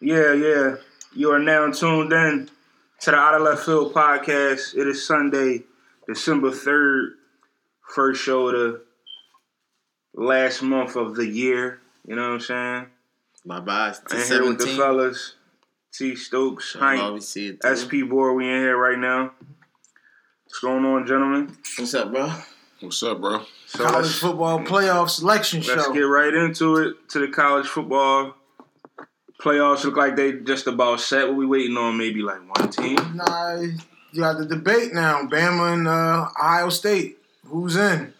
Yeah, yeah. You are now tuned in to the Out of Left Field podcast. It is Sunday, December 3rd, first show of the last month of the year. You know what I'm saying? Bye bye. And here with the fellas, T Stokes, Hank. SP Board, we in here right now. What's going on, gentlemen? What's up, bro? What's up, bro? So College let's, football playoff selection show. let's get right into it to the college football playoffs. Look like they just about set. What we waiting on? Maybe like one team. Nah, you got the debate now. Bama and uh, Ohio State. Who's in?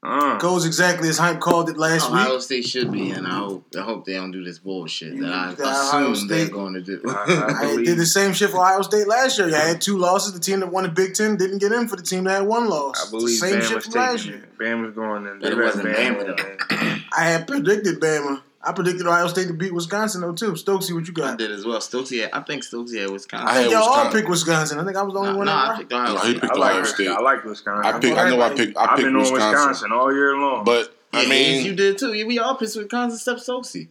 Uh, Goes exactly as Hype called it last Ohio week. State should be, and I hope I hope they don't do this bullshit that I That Ohio assume they're going to do. I- I I did the same shit for Ohio State last year. I had two losses. The team that won the Big Ten didn't get in for the team that had one loss. I believe same shit from last year. Bama's going in. But it wasn't Bama, though. I had predicted Bama. I predicted Ohio State to beat Wisconsin though too. Stokesy, what you got? I got? did as well. Stokesy, had- I think Stokesy had Wisconsin. I had Y'all all Wisconsin. picked Wisconsin. I think I was the only no, one. no, I picked Ohio No, he State. picked I like Ohio Wisconsin. State. I like Wisconsin. I pick. I know I picked. I I've picked been on Wisconsin. Wisconsin all year long. But Yeah, I mean, you did too. Yeah, we all picked Wisconsin except Stokesy.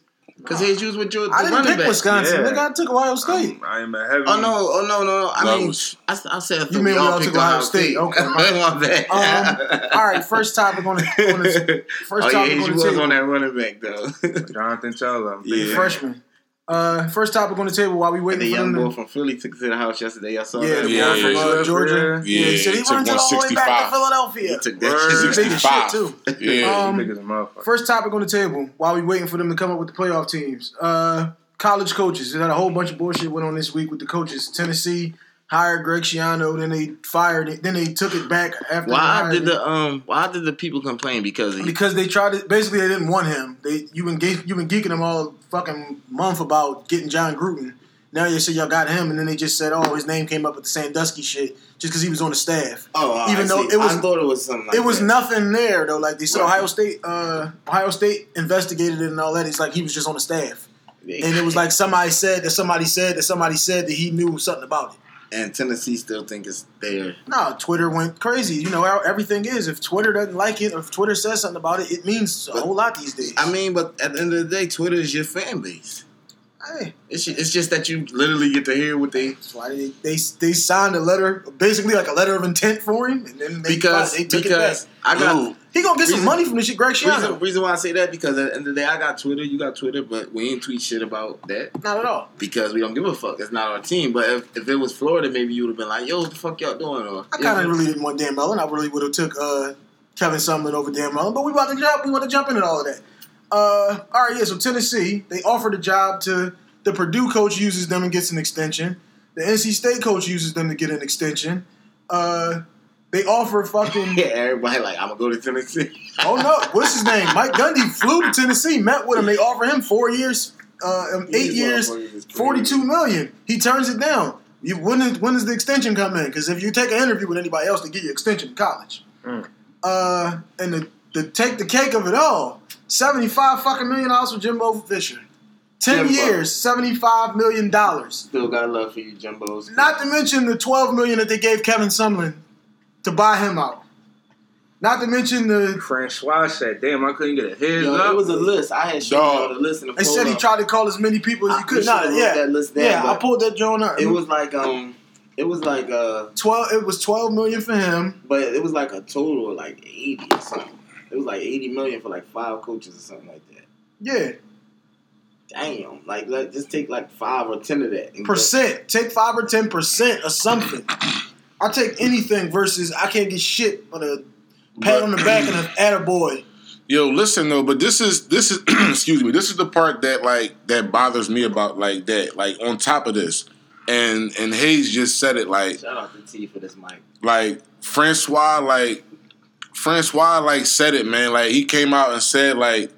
Because Hayes used with your the I didn't running pick back. Wisconsin. Yeah. Nigga, I took Ohio State. I am a heavy. Oh no! Oh no! No! no. I That mean, was- I, I said You mean we all picked took Ohio State. Okay, my- my bad. Um, all right, first topic on the, on the first oh yeah, topic you on the was table. on that running back though. Jonathan Taylor. Yeah. Freshman. Uh, first topic on the table while we And waiting the for young them boy to. from Philly took it to the house yesterday. I saw Yeah, that. the Yeah, from yeah, uh, yeah. Georgia. Yeah, he said he he took wanted to all the way back 165. to Philadelphia. He took that shit. Big as shit, too. Yeah. Um, Big as a motherfucker. First topic on the table while we waiting for them to come up with the playoff teams. Uh, college coaches. They had a whole bunch of bullshit went on this week with the coaches. Tennessee hired Greg Schiano, then they fired it, then they took it back after. they Why hired did him. the um? Why did the people complain? Because he, because they tried to basically they didn't want him. They you been ge- you been geeking them all fucking month about getting Jon Gruden. Now you say y'all got him, and then they just said, oh, his name came up with the Sandusky shit just because he was on the staff. oh, even I though see. it was- I thought it was something. Like it was that. nothing there though. Like they said, Right. Ohio State, uh, Ohio State investigated it and all that. It's like he was just on the staff, and it was like somebody said that somebody said that somebody said that he knew something about it. And Tennessee still think it's there. No, Twitter went crazy. You know how everything is. If Twitter doesn't like it, or if Twitter says something about it, it means a But- whole lot these days. I mean, but at the end of the day, Twitter is your fan base. hey, It's ju- it's just that you literally get to hear what they That's why they, they they signed a letter, basically like a letter of intent for him, and then they, because they took because it I got Dude, back. He gonna get some money from this shit, Greg reason, Schiano. reason why I say that because at the end of the day, I got Twitter, you got Twitter, but we ain't tweet shit about that Not at all. because we don't give a fuck. It's not our team. But if, if it was Florida, maybe you would have been like, "Yo, what the fuck y'all doing?" Or I kind of really didn't want Dan Mullen. I really would have took uh, Kevin Sumlin over Dan Mullen, but we about to jump. We want to jump into all of that. Uh, all right, yeah. So Tennessee, they offered a job to the Purdue coach uses them and gets an extension. The NC State coach uses them to get an extension. Uh, they offer fucking. yeah, everybody like, "I'm gonna go to Tennessee." Oh no, what's his name? Mike Gundy flew to Tennessee, met with him. They offer him four years, uh, um, eight years, motherfuckers is crazy. forty-two million. He turns it down. You, when, is, when does the extension come in? Because if you take an interview with anybody else, they give you extension in college. Mm. Uh, and the, the take the cake of it all, seventy-five fucking million dollars for Jimbo Fisher. Ten Jimbo. years, seventy-five million dollars. Still got love for you, Jumbos. Not to mention the twelve million that they gave Kevin Sumlin to buy him out. Not to mention the Francois said, "Damn, I couldn't get a heads Yo, up." it was a list. I had showed Dog. the list in the They said he photo. tried to call as many people as he we could. Not yeah, that list down, yeah. I pulled that joint up. It was like um, it was like uh, twelve. It was twelve million for him. but it was like a total of like eighty or something. It was like eighty million for like five coaches or something like that. Yeah, Damn, like let just take like five or ten of that. and percent. Take five or ten percent or something. I'll take anything versus I can't get shit on a pat But- on the back and an attaboy. Yo, listen though, but this is this is excuse me, this is the part that like that bothers me about like that. Like on top of this, and and Hayes just said it like Just, shout out to T for this mic. like Francois like Francois like said it, man. Like he came out and said like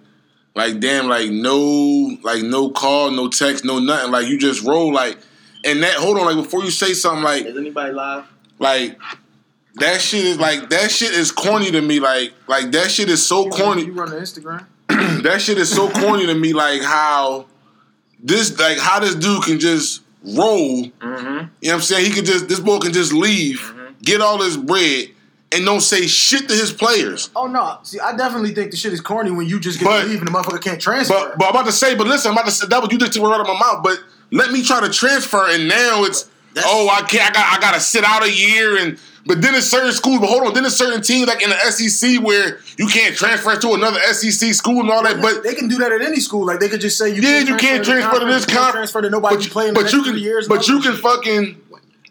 like damn like no like no call, no text, no nothing. Like you just roll like and that hold on like before you say something like Is anybody live? Like that shit is like that shit is corny to me. Like like that shit is so corny. You run the Instagram. that shit is so corny to me. Like how this like how this dude can just roll. You Mm-hmm. know what I'm saying? He could just this boy can just leave, get all his bread, and don't say shit to his players. Oh no! See, I definitely think the shit is corny when you just get But- to leave and the motherfucker can't transfer. But but I'm about to say, but listen, I'm about to say that was you just took it right out of my mouth. But let me try to transfer, and now it's That's- oh I can't, I got I got to sit out a year, and but then it's certain schools. But hold on, then it's certain teams like in the SEC where you can't transfer to another SEC school and all that. But they can do that at any school. Like they could just say you yeah, can't you can't transfer to this you conference. transfer to nobody but, you play in the but you can, years. but you can fucking.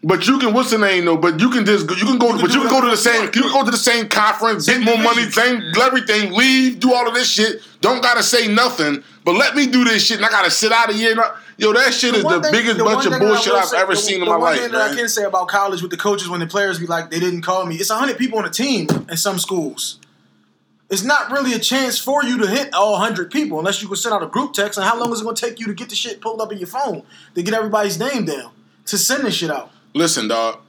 But you can what's the name though? But you can just you can go can but you can go to the same you can go to the same conference, get more money, same everything, leave, do all of this shit. Don't gotta say nothing, but let me do this shit and I gotta sit out a year. and I- Yo, that shit is the, thing- biggest the bunch of thing that I bullshit I've say- ever the- seen in the my one life, thing that I man. can say about college with the coaches when the players be like, they didn't call me. It's hundred people on a team in some schools. It's not really a chance for you to hit all hundred people unless you can send out a group text. And how long is it going to take you to get the shit pulled up in your phone to get everybody's name down to send this shit out? Listen, dog.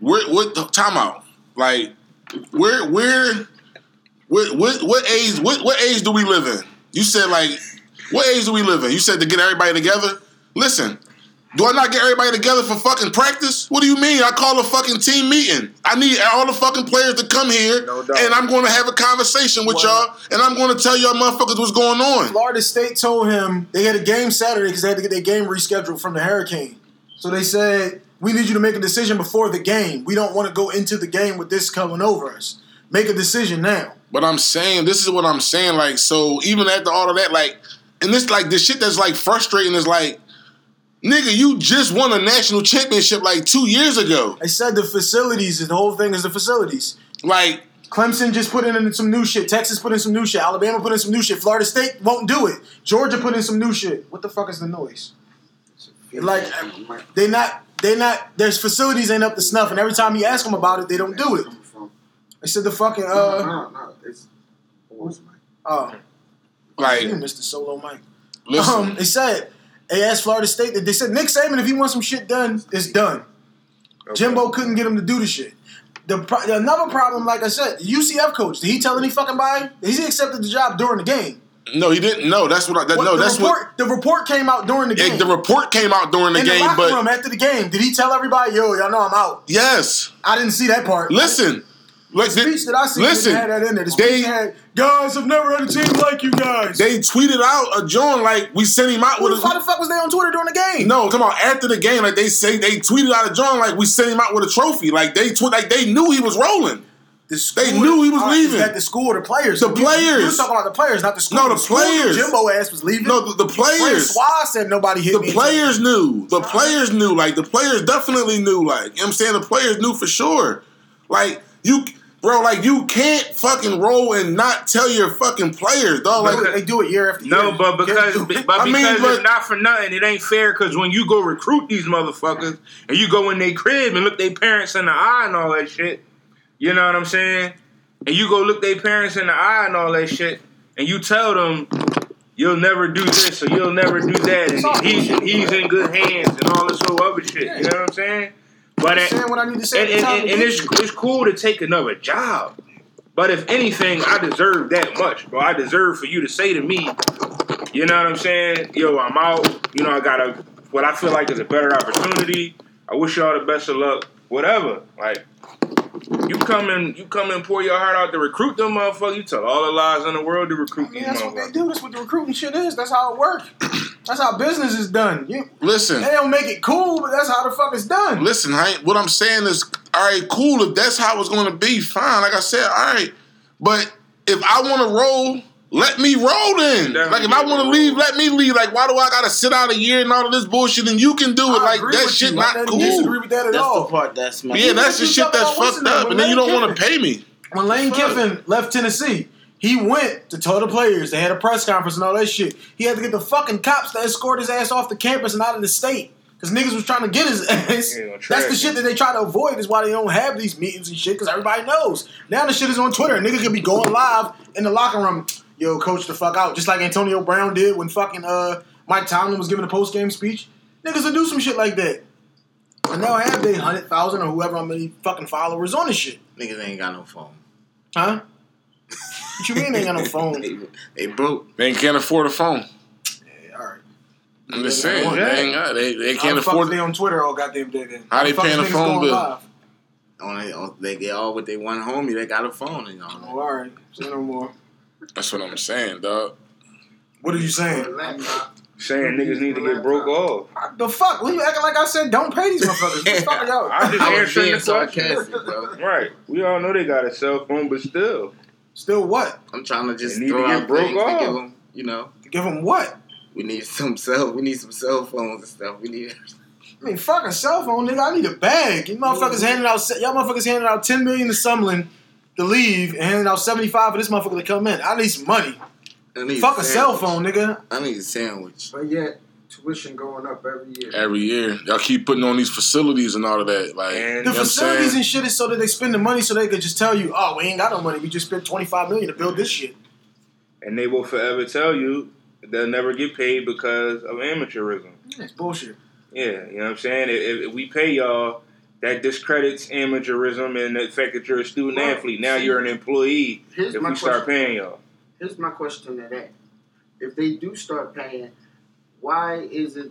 Where what time out? Like where where what what what age what what age do we live in? You said like what age do we live in? You said to get everybody together? Listen, do I not get everybody together for fucking practice? What do you mean? I call a fucking team meeting. I need all the fucking players to come here No and I'm gonna have a conversation with y'all and I'm gonna tell y'all motherfuckers what's going on. Florida State told him they had a game Saturday because they had to get their game rescheduled from the hurricane. So they said, "We need you to make a decision before the game. We don't want to go into the game with this coming over us. Make a decision now." But I'm saying, this is what I'm saying. Like, so even after all of that, like, and this, like, the shit that's like frustrating is like, nigga, you just won a national championship like two years ago. I said the facilities. The whole thing is the facilities. Like, Clemson just put in some new shit. Texas put in some new shit. Alabama put in some new shit. Florida State won't do it. Georgia put in some new shit. What the fuck is the noise? Like they not they not there's facilities ain't up to snuff, and every time you ask them about it, they don't do it. They said the fucking uh no, no, it's oh like, you Mr. Solo Mike. listen, Um, they said they asked Florida State that they said Nick Saban if he wants some shit done, it's done. Jimbo couldn't get him to do the shit. The pro- another problem, like I said, the UCF coach did he tell any fucking body? He accepted the job during the game. no, he didn't. No, that's what I, that, What- no, the that's report, what, the report came out during the game. it, the report came out during the in game, the locker but room after the game, did he tell everybody, "Yo, y'all know I'm out"? yes, I didn't see that part. listen. Like, the speech that I see listen, didn't that in there. The speech they- had, "Guys, I've never had a team like you guys." they tweeted out a John like we sent him out Who with the, a why the fuck was they on Twitter during the game? No, come on. After the game, like they say, they tweeted out a John like we sent him out with a trophy. Like they tweet, like they knew he was rolling. The school, They knew he was uh, leaving. That the school the players? The You- You, players. was talking about the players, not the school. No, the school knew players. Jimbo ass was leaving. No, the, the players. Said nobody hit me. The players knew. The players knew. Like the players definitely knew. Like you know what I'm saying, the players knew for sure. Like you, bro. Like you can't fucking roll and not tell your fucking players, dog. Like do they do it year after year. No, but because can't do it. but I mean, because but- it's not for nothing, it ain't fair. Because when you go recruit these motherfuckers and you go in their crib and look their parents in the eye and all that shit, you know what I'm saying? And you go look their parents in the eye and all that shit, and you tell them you'll never do this or you'll never do that, and he's he's in good hands and all this whole other shit. You know what I'm saying? But I'm saying what I need to say. and, and, and, it's, it's cool to take another job. But if anything, I deserve that much, bro. I deserve for you to say to me, you know what I'm saying? Yo, I'm out. You know, I got a what I feel like is a better opportunity. I wish y'all the best of luck. Whatever. Like you come and you come and pour your heart out to recruit them motherfuckers. You tell all the lies in the world to recruit I mean, these that's what they do. That's what the recruiting shit is. That's how it works. That's how business is done. You, listen, they don't make it cool, but that's how the fuck it's done. listen. I ain't, what I'm saying is, all right, cool. If that's how it's going to be, fine. Like I said, all right. But if I want to roll. Let me roll then. Definitely Like if I want to leave, let me leave. Like why do I gotta sit out a year and all of this bullshit and you can do it? I Like that shit you. Not don't cool. disagree with that at That's all. the part that's my. Yeah, that's the shit that's fucked up, and then you don't want to pay me. When Lane Kiffin left Tennessee, he went to tell the players. They had a press conference and all that shit. He had to get the fucking cops to escort his ass off the campus and out of the state. Because niggas was trying to get his ass. Yeah, That's the shit that they try to avoid, is why they don't have these meetings and shit, because everybody knows. Now the shit is on Twitter. Niggas could be going live in the locker room. Yo, coach the fuck out. Just like Antonio Brown did when fucking uh, Mike Tomlin was giving a post game speech. Niggas will do some shit like that. And now I have their 100,000 or whoever how many fucking followers on this shit. Niggas ain't got no phone. Huh? What you mean they ain't got no phone? They, they broke. They can't afford a phone. Yeah, all right. I'm just saying, yeah. they, ain't got, they, they can't the fuck afford they on Twitter all goddamn day then? How they the paying is a niggas phone bill? live? On, on, they get all with they one homie. They got a phone and all. Oh, all right, say no more. That's what I'm saying, dog. What are you saying? Saying mm-hmm. niggas need to get broke off. The fuck? When you acting like I said, don't pay these motherfuckers. What fuck y'all? I'm just I answering the question. bro. Right. We all know they got a cell phone, but still. Still what? I'm trying to just throw to out broke things to give them. You know, Give them what? we need some cell. We need some cell phones and stuff. We need. I mean, fuck a cell phone, nigga. I need a bag. You motherfuckers handing out, y'all motherfuckers handing out ten million to Sumlin to leave and handing out seventy five for this motherfucker to come in. I need some money. I need Fuck a cell phone, nigga. I need a sandwich. But yet, tuition going up every year. Every year, y'all keep putting on these facilities and all of that. Like, And- you The know what I'm facilities and shit is so that they spend the money so they could just tell you, oh, we ain't got no money. We just spent twenty five million to build this shit. And they will forever tell you they'll never get paid because of amateurism. It's bullshit. Yeah, you know what I'm saying? If, if we pay y'all, that discredits amateurism and the fact that you're a student Well, athlete. Now see, you're an employee Here's if my we start paying y'all. Here's my question to that: If they do start paying, why is it?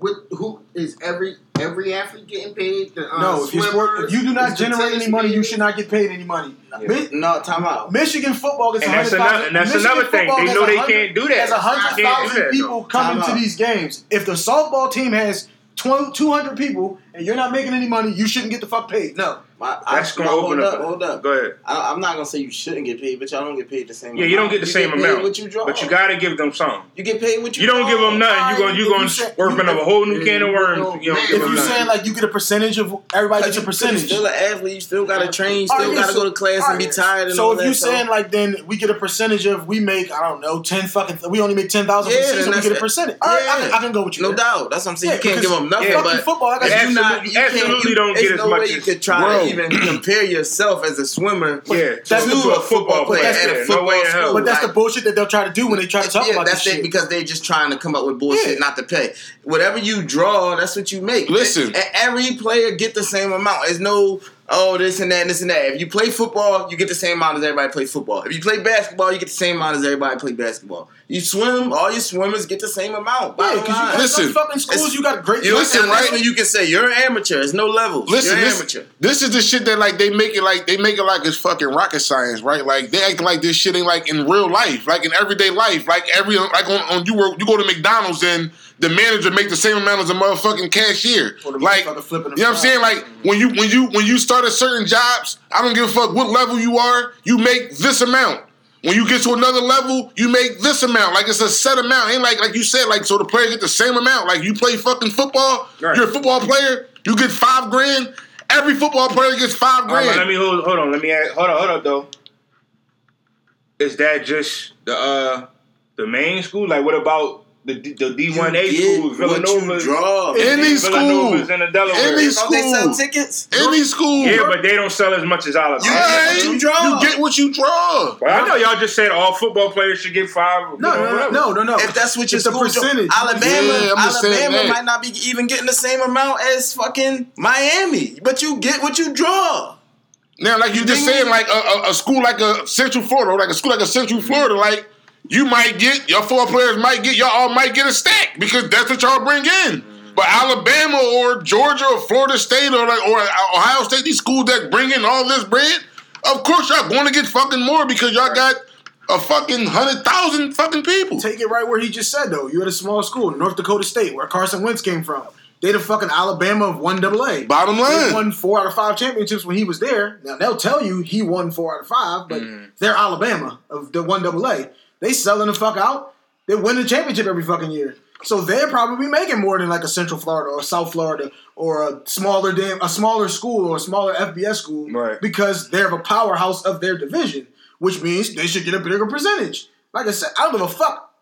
With who is every every athlete getting paid? The, uh, no, if you sport, if you do not generate any money, you should not get paid any money. Yeah. Mi- No, time out. Michigan football gets And that's another, and that's Michigan another thing. football They know they can't do that. There's They can't 100,000 people though. coming Time to out. these games. If the softball team has 12, 200 people and you're not making any money, you shouldn't get the fuck paid. No. My, That's I, gonna no, open hold up. up. Hold up. Go ahead. I, I'm not gonna say you shouldn't get paid, but y'all don't get paid the same. Yeah, amount. you don't get the same paid amount, What you draw, but you got to give them something. You get paid what you. You don't draw. give them nothing. Alright, You going you if going to say- open you- up a whole new can of worms. You if give If them you're nothing. saying like you get a percentage of everybody gets a You're percentage. still an athlete. You still gotta train. You still gotta go to class and be tired. So if you stuff. saying like then we get a percentage of we make I don't know ten fucking we only make ten thousand Yeah, for then we get a percentage. All right, I, Yeah. can, I can go with you. no doubt, that's what I'm saying. You can't give them nothing. But football, I got if absolutely- you not, you can't- absolutely you- don't get as no much way you could try Bro. to even compare yourself as a swimmer. Yeah, That's to a football but player. that's the Yeah, no football way in hell. school. But that's the bullshit that they'll try to do when they try to talk yeah, about that's this it shit. because they're just trying to come up with bullshit Yeah. not to pay. Whatever you draw, that's what you make. Listen. and every player get the same amount. There's no oh this and that and this and that. If you play football, you get the same amount as everybody plays football. If you play basketball, you get the same amount as everybody play basketball. You swim, all your swimmers get the same amount. yeah, because you got Listen, some fucking schools, you got great. You Listen, right? when you can say you're an amateur. It's no levels. Listen, you're an this, amateur. this is the shit that like they make it like they make it like it's fucking rocket science, right? Like they acting like this shit ain't like in real life, like in everyday life, like every like on, on you work you go to McDonald's and the manager make the same amount as a motherfucking cashier. Like motherfucker flipping the you know what I'm saying? Like when you when you when you start at certain jobs, I don't give a fuck what level you are, you make this amount. When you get to another level, you make this amount. Like it's a set amount. Ain't like like you said, like so the player get the same amount. Like you play fucking football, Right. you're a football player, you get five grand. Every football player gets five grand. but let me hold, hold on. Let me ask, hold on. Hold up though. Is that just the uh the main school? Like, what about the D- the D one A schools, get what you Villanova, draw. Any school. and the Delaware? Any Don't they sell school. tickets? Any school. yeah, but they don't sell as much as Alabama. You Hey, get what you draw. You get what you draw. But I know y'all just said all football players should get five. No, no, no, no, no, no. If that's what your It's school do- percentage. Alabama, Yeah, I'm just saying Alabama might not be even getting the same amount as fucking Miami, but you get what you draw. Now, like you just saying, like a, a, a school like a Central Florida, or like a school like a Central Florida, like you might get your four players might get y'all all might get a stack because that's what y'all bring in. But Alabama or Georgia or Florida State or like or Ohio State, these schools that bring in all this bread, of course y'all going to get fucking more because y'all got a fucking hundred thousand fucking people. Take it right where he just said though. You at a small school, North Dakota State, where Carson Wentz came from. They the fucking Alabama of one double A. Bottom He line, won four out of five championships when he was there. Now they'll tell you he won four out of five, but Mm. they're Alabama of the one double A. They selling the fuck out. They win the championship every fucking year. So they're probably making more than like a Central Florida or South Florida or a smaller damn a smaller school or a smaller FBS school Right. because they're a powerhouse of their division, which means they should get a bigger percentage. Like I said, I don't give a fuck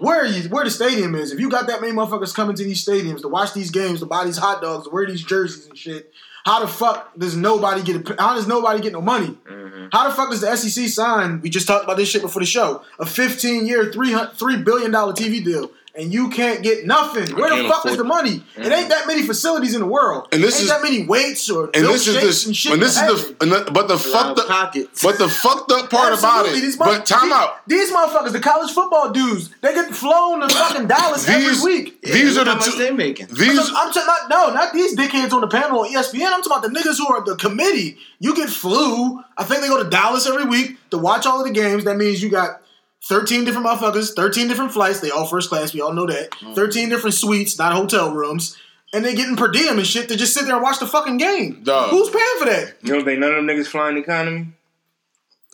where you where the stadium is. If you got that many motherfuckers coming to these stadiums to watch these games, to buy these hot dogs, to wear these jerseys and shit, how the fuck does nobody get? A, how does nobody get no money? Mm-hmm. How the fuck does the SEC sign? We just talked about this shit before the show. A 15 year, three hundred three billion dollar TV deal, and you can't get nothing. Where the can't fuck is the money? It ain't mm-hmm. that many facilities in the world. And this ain't is- that many weights or And this milkshakes is and shit. and this is the and the- but the fucked up pockets. but the fucked up part about it. These But time these, out. These motherfuckers, the college football dudes, they get flown to fucking Dallas These every week. Yeah, these look are the two. they making. These I'm, I'm talking about no, not these dickheads on the panel on ESPN. I'm talking about the niggas who are the committee. You get flew. I think they go to Dallas every week to watch all of the games. That means you got 13 different motherfuckers, 13 different flights. They all first class. We all know that. Mm. 13 different suites, not hotel rooms. And they getting per diem and shit to just sit there and watch the fucking game. Dog. Who's paying for that? You don't think none of them niggas flying the economy?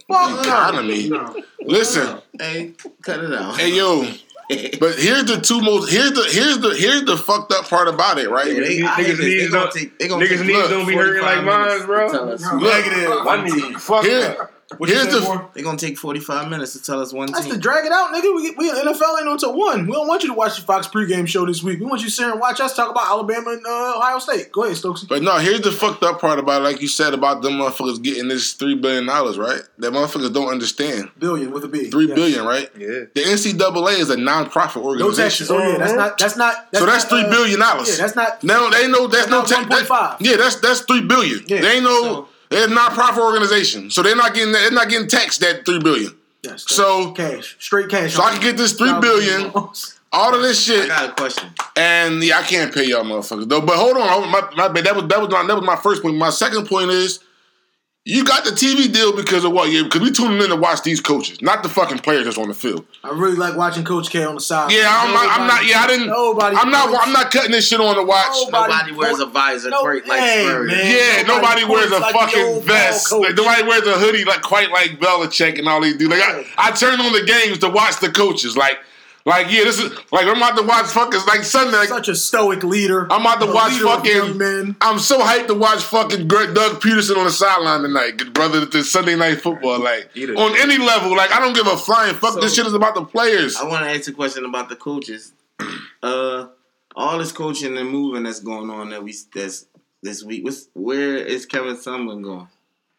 Well, economy. No. Listen, Hey, cut it out. hey yo. But here's the two most. Here's the here's the here's the fucked up part about it, right? Yeah, they, I Niggas hate this. They knees gonna don't- take. They gonna niggas knees don't be hurting like mine, minutes bro. tell us No, who- negative. one I need team. fuck Here- that. What you Here's say, the- boy? They gonna take forty five minutes to tell us one That's team. to drag it out, nigga. We, we NFL ain't on till one. We don't want you to watch the Fox pregame show this week. We want you to sit and watch us talk about Alabama and uh, Ohio State. Go ahead, Stokes. But no, here's the fucked up part about it, like you said about them motherfuckers getting this three billion dollars, right? That motherfuckers don't understand. Billion with a B. Three Yes. billion, right? Yeah. The NCAA is a non-profit No organization. taxes. Oh yeah, that's not. That's not. That's so that's not, three uh, dollars. Yeah, that's not. No, they know that's no That's tax. not 1.5. Yeah, that's that's three billion. Yeah. They ain't no. So- they're a non-profit organization, so they're not getting they're not getting taxed that three billion. Yes, So- cash, straight cash. So I can get this three billion, all of this shit. I got a question. and yeah, I can't pay y'all motherfuckers though. But hold on, my, my. That was that was my that was my first point. My second point is. You got the TV deal because of what? Yeah, because we tuning in to watch these coaches, not the fucking players that's on the field. I really like watching Coach K on the side. Yeah, I'm, not, I'm not. Yeah, I didn't. Nobody. I'm not. I'm not cutting this shit on to watch. Nobody- Nobody wears a visor No, quite like hey, Spurrier. Yeah, Nobody nobody, wears a like fucking vest. Like nobody wears a hoodie like quite like Belichick and all these dudes. Like I, I turn on the games to watch the coaches. Like, like yeah, this is like I'm about to watch fucking like Sunday. Like, Such a stoic leader. I'm about to A watch leader of fucking- men. I'm so hyped to watch fucking Greg, Doug Pederson on the sideline tonight, good brother. The Sunday night football, like He the- on any level. Like I don't give a flying fuck. this shit is about the players. I want to ask a question about the coaches. Uh, all this coaching and moving that's going on that we that's this week. What's, where is Kevin Sumlin going?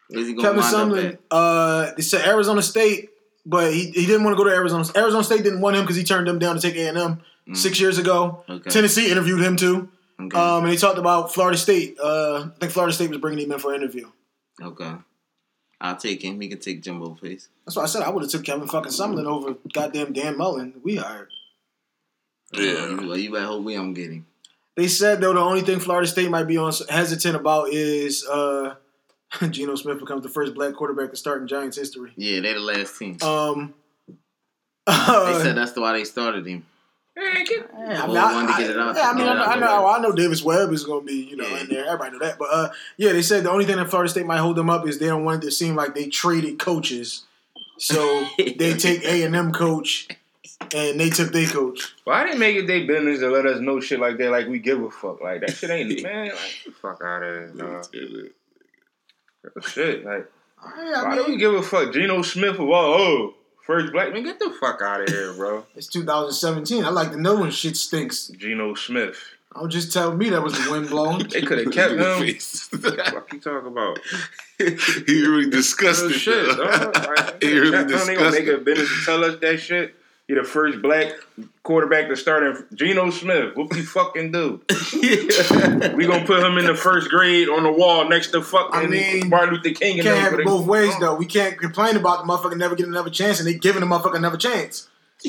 Where's he going Kevin to Sumlin, uh, they said Arizona State, but he, he didn't want to go to Arizona. Arizona State didn't want him because he turned them down to take A and M six years ago. Mm. Okay. Tennessee interviewed him too. Okay. um, and he talked about Florida State. Uh, I think Florida State was bringing him in for an interview. okay. I'll take him. He can take Jimbo face. That's why I said I would have took Kevin fucking Sumlin over goddamn Dan Mullen. We hired. Yeah. Well, you better hope we don't get him. They said though the only thing Florida State might be on hesitant about is uh, Geno Smith becomes the first black quarterback to start in Giants history. Yeah, they're the last team. Um, they uh, said that's the why they started him. Hey, get- Yeah, I mean, I, wanted to get it out- yeah, I mean, I know, I know. I know Davis Webb is going to be, you know, Yeah. in there. Everybody know that, but uh, yeah, they said the only thing that Florida State might hold them up is they don't want it to seem like they traded coaches, so they take A and M coach, and they took their coach. Why didn't make it their business to let us know shit like that? Like we give a fuck. Like that shit ain't man. Like fuck out of here, dog. Shit. Like Yeah, why I do we mean, give a fuck? Geno Smith of all oh first black man. Get the fuck out of here, bro. it's 2017. I like to know when shit stinks. Geno Smith. Don't just tell me that was the wind blowing. They could have kept him. Face. Fuck you talk about? he really disgusted. Real shit, dog. Like, he really kept him. They gonna make a business to tell us that shit. You're the first black quarterback to start in Geno Smith. What we fucking do? We gonna put him in the first grade on the wall next to fucking I mean, Martin Luther King. You can't have it both ways though. We can't complain about the motherfucker never getting another chance, and they giving the motherfucker another chance.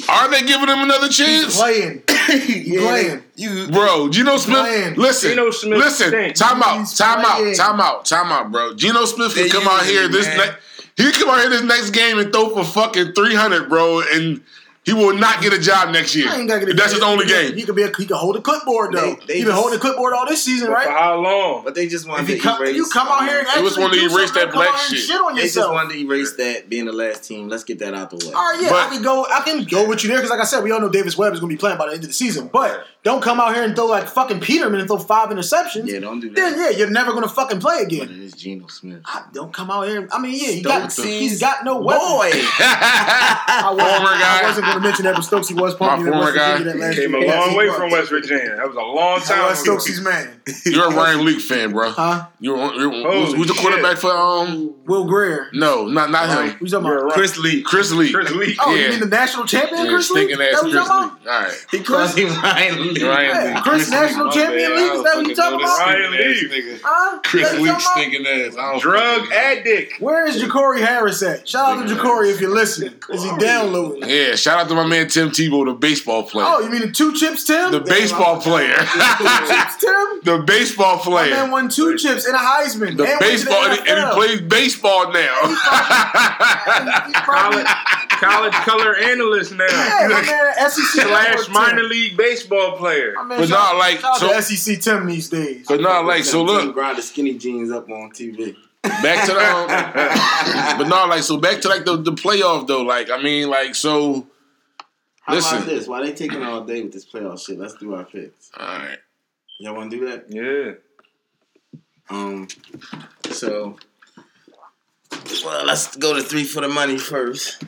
Are they giving him another chance? Playing, yeah, playing. You Bro, Geno Smith. playing. Listen, Geno Smith listen. stinks. Time out. He's Time playing. out. Time out. Time out, bro. Geno Smith can They come out here him, this next. He can come out here this next game and throw for fucking three hundred, bro, and he will not get a job next year. I ain't gotta get a- That's his only game. He could be. A, he could hold a clipboard though. They- they he been holding a clipboard all this season, But for right? how long? But they just wanted If to come, erase. you come out here and They actually just wanted to erase that black out here and shit. shit on They just yourself. wanted to erase that being the last team. Let's get that out the way. All right, yeah, But- I can go. I can go with you there because, like I said, we all know Davis Webb is going to be playing by the end of the season. But don't come out here and throw like fucking Peterman and throw five interceptions. Yeah, don't do that. Then yeah, you're never going to fucking play But again. it is Geno Smith. Ah, Don't come out here. I mean, yeah, he got, he's got no weapon. Boy, I wasn't, Former guy. I wasn't going to mention that, but Stokes was pumping My in West former Virginia guy. that last Came a long Yes, way from. West Virginia. That was a long That time was ago. Stokes' man. You're a Ryan Leak fan, bro. Huh? You're, you're who's, who's the quarterback for um? Will Grier. No, not not him. Who's talking about? Chris Lee. Chris Leak. Chris Lee. Oh, Yeah. you mean the national champion, Yeah, Chris Lee? stinking ass That Chris Leak. you All talking. He calls him Ryan Lee. Ryan Leak. Chris National Champion bad. League, I is that what fucking you talking about? Ryan Leak. Huh? Chris Leak stinking ass. Drug addict. Where is Jacory Harris at? Shout out to Jacory if you're listening. Is he downloading? Yeah, shout out to my man Tim Tebow, the baseball player. Oh, you mean the two chips, Tim? the baseball player. chips, Tim? the baseball My player. man won two chips and a Heisman. The and went to baseball, and, he- and he plays baseball now. Probably- College, college color analyst now. Yeah, my man, SEC Slash minor Tim. league baseball player. My man, But not like- so- to SEC Tim these days. but not like so. Look, grind the skinny jeans up on TV. back to the. Um, but not like so. Back to like the the playoff though. Like I mean, like so. How Listen. about this? Why they taking all day with this playoff shit? Let's do our picks. All right. Y'all want to do that? Yeah. Um. So. Well, let's go to three for the money first.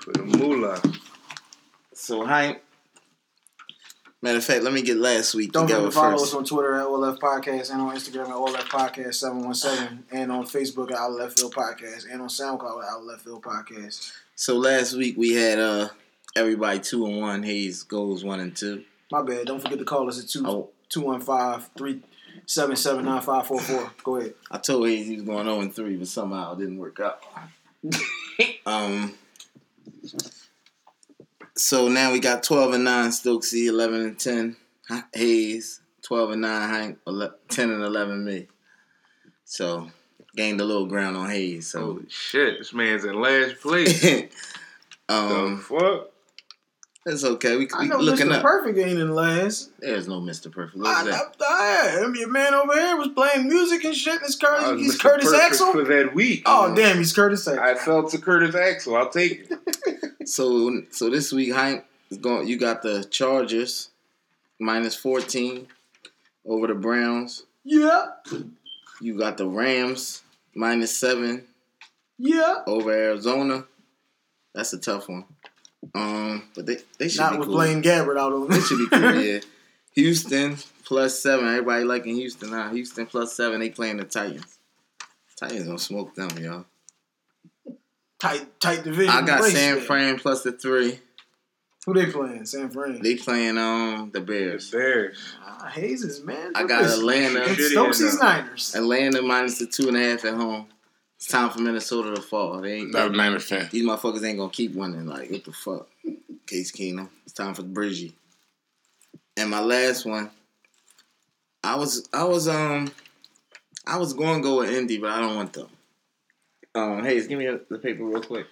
For the moolah. So, Hank. Matter of fact, let me get last week Don't forget to follow first. us on Twitter at OLF Podcast and on Instagram at OLF Podcast 717 and on Facebook at Out Left Field Podcast and on SoundCloud at Out Left Field Podcast. So last week we had uh everybody two and one. Hayes goes one and two. My bad. Don't forget to call us at 2 Oh. 215 377 9544. Go ahead. I told Hayes he was going 0 and 3, but somehow it didn't work out. um. So now we got 12 and 9 Stokesy, 11 and 10 Hayes, 12 and 9 Hank, 11 10 and 11 me. So gained a little ground on Hayes. So Holy shit, this man's in last place. um, the fuck? it's okay. We, I we know looking Mr. up. Perfect ain't in last. There's no Mr. Perfect. I, What's that? I, I, I mean, man over here was playing music and shit. And it's Curtis, was he's Mr. Curtis Perfect Axel. for that week. Oh, damn, he's Curtis Axel. I fell to Curtis Axel. I'll take it. So so this week, Hank is going. You got the Chargers minus fourteen over the Browns. Yeah, You got the Rams minus seven yeah. over Arizona. That's a tough one. Um, but they they should be. Not with cool. Blaine Gabbert out on They should be cool. Yeah. Houston plus seven. Everybody liking Houston now. Houston plus seven. They playing the Titans. Titans gonna smoke them, y'all. tight, tight division. I got San. Fran plus the three. Who they playing? San Fran. They playing um the Bears. Bears. Ah, Hazes, man. I got Listen, Atlanta. It's Shitty Stokesy's. Niners. Atlanta minus the two and a half at home. It's time for Minnesota to fall. They ain't Not a Niner fan. these motherfuckers ain't gonna keep winning. Like what the fuck? Case Keenum. It's time for the Bridgie. And my last one, I was I was um I was going to go with Indy, but I don't want them. Um, Hayes, give me the paper real quick.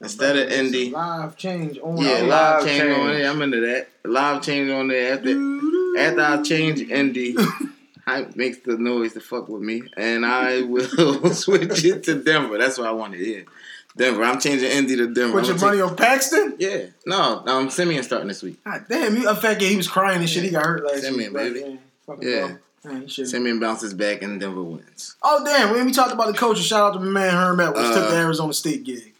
Instead of Indy, Live change on yeah, live live change, change. on there. I'm into that. Live change on there. After after I change Indy, Hype makes the noise to fuck with me, and I will switch it to Denver. That's what I want to hear. Denver. I'm changing Indy to Denver. Put your gonna money on Paxton? yeah. No, um, Siemian starting this week. God damn, you, in fact, yeah, he was crying and shit. He got hurt last Send me week. a baby. Man, fucking Yeah. ball. Man, Siemian bounces back and Denver wins. Oh, damn. When we talked about the coaches, shout out to my man Herm Edwards, Uh, took the Arizona State gig.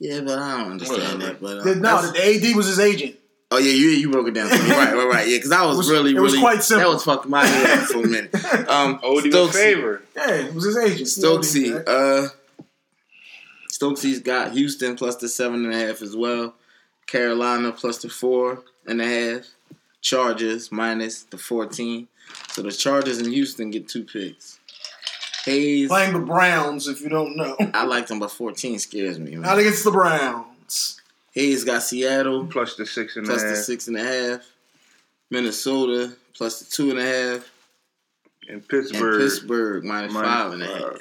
Yeah, but I don't understand Whatever. that. But uh, no, the AD was his agent. oh yeah, you you broke it down. For me. Right, right, right. Yeah, because I was, was- really, it was really quite simple. That was fucking my head up for a minute. Um, Owed Stokesy. favor. Yeah, it was his agent. Stokesy. Uh, Stokesy's got Houston plus the seven and a half as well. Carolina plus the four and a half. Chargers minus the fourteen. So the Chargers and Houston get two picks. Hayes, Playing the Browns, if you don't know. I like them, but fourteen scares me. Man. Not Man. against the Browns. Hayes got Seattle Plus the six and a plus the six and a half. Minnesota plus the two and a half. And And Pittsburgh. Pittsburgh minus minus five and a half. five.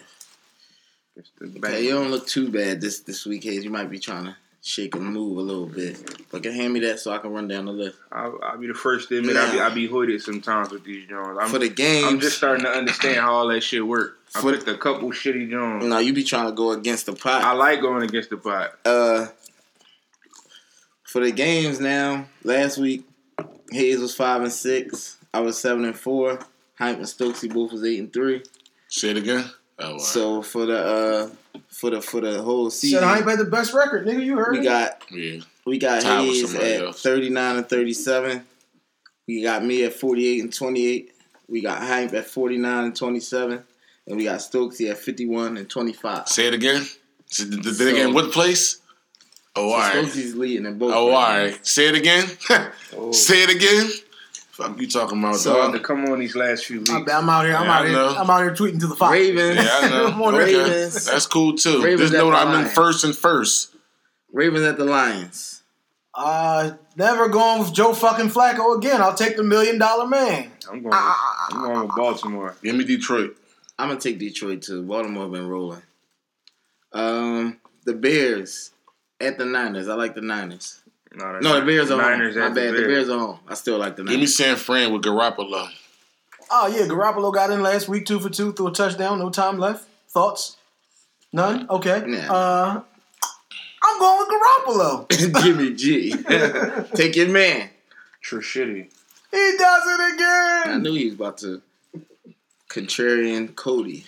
Okay, you don't look too bad this this week, Hayes. You might be trying to shake and move a little bit. But can hand me that so I can run down the list. I'll, I'll be the first to admit I be I be hooded sometimes with these Jones. I'm, For the games, I'm just starting to understand how all that shit work. I For- picked a couple shitty Jones. no, you be trying to go against the pot. I like going against the pot. Uh, for the games now, last week Hayes was five and six. I was seven and four. Hype and Stokesy both was eight and three. Say it again. Oh, wow. So for the uh for the for the whole season, Said Hype had the best record, nigga. You heard we it. got yeah. we got Tied Hayes at thirty nine and thirty seven. We got me at forty eight and twenty eight. We got Hype at forty nine and twenty seven, and we got Stokesy at fifty one and twenty five. Say it again. Say it So- again. What place? Oh, all right. Stokesy's leading in both. Oh, right all now. Say it again. Oh, Say it again. Fuck you talking about, So, hard to come on these last few weeks. I'm, I'm out here. I'm Yeah, out here. I'm out here tweeting to the Fox. Ravens. Yeah, I know. Okay. Ravens. That's cool too. Ravens Just at know the I'm in first and first. Ravens at the Lions. Uh, never going with Joe fucking Flacco again. I'll take the million dollar man. I'm going. With, I'm going with Baltimore. Give me Detroit. I'm gonna take Detroit too. Baltimore been rolling. Um, the Bears at the Niners. I like the Niners. No, No, the Bears are Niners home. My at the bad. The Bears. Bears are home. I still like the Niners. Give me San Fran with Garoppolo. Oh yeah, Garoppolo got in last week, two for two, threw a touchdown, no time left. Thoughts? None. Okay. Nah. Uh, I'm going with Garoppolo. Jimmy G. take your man. Trishitty. He does it again. I knew he was about to contrarian Cody.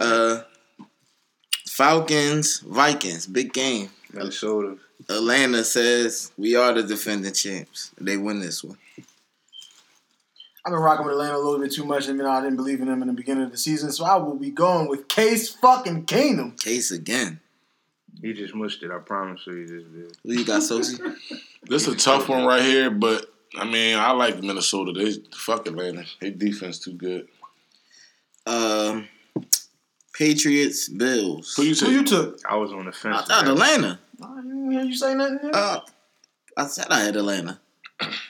Uh, Falcons, Vikings, big game. Minnesota. Atlanta says we are the defending champs. They win this one. I've been rocking with Atlanta a little bit too much. I mean, I didn't believe in them in the beginning of the season, so I will be going with Case fucking Keenum. Case again. He just mushed it. I promise you, he just did. Who you got, Sosi? This is a tough one right here, but I mean, I like Minnesota. They fuck Atlanta. Their defense too good. Patriots, Bills. Who you Who you took? I was on the fence. I thought that. Atlanta. I didn't hear you say nothing. Yet. Uh, I said I had Atlanta.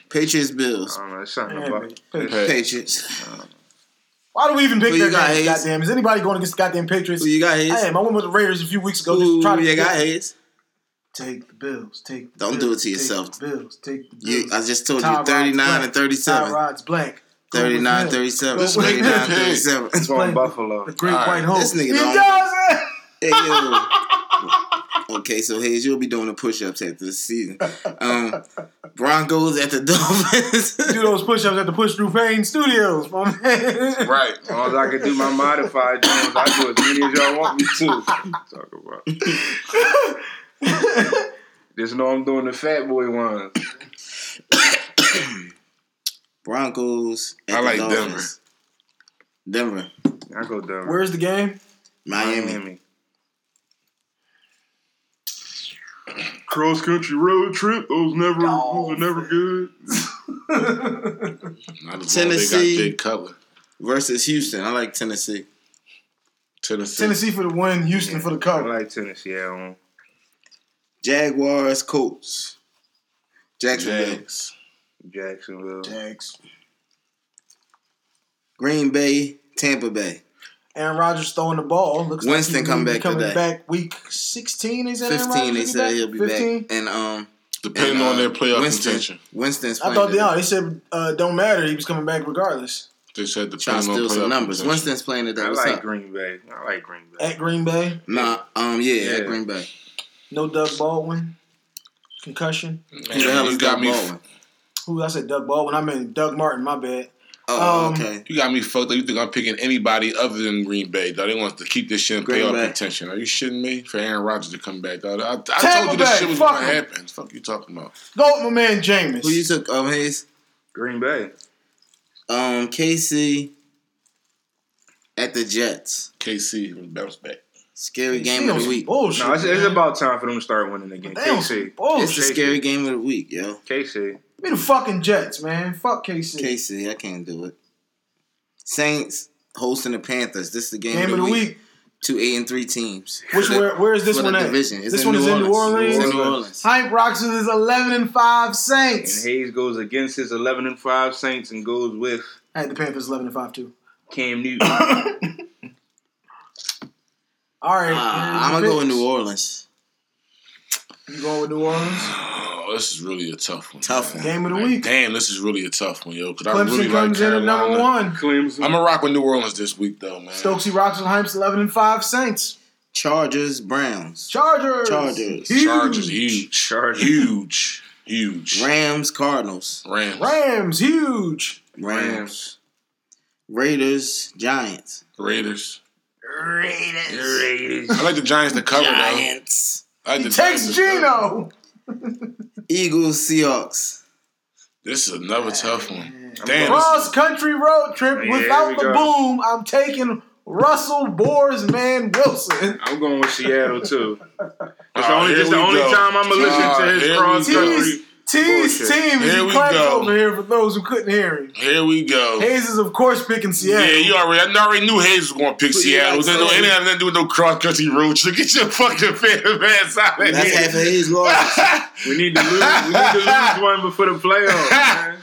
Patriots, Bills. I don't know. It's something Yeah, about man. it's- Patriots. Why do we even pick Who that got, game? Goddamn, is anybody going against the goddamn Patriots? Who you got, Hayes? I am. I went with the Raiders a few weeks ago. Who Just trying to you get- got, Hayes? Take the Bills. Take. The Don't Bills, do it to take yourself. the Bills. Take the You, Bills. I just told Ty you Rod's 39 blank. and 37. Tyrod's blank. Go 39 37. Go 39 37. It's going playing- Buffalo. The great All right. white hope. This nigga He don't- does it. Hey, yo. Okay, so Hayes, you'll be doing the push-ups after the season. Um, Broncos at the Dolphins. Do those push-ups at the Push Through Pain Studios, my man. Right. As long as I can do my modified Jones, I do as many as y'all want me to. Talk about. Just know I'm doing the fat boy ones. Broncos at I like Dolphins. Denver. I go down. Where's the game? Miami. Cross country road trip. Those never, Oh, those are never good. Not as Tennessee. Long as they got Jay Cutler. versus Houston. I like Tennessee. Tennessee. Tennessee for the win, Houston for the I like Tennessee at home. Jaguars, Colts. Jacksonville. Jags. Jacksonville. Jags. Green Bay, Tampa Bay. Aaron Rodgers throwing the ball. Looks Winston like come back coming today. back week 16. Is said 15, they Rodgers said he'll be 15? back. And um Depending and, uh, on their playoff Winston, contention. Winston's I playing thought they, today. no, they said uh, don't matter. He was coming back regardless. They said Trying to depending on steal playoff some numbers. contention. Winston's playing today. I What's like up? Green Bay. I like Green Bay. At Green Bay, Nah, um, yeah, Yeah. at Green Bay. no Doug Baldwin. Concussion. Who the hell you is got Doug me. Baldwin? Who I said Doug Baldwin. I meant Doug Martin. My bad. Oh, Um, okay. You got me fucked up. You think I'm picking anybody other than Green Bay? Though they want to keep this shit in Green playoff Bay. contention. Are you shitting me? For Aaron Rodgers to come back, though. I, I Tampa told you this Bay, shit was fuck going to happen. Fuck you talking about? Go with my man Jameis. Who you took, um, Hayes? Green Bay. Um, KC at the Jets. KC will bounce back. Scary He game of the week. Bullshit. No, it's, it's about time for them to start winning again. They on KC. some bullshit. It's the scary game of the week, yo. KC. Be the fucking Jets, man. Fuck KC. KC, I can't do it. Saints hosting the Panthers. This is the game, Game of the week. Two eight and three teams. Which the- where where is this one at? division. It's this in one New is in New Orleans. Orleans. It's in New Orleans. Hype rocks with his eleven and five Saints. And Hayes goes against his 11 and 5 Saints and goes with I had the Panthers eleven and five too. Cam Newton. All right, Uh, I'm gonna go with New Orleans. You going with New Orleans? Oh, this is really a tough one. Tough one. Game of the Like, week. Damn, this is really a tough one, yo. Because I Clemson really like comes in at Carolina. number one. Clemson. I'm gonna rock with New Orleans this week, though, man. Stokesy rocks with Hype's eleven and five Saints. Chargers, Browns, Chargers. Chargers. Huge. Chargers, huge, Chargers. huge, huge. Rams, Cardinals, Rams, Rams. Huge. Rams, Raiders, Giants, Raiders, Raiders. Raiders. I like the Giants to cover though. Giants. I like He the Giants takes to cover. Geno. Eagles. Seahawks. This is another tough one. Damn. Cross country road trip Yeah, without the go. boom. I'm taking Russell Borsman Wilson. I'm going with Seattle too. It's the only, here just the only go. time I'm gonna listen Oh, to his here cross country. T's Bullshit. team is Here we go. over here for those who couldn't hear him. Here we go. Hayes is of course picking Seattle. Yeah, you already. I already knew Hayes was going to pick Who you Seattle. like, It didn't, it Seattle? didn't have nothing to do with no cross country road trip. Get your fucking fan ass out of That's half of his loss. We need to lose. We need to lose one before the playoffs. Man.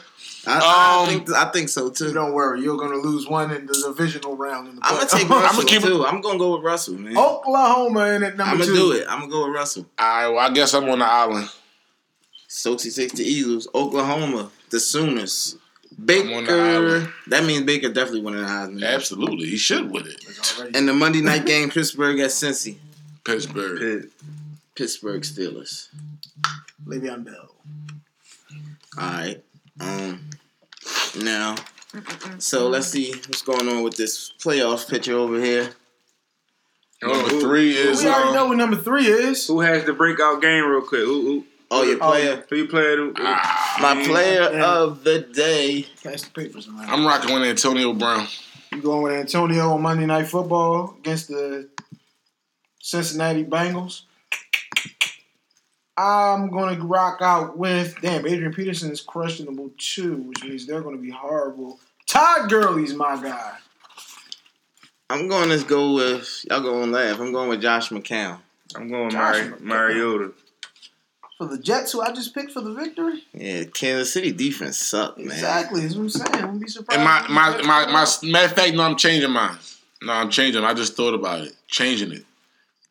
I, I Um, think I think so too. Don't worry, you're gonna lose one in the divisional round. In the I'm gonna take Russell keep it- too. I'm gonna go with Russell, man. Oklahoma in at number I'm gonna two. do it. I'm gonna go with Russell. All right, well, I guess I'm on the island. Stokesy takes the Eagles. Oklahoma, the Sooners. I'm Baker. That means Baker definitely winning the Heisman. Absolutely, he should win it. And the Monday night game, Pittsburgh at Cincy. Pittsburgh. Pitt. Pittsburgh Steelers. Le'Veon Bell. All right. Um. Now, so let's see what's going on with this playoff picture over here. Number three is. we already um, know what number three is. Who has the breakout game real quick? Who, who, Oh, your Oh, player. who you played? Who, ah, My player Yeah. of the day. Pass the papers around. I'm rocking with Antonio Brown. You going with Antonio on Monday Night Football against the Cincinnati Bengals? I'm gonna rock out with damn Adrian Peterson is questionable too, which means they're gonna be horrible. Todd Gurley's my guy. I'm going to go with y'all going to laugh. I'm going with Josh McCown. I'm going Josh Mari- McCown. Mariota. For the Jets, who I just picked for the victory. Yeah, Kansas City defense sucked, man. Exactly, that's what I'm saying. I wouldn't be surprised. And my, if my, my, my, matter of fact, no, I'm changing mine. No, I'm changing. I just thought about it. Changing it.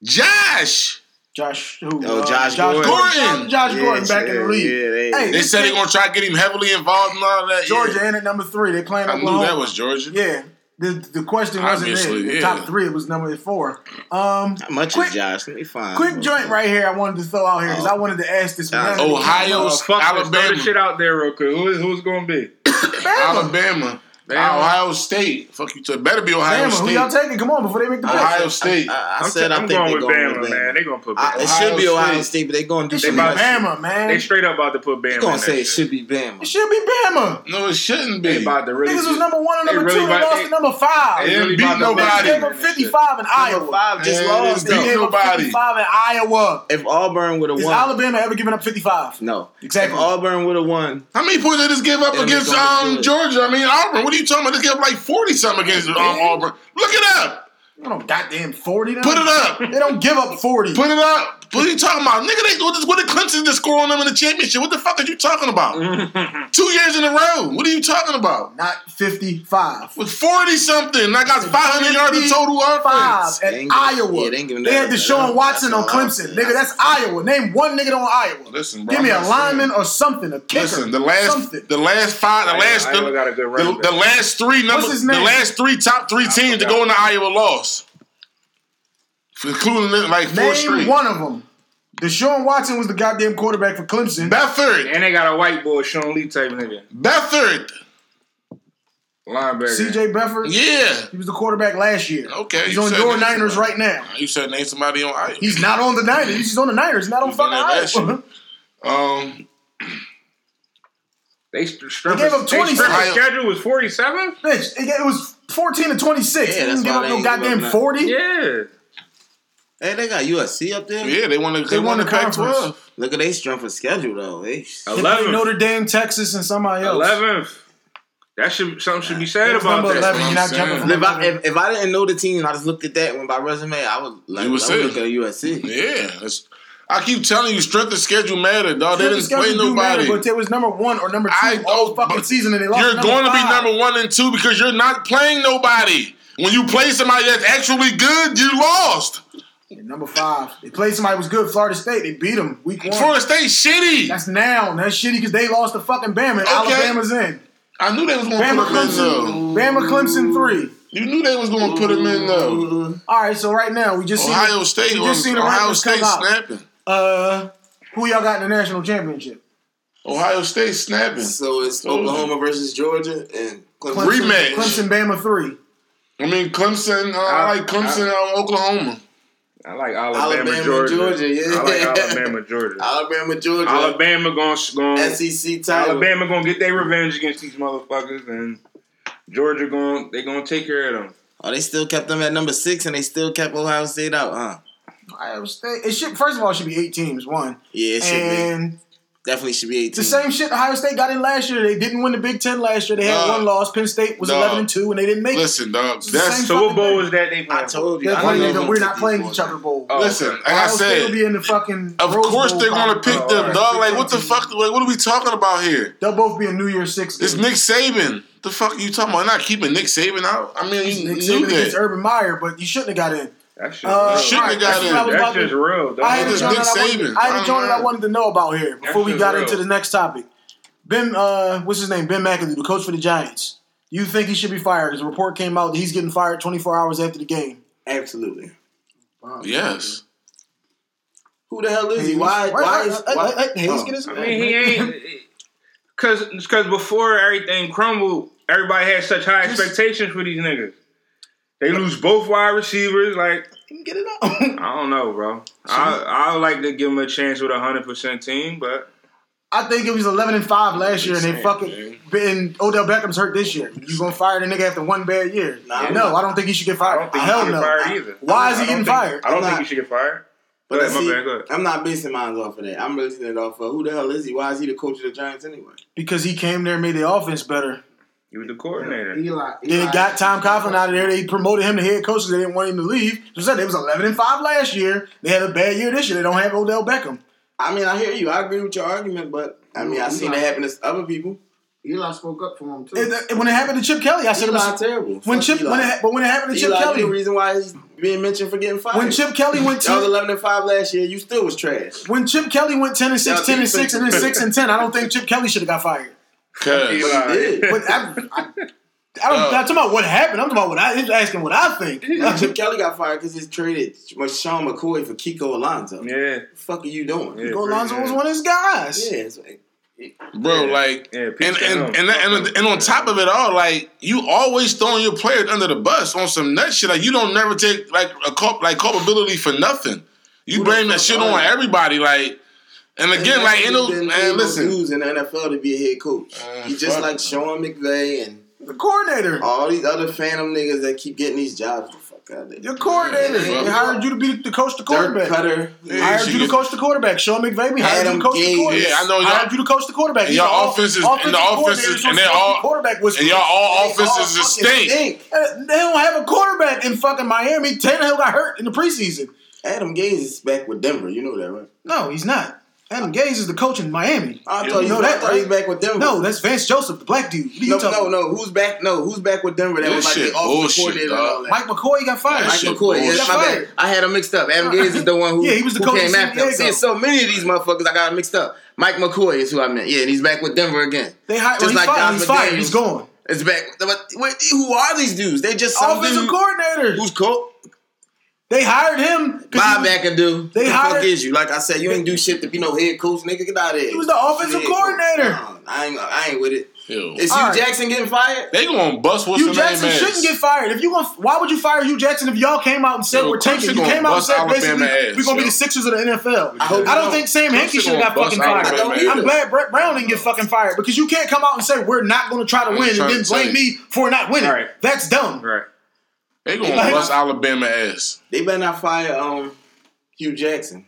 Josh! Josh, who? Oh, uh, Josh Gordon. Josh, Josh Yeah, Gordon back in the league. yeah, they- Hey, They this said they're going to try to get him heavily involved in all that. Georgia Yeah. in at number three. They playing I Oklahoma. knew that was Georgia. Yeah. The, the question wasn't Obviously, it. The yeah. top three it was number four. Um, How much Quick- is Josh? Let me find. quick joint right here. I wanted to throw out here because Oh. I wanted to ask this. Josh. man. Ohio, Oh, fuck this. Throw Alabama. the shit out there real quick. Who is, who's going to be? Alabama. Bama. Ohio State. Fuck you. It better be Ohio Bama, who State. y'all taking? Come on, before they make the pick. Ohio State. I, I I'm, said I I'm think going they're with going Bama, man. Bama. They going to put I, Bama. it should be Ohio Ohio State. State, but they're going to It do should too be. Bama, man. They straight up about to put Bama. They're gonna say it shit. should be Bama. It should be Bama. No, it shouldn't be. They be. about to really. Niggas was number one and They number really two. They about- lost to number five. They They really didn't beat nobody. They gave Bama them in that shit. 55 in Number Iowa. five just Yeah, lost, they They beat gave though. nobody. 55 in Iowa. If Auburn would have Is won. Alabama ever given up 55? no. Exactly. If Auburn would have won, How many points did this give up against make them um, good. Georgia? I mean, Auburn. What are you talking about? They gave up like 40 something against um, Auburn. Look it up. You know, goddamn 40 now. Put it up. They don't give up 40. Put it up. What are you talking about? Nigga, they what, what did Clemson just score on them in the championship? What the fuck are you talking about? Two years in a row. What are you talking about? Not 55. With 40 something. I got 500 yards of total Five offense. at They Iowa. yeah, they ain't They had up. Deshaun That's Watson on Clemson. Nigga, that's Iowa. Name one nigga on Iowa. Listen, bro. Give me a lineman or something, a kicker. Listen, the last, something. the last five, the Iowa- last, the, got a good running the, the last three number, his the last three top three teams to forgot. go into Iowa lost, including like four Name straight. one of them. Deshaun Watson was the goddamn quarterback for Clemson. Beathard, And they got a white boy, Sean Lee type nigga. Beathard, Linebacker. C.J. Beathard. yeah. He was the quarterback last year. Okay, He's you on your Niners somebody. right now. You said name somebody on Iowa. He's not on the Niners. He's on the Niners, He's not on He's on fucking that last Iowa. Um, They st- strength, They gave up they strength 27. schedule was 47? Bitch, it it was 14 to 26. Yeah, they didn't give up no ain't give up goddamn 40. Yeah. Hey, they got USC up there. yeah, they won the, they, They won won the the Pac-12. Look at their strength of schedule though. They, They played 11th. Notre Dame, Texas, and somebody else. 11th. That should something should be said That about number that. 11. You're not That's what I'm jumping from if, I, if, if I didn't know the team and I just looked at that and by resume, I would like You would I would say. look at USC. Yeah, I keep telling you, strength of schedule mattered, dog. They didn't schedule play do matter, nobody. But they was number one or number two I all know, fucking season, and they lost. You're going to be number one and two because you're not playing nobody. When you play somebody that's actually good, you lost. And number five. They played somebody who was good. Florida State. They beat them week one. Florida State shitty. That's now. That's shitty because they lost to fucking Bama. And Okay. Alabama's in. I knew they was going to Bama put him in though. Clemson. Bama Clemson three. You knew they was going to put him in though. All right, so right now we just seen Ohio State, we just seen Ohio rankings come State out. snapping. Uh, who y'all got in the national championship? Ohio State snapping. So it's Told you. Oklahoma versus Georgia and Clemson. Clemson, Rematch. Clemson, Bama three. I mean, Clemson. Uh, I, I- like Clemson, uh, Oklahoma. I like Alabama, Alabama, Georgia. Georgia, yeah. I like Alabama, Georgia. Alabama, Georgia, Alabama going going SEC title. Alabama gonna get their revenge against these motherfuckers, and Georgia going they gonna take care of them. Oh, they still kept them at number six, and they still kept Ohio State out, huh? Iowa State. It should first of all it should be eight teams. One Yeah, it should be. And Definitely should be eighteen. the same shit Ohio State got in last year. They didn't win the Big Ten last year. They had Nah. one loss. Penn State was Nah. eleven and two, and they didn't make it. Listen, dog. That's same So what fucking bowl thing. was that they playing? I told you. They're I playing know each- them we're not playing each other bowl. Oh, listen. okay. Like I Ohio State will be in the fucking. of Rose course Bowl they're gonna conference. pick them, Alright. dog. Like what the fuck? Like what are we talking about here? They'll both be in New Year's Six. It's Nick Saban. The fuck are you talking about? Not keeping Nick Saban out. I mean, you Nick knew Saban against that. Urban Meyer, but you shouldn't have got in. That shit. Uh, real. Shouldn't right, got that's in. what I was That's about to- just real. Dog. I had a It's joint that I wanted, Saban. I had a I I wanted to know about here before we got real. into the next topic. Ben, uh, what's his name? Ben McAdoo, the coach for the Giants. You think he should be fired? Because a report came out that he's getting fired 24 hours after the game. Absolutely. Wow. Yes. Who the hell is he? Why? Why is? right, why- right, right, Hayes oh. his- I mean, he ain't. Cause, cause before everything crumbled, everybody had such high Just- expectations for these niggas. They lose both wide receivers. Like can get it out. I don't know, bro. I I would like to give him a chance with a hundred percent team, but I think it was 11 and 5 last year, and they Same, fucking. man. Ben Odell Beckham's hurt this year. You gonna fire the nigga after one bad year? Nah, no, I don't think he should get I fired. don't think Hell he should no. fired either. Why is I he don't getting think- fired? I don't I'm think not- he should get fired. But ahead, see, bad. I'm not basing mine off of that. I'm basing it off of who the hell is he? Why is he the coach of the Giants anyway? Because he came there and made the offense better. He was the coordinator. Eli, Then Eli, they got Tom Coughlin out of there. They promoted him to head coach because they didn't want him to leave. So said they was 11 and 5 last year. They had a bad year this year. They don't have Odell Beckham. I mean, I hear you. I agree with your argument, but I mean, I seen it happen to other people. Eli spoke up for him too. It- it- when it happened to Chip Kelly, I said it Eli was terrible. when Fuck Chip Eli. when it, but when it happened to Chip Eli, Kelly, the reason why he's being mentioned for getting fired. when Chip Kelly went Y'all was to 11 and 5 last year. You still was trash. when Chip Kelly went 10 and 6, 10 and 6, and then 6 and 10, I don't think Chip Kelly should have got fired. Cause Eli. did. But I, I, I don't, Uh, I'm talking about what happened. I'm talking about what I, he's asking what I think. Chip Kelly got fired because he's traded Sean McCoy for Kiko Alonso. What Yeah, the fuck are you doing? Yeah. Go Lonzo was one of his guys. Yeah, it's like, bro, like, yeah. and peace to and, and, and, and on top of it all, like you always throwing your players under the bus on some nut shit. Like you don't never take like a culp, like culpability for nothing. You Who blame that shit on everybody. Like, and again, like ain't no Been man. Listen, dudes in the NFL to be a head coach. Uh, He's just like Sean McVay and The coordinator. all these other phantom niggas that keep getting these jobs. The fuck out of there. Your coordinator. Yeah. They hired you to be the coach the Dirt quarterback. cutter. Yeah, hired you to coach the quarterback. Sean McVay we hired you to coach the Gase. quarterback. Yeah, I know y'all- hired you to coach the quarterback. And These y'all are offenses- and the offensive offenses- coordinators and they who all- the quarterback was and y'all all They all offenses is fucking stink. They don't have a quarterback in fucking Miami. Tannehill got hurt in the preseason. Adam Gase is back with Denver. You know that, right? No, he's not. Adam Gase is the coach in Miami. I thought you know know that, that. I thought he's back with Denver. No, that's Vance Joseph, the black dude. What are you no, talking no, no. Who's back? No, who's back with Denver? That This was like shit the offensive bullshit, coordinator and all that. Mike McCoy got fired. That Mike shit McCoy, yes, bullshit. my bad. Fired. I had him mixed up. Adam Gase is the one who, Yeah, he was the coach came in San after him. Diego. See, so many of these motherfuckers I got mixed up. Mike McCoy is who I meant. Yeah, and he's back with Denver again. They hired. Just Well, he's like fired. Josh He's fired. He's gone. It's back. But who are these dudes? They just some Offensive dude coordinator. who's coach. They hired him. Bob he, was, McAdoo. They the hired- fuck is you? Like I said, you ain't do shit to be no head coach, nigga. Get out of here. he was the offensive Head coordinator. Nah, I ain't. I ain't with it. Ew. Is All Hue right. Jackson getting fired? They gonna bust what's Hue Jackson name shouldn't ass. get fired. If you want, why would you fire Hue Jackson if y'all came out and said Yo, we're taking? You came out and said Alabama basically ass, we're gonna be the Sixers of the NFL. I hope I don't not. think Sam Hinkie should have got fucking bust fired. Alabama ass. I'm glad Brett Brown didn't get fucking fired because you can't come out and say we're not going to try to I'm win and then blame me for not winning. Right. That's dumb. right. They gonna Like- bust Alabama ass. They better not fire um Hue Jackson.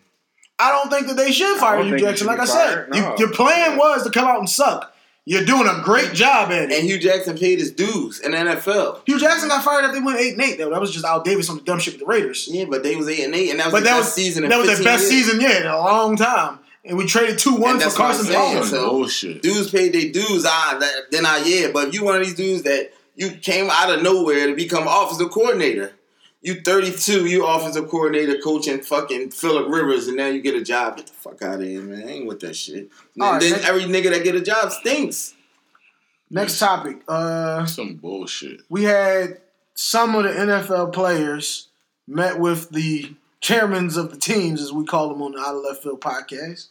I don't think that they should fire Hue Jackson. Like I be said, fired. you, your plan was to come out and suck. You're doing a great job at it. And Hue Jackson paid his dues in the NFL. Hue Jackson got fired after they went eight and eight. Though that was just Al Davis on the dumb shit with the Raiders. Yeah, but they was eight and eight, and that was But the that best was season. in that was their best years. season yet in a long time. And we traded two one for that's what I'm Carson Palmer. Some so- bullshit. Dudes paid their dues. Ah, that, then I yeah. But if you one of these dudes that you came out of nowhere to become offensive coordinator. You 32, you offensive coordinator coaching fucking Philip Rivers, and now you get a job. Get the fuck out of here, man. I ain't with that shit. And All right, then next- every nigga that get a job stinks. Next topic. Uh, Some bullshit. we had some of the NFL players met with the chairmans of the teams, as we call them on the Out of Left Field podcast,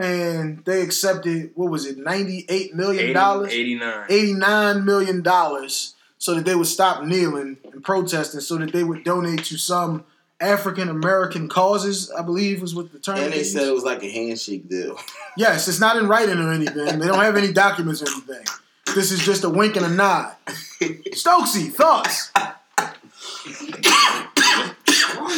and they accepted what was it, ninety eight million 80, dollars, 89. eighty nine million dollars so that they would stop kneeling and protesting, so that they would donate to some African American causes. I believe was what the term. And they used. said it was like a handshake deal. Yes, it's not in writing or anything. They don't have any documents or anything. This is just a wink and a nod. Stokesy, thoughts?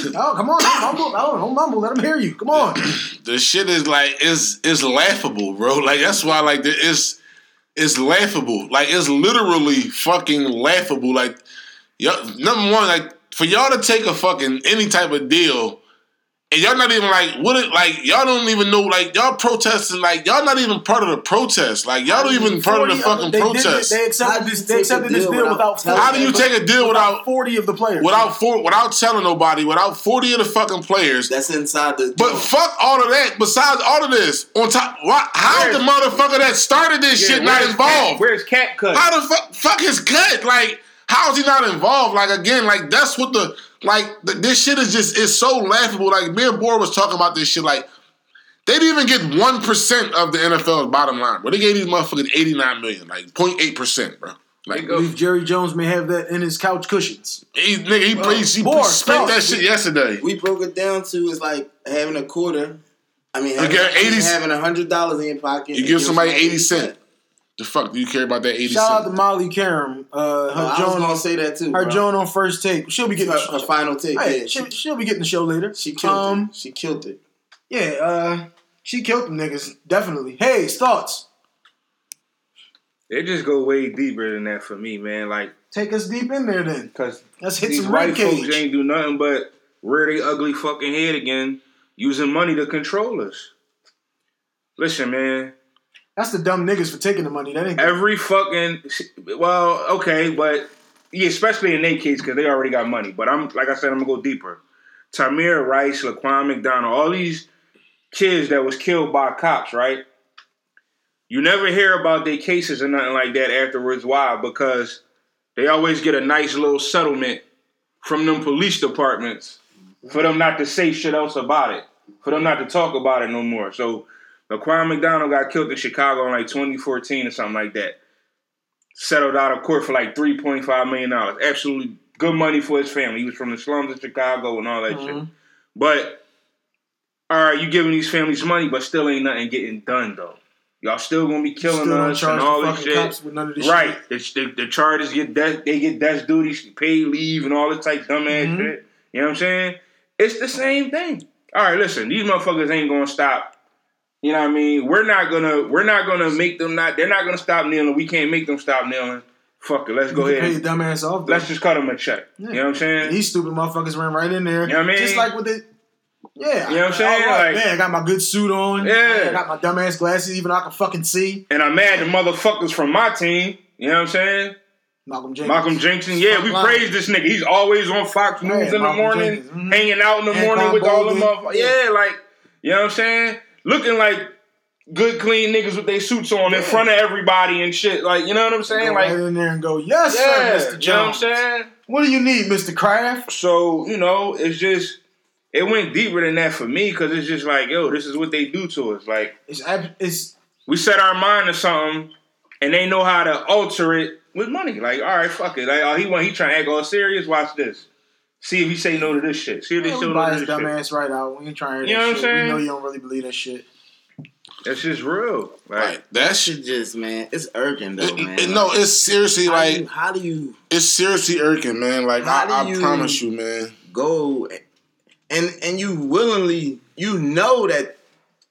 oh, come on, don't mumble. Oh, don't mumble. Let them hear you. Come on. the shit is like it's it's laughable, bro. Like that's why like the- it's it's laughable. Like it's literally fucking laughable. Like y'all, number one, like for y'all to take a fucking any type of deal. And y'all not even like what it like y'all don't even know like y'all protesting like y'all not even part of the protest like y'all don't even part of the fucking they protest. They How accepted do you this. They take a accepted this deal deal without without. How do you take a deal without forty of the players? without four, without telling nobody without forty of the fucking players? That's inside the. But fuck all of that. Besides all of this, on top, why, how Where's- the motherfucker that started this Yeah, shit not involved? Cat- Where's Cat Cut? How the fuck, fuck his cut? Like, how is he not involved? Like again, like that's what the like the, this shit is just is so laughable. Like me and Bohr was talking about this shit. Like they didn't even get one percent of the NFL's bottom line, but they gave these motherfuckers eighty nine million, like 0.8 percent, bro. Like I believe Jerry Jones may have that in his couch cushions. he, nigga, he, he, he, Bohr, spent that stop. shit yesterday. we broke it down to it's like having a quarter. I mean, You having, get 80 having a hundred dollars in your pocket. You give give somebody somebody eighty cent. The fuck do you care about that eighty Shout out to cent? Molly Qerim. Uh, her Oh, I was Joan, gonna say that too. her bro. Joan on first take. She'll be getting. her, her final take. Hey, yeah, she'll, she, she'll be getting the show later. she killed um, it. She killed it. Yeah, uh, she killed them niggas. Definitely. Hey, thoughts. It just go way deeper than that for me, man. Like, Take us deep in there then. cause Let's hit these some white red folks ain't do nothing but rear their ugly fucking head again, using money to control us. Listen, man. That's the dumb niggas for taking the money. That ain't Every fucking well, okay, but yeah, especially in their case because they already got money. But I'm like I said, I'm gonna go deeper. Tamir Rice, Laquan McDonald, all these kids that was killed by cops, right? You never hear about their cases or nothing like that afterwards. Why? Because they always get a nice little settlement from them police departments for them not to say shit else about it, for them not to talk about it no more. So Laquan McDonald got killed in Chicago in like 2014 or something like that. Settled out of court for like 3.5 million dollars. Absolutely good money for his family. He was from the slums of Chicago and all that shit. Mhm. But all right, you giving these families money, but still ain't nothing getting done though. Y'all still gonna be killing Still us and all this shit. cops with none of this Right. shit. The, the, the charters get death, they get death duties, paid leave, and all this type dumbass Mhm. shit. You know what I'm saying? It's the same thing. All right, listen, these motherfuckers ain't gonna stop. You know what I mean? We're not gonna we're not gonna make them not they're not gonna stop kneeling. We can't make them stop kneeling. Fuck it, let's go ahead. pay your dumb ass off. though. Let's just cut them a check. You know what I'm saying? These stupid motherfuckers ran right in there. You know what I mean? Just like with the. Yeah. You know what I'm saying? Right, Like- man, I got my good suit on. Yeah. I got my dumb ass glasses, even though I can fucking see. And I'm mad the motherfuckers from my team. You know what I'm saying? Malcolm Jenkins. Malcolm Jenkins, yeah, we praise this nigga. He's always on Fox Yeah, News in the morning, mhm. hanging out in the Anquan morning with all the motherfuckers. yeah. Yeah, like, you know what I'm saying? Looking like good, clean niggas with their suits on in front of everybody and shit. Like, you know what I'm Go saying? right Like, in there and go, yes, yeah, sir, Mr. you know what I'm Jones. saying? What do you need, Mr. Kraft? So, you know, it's just, it went deeper than that for me because it's just like, yo, this is what they do to us. Like, It's it's we set our mind to something and they know how to alter it with money. Like, all right, fuck it. Like, oh, he want he trying to act all serious. Watch this. See if he say no to this shit. See if they yeah, say we no buy to his this dumb shit. ass right out. We ain't trying to You know what I'm shit. We know you don't really believe that shit. That's just real. Like, Like that That shit. shit just man, it's irking though, It- man. it- no, it's seriously how like do you, how do you it's seriously irking, man. Like How do I, I you- promise you, man. go and and you willingly you know that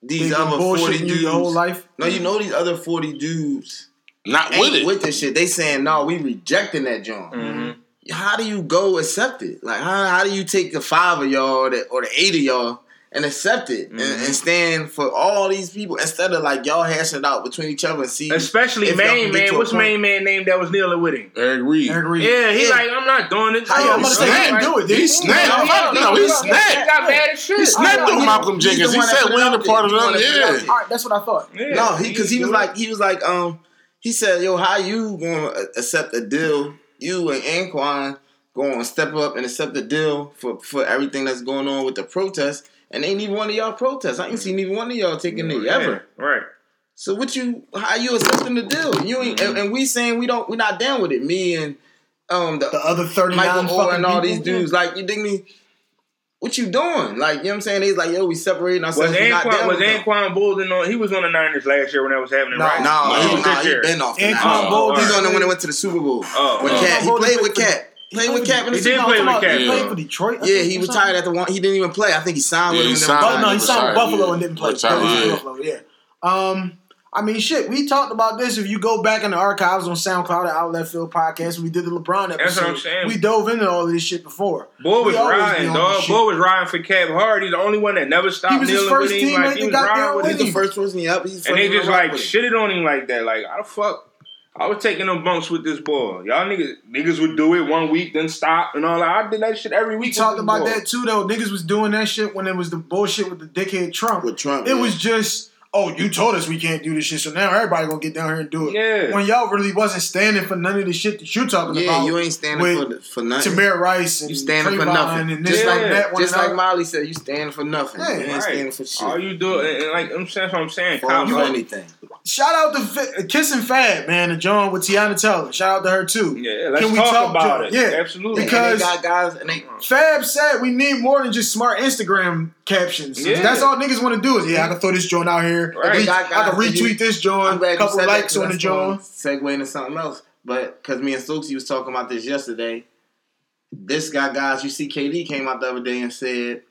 these other forty bullshitting you dudes your whole life. No, you know these other forty dudes Not ain't with it. with this shit. They saying no, we rejecting that joint. mhm. How do you go accept it? Like how how do you take the five of y'all or the, or the eight of y'all and accept it and, Mhm. and stand for all these people instead of like y'all hashing it out between each other and see especially if y'all main can get man. to a What's point. main man name that was kneeling with him? Eric Reid. Eric Reid. Yeah, he Yeah. like, I'm not doing it. How Yeah, you I'm to say he didn't do it. did He he? snapped. No, Fuck, no, he He snapped. got mad as shit. He snapped on Malcolm Jenkins. He said we it ain't a part of them. He's the one that put it Yeah. All right, that's what I thought. Yeah, No, he because he was like he was like um he said yo how you gonna accept a deal you and Anquan going to step up and accept the deal for for everything that's going on with the protest and ain't even one of y'all protests I ain't seen even one of y'all taking it Yeah, ever Right. so what you how you accepting the deal you ain't and, and we saying we don't we're not down with it me and um the, The other thirty nine Michael Orr and all these people, dudes. Like, you dig me? What you doing? Like, you know what I'm saying? He's like, yo, we separating Was ourselves. we not Anquan down was. Anquan Boldin on? He was on the Niners last year when that was happening, No. right? No, No. he, he was nah, he been off. the Anquan line. Boldin- He's on the one that went to the Super Bowl. Oh, with oh. Kap. He played played with for- Kap. Played with Kap in the He Super did Bowl. play with Kap. He Yeah. played for Detroit. I Yeah, he retired at the one. He didn't even play. I think he signed Yeah, with he him. and then signed. Oh no, he signed with Buffalo yeah. and didn't play. Retired, Yeah, yeah. Buffalo, yeah. Um, I mean, shit. We talked about this. If you go back in the archives on SoundCloud at Outlet Field Podcast, we did the LeBron episode. That's what I'm saying. We dove into all of this shit before. Boy was We always riding, dog. this. Boy was riding for Kap hard. He's the only one that never stopped He was his dealing first with him. teammate Like, he that got riding down with with He's him. the first person. Yep, he's And they just like rock with him. shitted on him like that. Like, how the fuck? I was taking them bumps with this boy. Y'all niggas, niggas would do it one week, then stop and all that. I did that shit every week. We talked about boy. that too, though. Niggas was doing that shit when it was the bullshit with the dickhead Trump. With Trump, it yeah. was just, oh, you told us we can't do this shit, so now everybody gonna get down here and do it. Yeah. When y'all really wasn't standing for none of the shit that you're talking Yeah, about. Yeah, you ain't standing with for for nothing. Tamir Rice and You standing for nothing. and this Just Yeah. like that. one Just like all. Molly said, you standing for nothing. Yeah, you ain't Right. standing for shit. All you do, and, and like I'm saying, that's what I'm saying. for Cops, anything. Shout out to Fa- Kissing Fab, man, and John with Teyana Taylor. Shout out to her too. yeah, let's Can we talk, talk, about Joe? it. Yeah. absolutely. Because- and they got guys and they uh, Fab said we need more than just smart Instagram captions. Yeah. That's all niggas want to do is yeah, I can throw this joint out here. Right. Re- Got I can retweet this I'm joint. glad you Couple said that, on the that's gonna joint. Segue into something else, but because me and Stokesy was talking about this yesterday, this guy, guys, you see, KD came out the other day and said,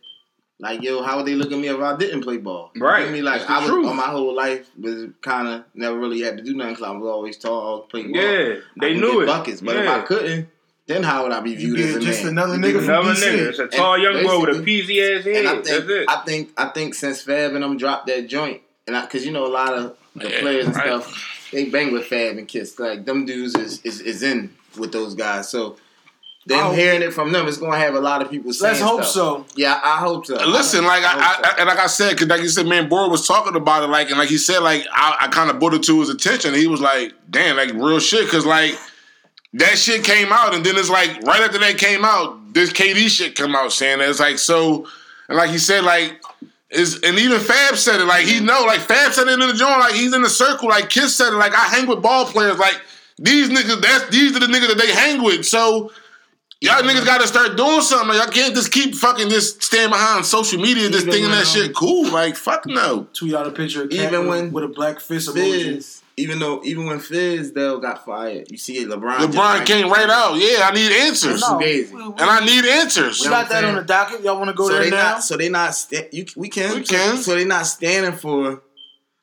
like, yo, how would they look at me if I didn't play ball? You Right. feel Me like I was truth. on my whole life was kind of never really had to do nothing because I was always tall, playing ball. Yeah, they can knew get it. buckets, but if I couldn't, then how would I be viewed as a just man? another nigga dig from me? Another DC. nigga. It's a tall young boy with a peasy ass head. And I That's think it. I think I think since Fab and them dropped that joint, and I because you know a lot of the Yeah, players and right. stuff, they bang with Fab and Kiss. Like them dudes is is, is in with those guys. So them Oh. hearing it from them, it's gonna have a lot of people saying. Let's hope stuff. so. Yeah, I hope so. Listen, like I, hope I, so. and like I said, cause like you said, man, Boyd was talking about it, like, and like he said, like I, I kind of brought it to his attention. He was like, "Damn, like real shit," cause like that shit came out, and then it's like right after that came out, this KD shit come out saying that it's like so, and like he said, like. Is, and even Fab said it like he know like Fab said it in the joint like he's in the circle like Kiss said it like I hang with ball players like these niggas that's these are the niggas that they hang with so Y'all niggas gotta start doing something. Y'all can't just keep fucking just staying behind social media, just Even thinking that um, shit cool. Like, fuck no. Tweet out a picture of Cat Even when with a black fist emoji. Fizz, even though even when Fizz though got fired, you see it. LeBron. just LeBron like- came right out. Yeah, I need answers. No. Fugazi. we, we, And I need answers. we know got that on the docket. Y'all want to go so there they now? not so they not sta- you we can We so- can. So, they not standing for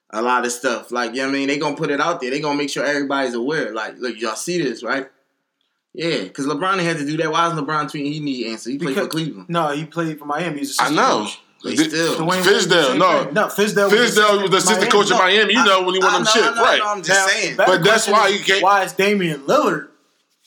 a lot of stuff like you know what I mean they gonna put it out there they gonna make sure everybody's aware like look y'all see this right yeah because LeBron had to do that why is LeBron tweeting he need answer he played for Cleveland no, he played for Miami. He's a I assistant know. coach. They Th- still- Dwyane Wade, no. no, Fizdale. was Fizdale was the assistant coach of Miami. You know when he won I them know, shit, know, right? I know, I'm just Now, saying But that's why is, you can't- Why is Damian Lillard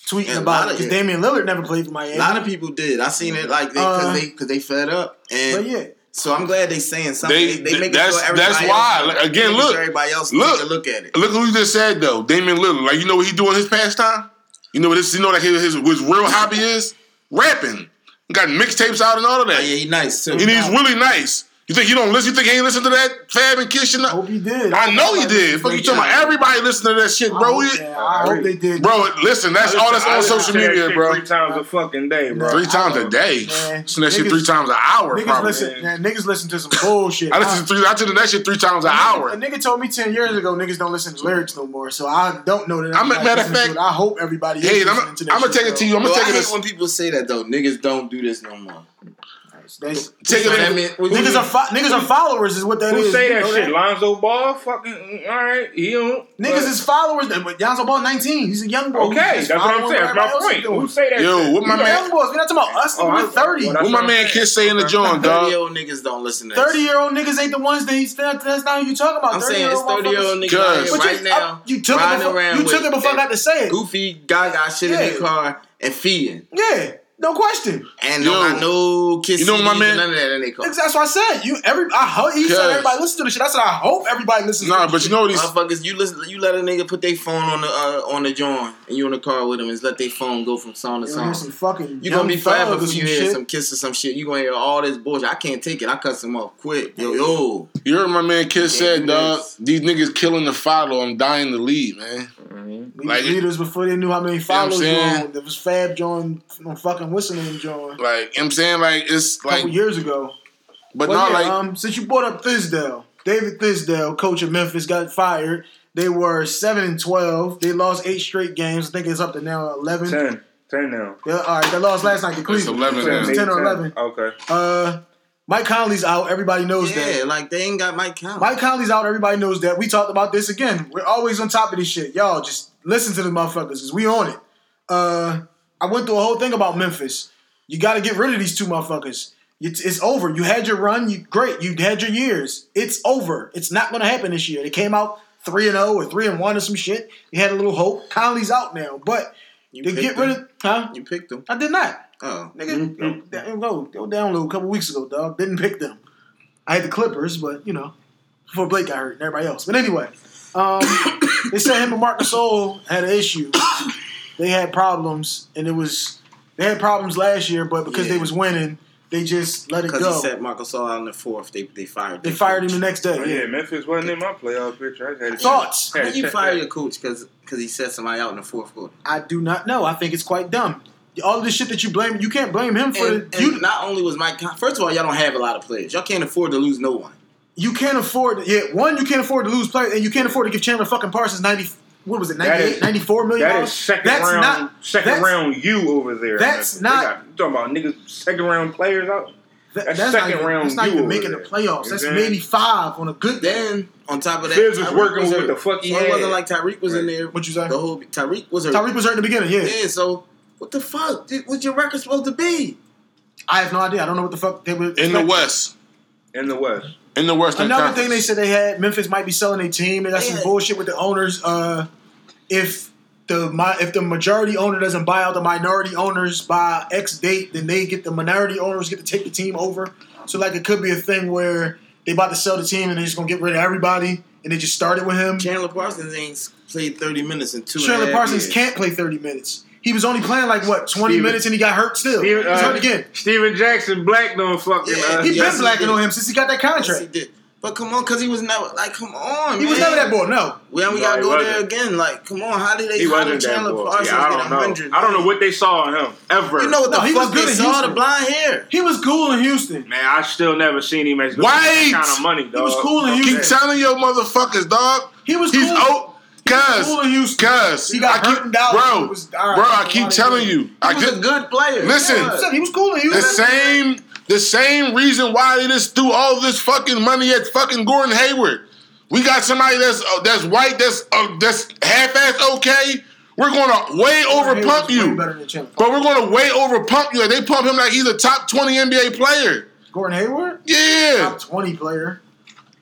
tweeting Yeah, a about it? Because. Damian Lillard never played for Miami. a lot of people did I seen it like they because Uh, they because they fed up and but yeah, so I'm glad they saying something They- they, they, make that's- sure everybody that's else why. know. Like, again, look. everybody else Look. look at it Look who you just said though, Damian Lillard. Like you know what he doing his pastime? You know what this? You know like his, his, his real hobby is rapping. He got mixtapes out and all of oh, that. yeah he nice too And he's really nice. You think he don't listen? You think he ain't listen to that Fab and Kiss shit? I hope he did. I know he did. Fuck you talking about? Everybody listen to that shit, I bro. hope, yeah, I hope they did. Bro, listen, that's all that's on social media, shit bro. Three times a fucking day, bro. Three times a day. Man, Listen to that shit three times an hour, Niggas probably. listen, man, niggas listen to some bullshit. I listen to three. I listen to that shit three times an hour. A hour. nigga told me ten years ago niggas don't listen to lyrics no more, so I don't know that. I'm a- matter of fact- I hope everybody. is Hey, I'm listening to that gonna take it to you. I'm gonna take it. when people say that though. Niggas don't do this no more. That's- Take that mean- Niggas are fo- niggas are followers, is what that Who is. say You that know shit? Lonzo Ball, fucking mm, all right. He don't. Niggas but- is followers, but Lonzo Ball 19. He's a young boy. okay. That's what I'm saying. That's my everybody point. Who say that? Yo, shit? what my These are man- young boys. We're not talking about us. Oh, We're 30. well, What my man saying. Kiss say in the Okay. joint, Thirty year old niggas don't listen to 30 year old niggas ain't the ones that he's that's not who you talking about. I'm saying it's 30-year-old thirty year old motherfuckers. niggas Cuz. Right you, now. you took it before, around you took it before I got to say it. Goofy Gaga shit in Yeah. their car and feeding. Yeah, no question. And Yo, don't got no kiss you know my man- none of that in their car. That's what I said. You every I hope he Cuz. said everybody listen to the shit. I said I hope everybody listens. Nah, to but you know what he's. Motherfuckers, you listen, you let a nigga put their phone on the uh, on the joint and you in the car with them and let their phone go from song to You song. hear some fucking You gonna be forever if if you hear some kiss or some shit. You gonna hear all this bullshit. I can't take it. I cut some off quick. Yo, yo. You heard my man Kiss said, dog. These niggas killing the follow. I'm dying to lead, man. We Like, were leaders before they knew how many know what I'm followers you saying? on. There was Fab joined on fucking whistling joined a Like, you know what I'm saying? Like, it's couple like, years ago. but But not yeah, like, um, since you brought up Fizdale, David Fizdale, coach of Memphis, got fired. They were seven and twelve. They lost eight straight games. I think it's up to now eleven. 10. 10 now. Yeah, all right, they lost last night to Cleveland. 11 So it was now. ten or Maybe eleven. Okay. Uh, Mike Conley's out. Everybody knows Yeah, that. Yeah, like they ain't got Mike Conley. Mike Conley's out. Everybody knows that. We talked about this again. We're always on top of this shit. Y'all just listen to the motherfuckers because we on it. Uh, I went through a whole thing about Memphis. You got to get rid of these two motherfuckers. It's, it's over. You had your run. You great. You had your years. It's over. It's not going to happen this year. They came out three and zero or three and one or some shit. You had a little hope. Conley's out now, but you to picked get rid them. of huh? You picked them. I did not. Oh, Nigga, they go, they were down low a couple weeks ago, dog. Didn't pick them. I had the Clippers, but you know, before Blake got hurt and everybody else. But anyway, um, they said him and Marc Gasol had an issue. They had problems, and it was they had problems last year, but because Yeah. they was winning, they just let it go. because go. he set Marc Gasol out in the fourth. They they fired. they their fired him the next day. Oh, yeah. yeah, Memphis wasn't in my playoff picture. I had to Thoughts? had How to you fire your coach because he set somebody out in the fourth quarter? I do not know. I think it's quite dumb. All of this shit that you blame, you can't blame him for. And, the, you, and not only was Mike, Con- first of all, y'all don't have a lot of players. Y'all can't afford to lose no one. you can't afford. Yeah, one, you can't afford to lose players, and you can't afford to give Chandler fucking Parsons ninety. What was it? That 98, is- 94 million That dollars? is second That's round. not- second that's- round you over there. that's They not- got- talking about niggas second round players out. That- That's not second even, round That's not even over making the playoffs. You That's know maybe five on a good day. Then on top of that, Fizz was Tyreke working with the fuck he so it had. wasn't like Tyreke was in there. What you say? The whole Tyreke was hurt. Tyreke was hurt in the beginning. Yeah, Yeah, so what the fuck? Dude, What's your record supposed to be? I have no idea. I don't know what the fuck they were in the. West. in the West. In the Western Another Conference. thing they said they had Memphis might be selling a team. They got some Yeah. bullshit with the owners. Uh, if the mi- if the majority owner doesn't buy out the minority owners by X date, then they get the minority owners get to take the team over. So like it could be a thing where they about to sell the team and they're just gonna get rid of everybody and they just started with him. Chandler Parsons ain't played 30 minutes in two and a Chandler half Parsons years. can't play 30 minutes. He was only playing like what 20 Steven- minutes and he got hurt still. Steven, He's uh, hurt again. Stephen Jackson blacked on fucking. Yeah, uh, He's yes, been he blacking did. on him since he got that Yes, he contract. did. But come on, because he was never like, come on, he man. was never that boy. No, Well, we No, gotta go wasn't. there again. Like, come on, how did they? he wasn't did that Chandler. Parsons Yeah, I get don't know. 100? I don't know what they saw in him ever. You know what No, the he was good they in saw? Houston. The blind hair. he was cool in Houston. Man, I still never seen him as good Wait! that kind of money, dog. He was cool in Houston. Keep telling your motherfuckers, dog. He was He's cool. out. Cuz, cool in Houston. cuz, He got I keep, bro, He was- right, bro, I keep telling you, I He was just, a good player. Listen. I said he was cool in the Houston. same, the same reason why they just threw all this fucking money at fucking Gordon Hayward. We got somebody that's uh, that's white, that's uh, that's half-ass okay. We're gonna way over pump you, better than Chandler. but we're gonna way over pump you. Like they pump him like he's a top twenty NBA player. Gordon Hayward, Yeah, top twenty player.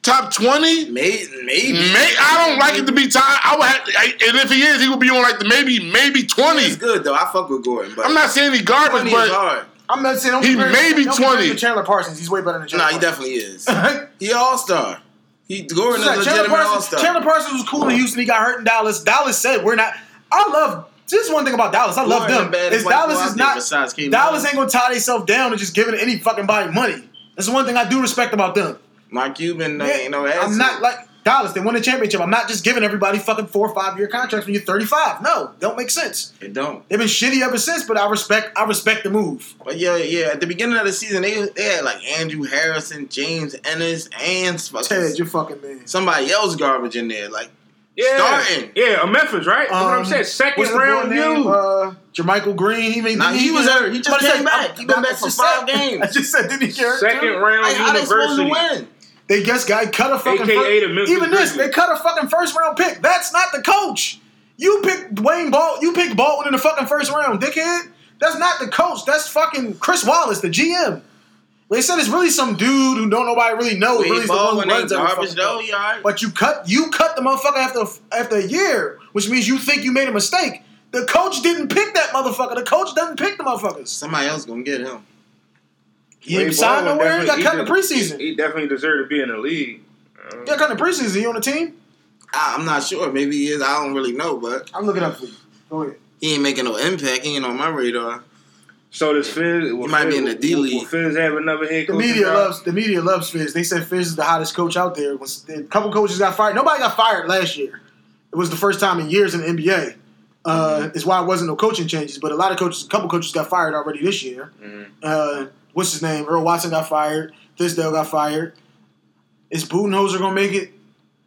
Top twenty. Maybe, maybe. May, I don't like it to be tied. I would have, I, and if he is, he would be on like the maybe maybe twenty. He's good though. I fuck with Gordon, but I'm not saying he garbage, but hard. I'm not saying He compare- may be don't compare him 20. to Chandler Parsons. He's way better than Nah, he definitely is. He all star. He Gordon is a Chandler legitimate all Parsons, star. Chandler Parsons was cool in Houston. He got hurt in Dallas. Dallas said we're not. I love. This is one thing about Dallas. I love them. the Is Dallas is out there not. besides Dallas ain't gonna tie themselves down and just giving any fucking body money. That's the one thing I do respect about them. Mark Cuban, Yeah, ain't no ass. I'm not like Dallas. They won the championship. I'm not just giving everybody fucking four or five year contracts when you're 35. No, don't make sense. It don't. They've been shitty ever since, but I respect. I respect the move. But yeah, yeah. At the beginning of the season, they they had like Andrew Harrison, James Ennis, and fucking Ted, you're fucking man. somebody else garbage in there. Like yeah, starting. Yeah, a Memphis, right? That's what I'm Um, saying. Second What's the round name? you. Uh, JaMychal Green. He made. Nah, didn't he was get hurt. He just I'm came back. He been I'm- back I for five said- games. I just said, didn't he get hurt? Second too? round like how they supposed to university. win? They just got cut a fucking. AKA the fir- Memphis even this, Grizzlies. they cut a fucking first round pick. That's not the coach. You picked Dwayne Ball. You picked Baldwin in the fucking first round, dickhead. That's not the coach. That's fucking Chris Wallace, the GM. They said it's really some dude who don't nobody really know. Wade really is the one Baldwin who ain't runs garbage though. thing. He. But you cut you cut the motherfucker after after a year, which means you think you made a mistake. The coach didn't pick that motherfucker. The coach doesn't pick the motherfuckers. Somebody else gonna get him. He Wade ain't signed nowhere. He got cut in the preseason. de- He definitely deserved to be in the league. He got cut in the preseason. He on the team? I, I'm not sure. Maybe he is. I don't really know, but I'm looking up for you. Go ahead. he ain't making no impact. He ain't on my radar. So does Fizz? Will might be in the D will- League. Will Fizz have another head The coach? media loves the media loves Fizz. They said Fizz is the hottest coach out there. Was a couple coaches got fired. Nobody got fired last year. It was the first time in years in the NBA. Uh, Is why it wasn't no coaching changes. But a lot of coaches, a couple coaches got fired already this year. Mhm. Uh, what's his name? Earl Watson got fired. Fizdale got fired. Is Budenholzer gonna make it?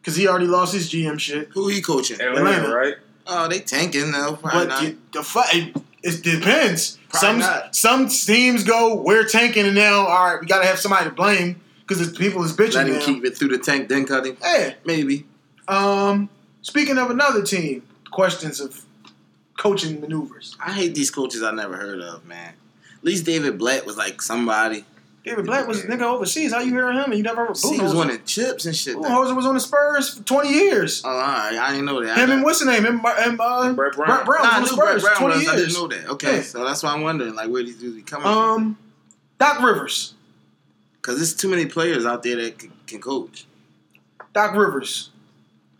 Because he already lost his GM shit. Who he coaching? Atlanta, Atlanta. right? Oh, they tanking though. Probably But not. the, the fight, it depends. Probably some not. some teams go, we're tanking, and now all right, we gotta have somebody to blame because the people is bitching Let him now. keep it through the tank, then cut him. Yeah. Maybe. Um, speaking of another team, questions of coaching maneuvers. I hate these coaches I never heard of, man. At least David Blatt was like somebody. David Blatt was a nigga overseas. How you hear him and you never heard of See, he was Budenholzer? winning chips and shit. though. Budenholzer was on the Spurs for twenty years. Oh, all right. I didn't know that. Him and what's the name? Him, and uh, Brett Brown. Brett Brown Nah, I was knew on the Brett Spurs Brown twenty was. I didn't know that. Okay, Yeah. so that's why I'm wondering, like, where these dudes be coming from? Um, Doc Rivers. Because there's too many players out there that can, can coach. Doc Rivers.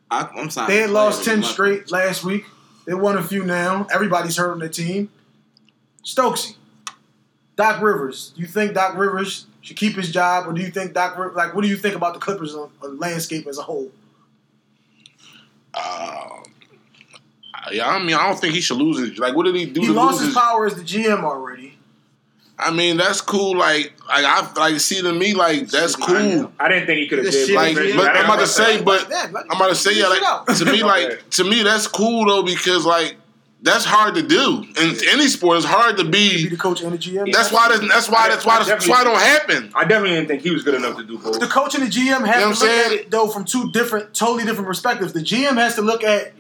I, I'm sorry. They had lost ten straight last week. They won a few now. Everybody's hurt on their team. Stokesy. Doc Rivers. Do you think Doc Rivers should keep his job, or do you think Doc Rivers, like what do you think about the Clippers on, on landscape as a whole? Uh, yeah, I mean, I don't think he should lose his. Like, what did he do He to lost lose his his? power as the GM already. I mean, that's cool. Like, like I like see to me, like that's cool. know. I didn't think he could have did Like, but I I'm about to say, but Yeah, I'm about to say, yeah, like to me, like to me, that's cool though because like that's hard to do in any sport. It's hard to be be. the coach and the GM. That's why. That's, that's why. That's why. That's why it don't happen. I definitely didn't think he was good enough to do both. the coach and the GM have You know to look saying? at it though from two different, totally different perspectives. The GM has to look at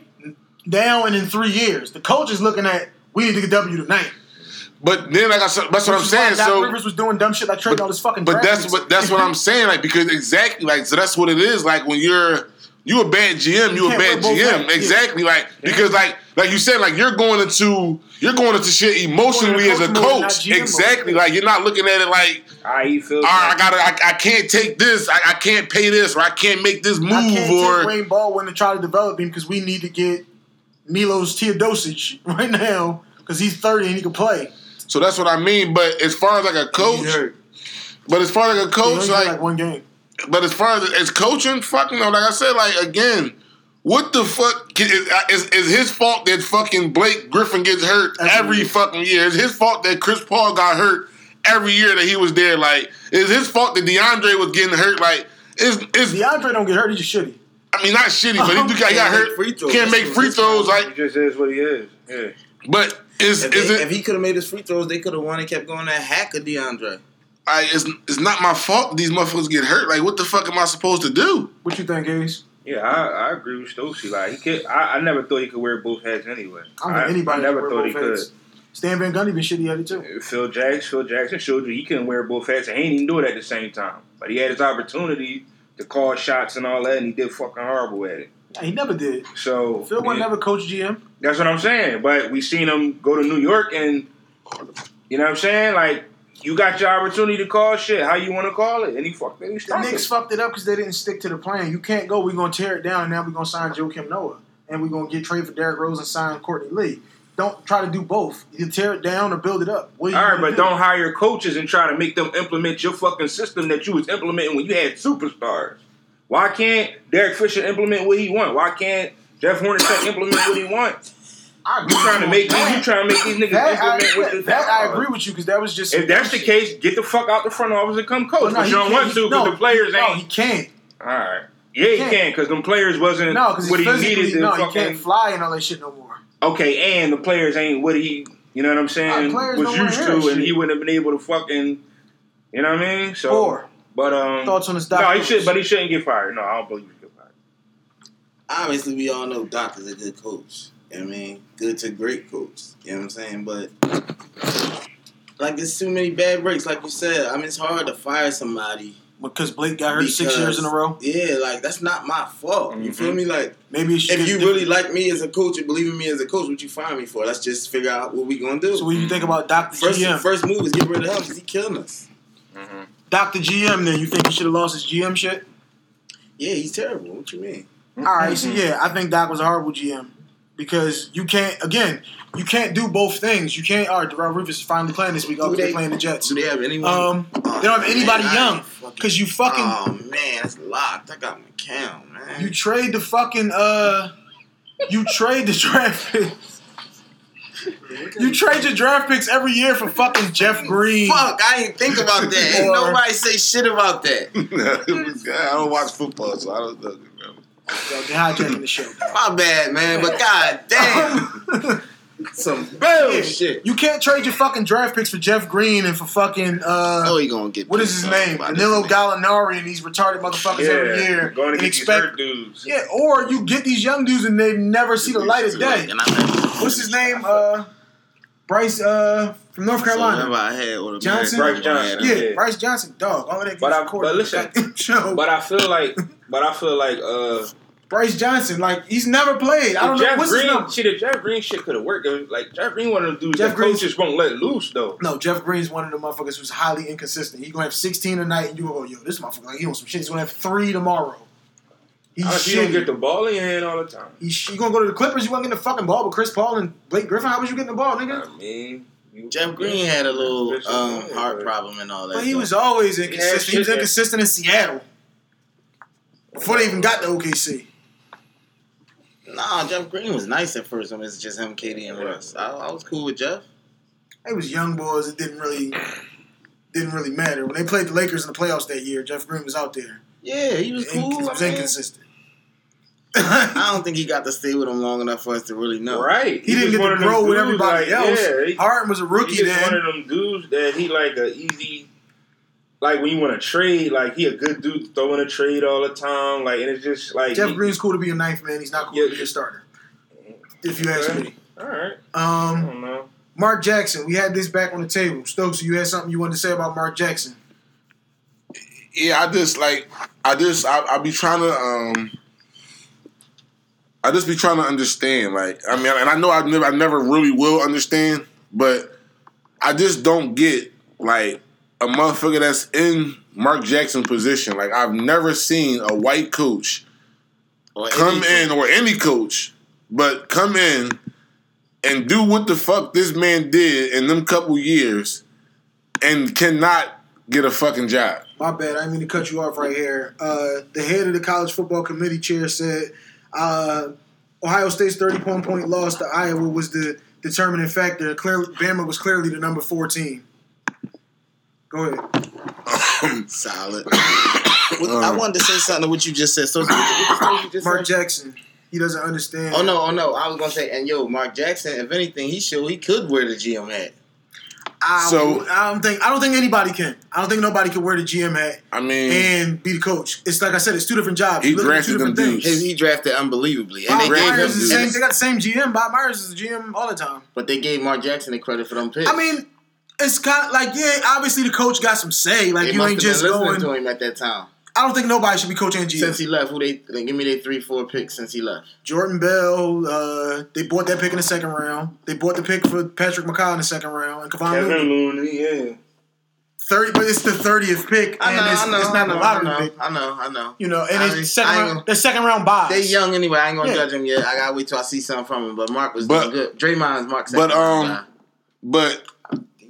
now and in three years. The coach is looking at we need to get W tonight. But then, like I said, that's what I'm Which is why saying. Doc So, Rivers was doing dumb shit like trading all this fucking. but draft that's picks. what that's what I'm saying. Like because exactly like so that's what it is. Like when you're you a bad GM, you, You a bad GM. yeah. Exactly. Like because like like you said, like you're going into you're going into shit emotionally as a coach mode, not coach. GM mode. Exactly. Like you're not looking at it like I.e. Phil. all right, I gotta, I, I can't take this, I, I can't pay this, or I can't make this move, I can't or take Wade Baldwin and try to develop him because we need to get Milos Teodosic right now because he's 30 and he can play. so that's what I mean. But as far as like a coach, but as far as like a coach, like, like one game. But as far as as coaching, fucking, no, like I said, like again, what the fuck is, is, is his fault that fucking Blake Griffin gets hurt Every every year. fucking year? It's his fault that Chris Paul got hurt every year that he was there. Like, it's his fault that DeAndre was getting hurt. Like, is is DeAndre don't get hurt. He's just shitty. I mean not shitty, but he, do- he got Can't hurt. make free throws. Can't make free throws. Like, He just is what he is. Yeah. but is If, is they- it? if he could have made his free throws, they could have won and kept going that hack of DeAndre. I, it's, it's not my fault these motherfuckers get hurt. Like, what the fuck am I supposed to do? What you think, Ace? Yeah, I, I agree with Stokesy. Like he could, I, I never thought he could wear both hats anyway. I don't think anybody never can thought he both could. Stan Van Gundy been shitty at it too. Phil Jackson, Phil Jackson showed you he couldn't wear both hats, and he didn't even do it at the same time. But he had his opportunity to call shots and all that, and he did fucking horrible at it. Nah, he never did. So Phil was yeah, never coach GM. that's what I'm saying. But we seen him go to New York, and you know what I'm saying. Like you got your opportunity to call shit, how you want to call it, and he fucked it. He The Knicks it. fucked it up because they didn't stick to the plan. You can't go. We're gonna tear it down, and now we're gonna sign Joakim Noah, and we're gonna get trade for Derrick Rose and sign Courtney Lee. Don't try to do both. You tear it down or build it up. All right, but do? don't hire coaches and try to make them implement your fucking system that you was implementing when you had superstars. Why can't Derek Fisher implement what he want? Why can't Jeff Hornacek implement what he wants? I agree You trying to make you these, you trying to make these niggas that. I, implement what the that I agree with you because that was just. If that's the case, get the fuck out the front office and come coach. Well, no, but he you don't want to he- because no, the players No, ain't. he can't. All right. Yeah, he can't. can because them players wasn't No, because what he needed to no, he fucking. can't fly and all that shit no more. Okay, and the players ain't what he, you know what I'm saying, was used to, and shit. he wouldn't have been able to fucking, you know what I mean? So, Four but um, thoughts on this no, he should, but he shouldn't get fired. No, I don't believe he should get fired. Obviously, we all know Doc is a good coach. You know what I mean, good to great coach. You know what I'm saying? But like, there's too many bad breaks. Like you said, I mean, it's hard to fire somebody. because Blake got hurt six years in a row. Yeah, like that's not my fault. You Mhm. feel me? Like, Maybe it if you different. really like me as a coach and believe in me as a coach, what you fire me for? Let's just figure out what we gonna do. So what do you think about Doc First, GM? first move is get rid of him because he killing us. Mm-hmm. Doc the GM. Then you think he should have lost his GM shit? Yeah, he's terrible. What you mean? All right, so yeah, I think Doc was a horrible GM because you can't again, you can't do both things. You can't. All right, Darrell Rivers is finally playing this week. Oh, Do they're playing the Jets. Do they have anyone? Um, Oh, they don't have anybody man, young because you fucking Oh man, that's locked. I got my count, man. you trade the fucking uh, you trade the draft. pick. You trade your draft picks every year for fucking Jeff Green. Fuck, I ain't think about that. Ain't Or- nobody say shit about that. I don't watch football, so I don't know. Yo, they're hijacking the show. My bad, man. But god damn, some bullshit. You can't trade your fucking draft picks for Jeff Green and for fucking uh Oh, he gonna get. what is his name? about Danilo Gallinari and these retarded motherfuckers every year. going to get expect these hurt dudes. Yeah, or you get these young dudes and they never see the light of day. What's his name? Uh Brice uh from North So Carolina. I had with Johnson? Brice Johnson. Yeah, Yeah. Brice Johnson, dog. All that But I- but listen. But I feel like, but I feel like, uh, Brice Johnson, like he's never played. I don't the know Jeff what's his Green, number. shit, the Jeff Green shit could have worked. It Like Jeff Green, one of them dudes Jeff that Green's- coaches won't let loose though. No, Jeff Green's one of the motherfuckers who's highly inconsistent. He gonna have 16 tonight, and you gonna go, yo, this motherfucker, like, he on some shit. He's gonna have three tomorrow. He's How you don't get the ball in your hand all the time? He's you gonna go to the Clippers? You want to get the fucking ball with Chris Paul and Blake Griffin? How was you getting the ball, nigga? I mean, Jeff Green had a little um, heart problem and all that. But he stuff. was always inconsistent. he was inconsistent in Seattle before they even got to OKC. Nah, Jeff Green was nice at first when it's just him, KD, and Russ. I, I was cool with Jeff. They was young boys. It didn't really didn't really matter when they played the Lakers in the playoffs that year. Jeff Green was out there. Yeah, he was cool. he was inconsistent. I don't think he got to stay with him long enough for us to really know. right? He didn't just get to grow with everybody like, else. Yeah, he, Harden was a rookie just then. one of them dudes that he like a easy. Like when you want to trade, like he a good dude throwing a trade all the time. Like and it's just like Jeff he- Green's cool to be a ninth man. He's not cool Yeah. to be a starter. If you ask me. All right, I Um, don't know. Mark Jackson. We had this back on the table. Stokes, you had something you wanted to say about Mark Jackson? Yeah, I just like I just I, I be trying to um I just be trying to understand. Like I mean, and I know I never I never really will understand, but I just don't get like a motherfucker that's in Mark Jackson position. Like I've never seen a white coach Or come any- in or any coach, but come in and do what the fuck this man did in them couple years and cannot get a fucking job. My bad. I didn't mean to cut you off right here. Uh, the head of the college football committee chair said uh, Ohio State's 31 point loss to Iowa was the determining factor. Clearly, Bama was clearly the number four team. Go ahead. Solid. What- I wanted to say something to what you just said. So, what what you just Mark said? Jackson. He doesn't understand. Oh no, oh no! I was gonna say, and yo, Mark Jackson. If anything, he showed he could wear the GM hat. I, So- I don't think I don't think anybody can. I don't think nobody can wear the GM hat I mean, and be the coach. It's like I said, it's two different jobs. He You're looking at drafted two them things. dudes. He, he drafted unbelievably, and Bob they gave. Myers is the same. They got the same GM. Bob Myers is the GM all the time. but they gave Mark Jackson the credit for them picks. I mean, it's kind of like yeah. Obviously, the coach got some say. Like they you must ain't have just been listening going. to him at that time. I don't think nobody should be coaching GM. Since he left, who they, they give me their three, four picks since he left. Jordan Bell, uh, they bought that pick in the second round. They bought the pick for Patrick McCaw in the second round and Kevon Kevin Looney. Looney, yeah. Thirty, but it's the thirtieth pick, I know, it's, I know, it's not I a know, lottery I know, pick. I know, I know. You know, and I it's ain't- second round. gonna- The second round buys. They young anyway. I ain't gonna Yeah. judge him yet. I gotta wait till I see something from him. But Mark was But- doing good. Draymond's Mark's but, second round um, guy. but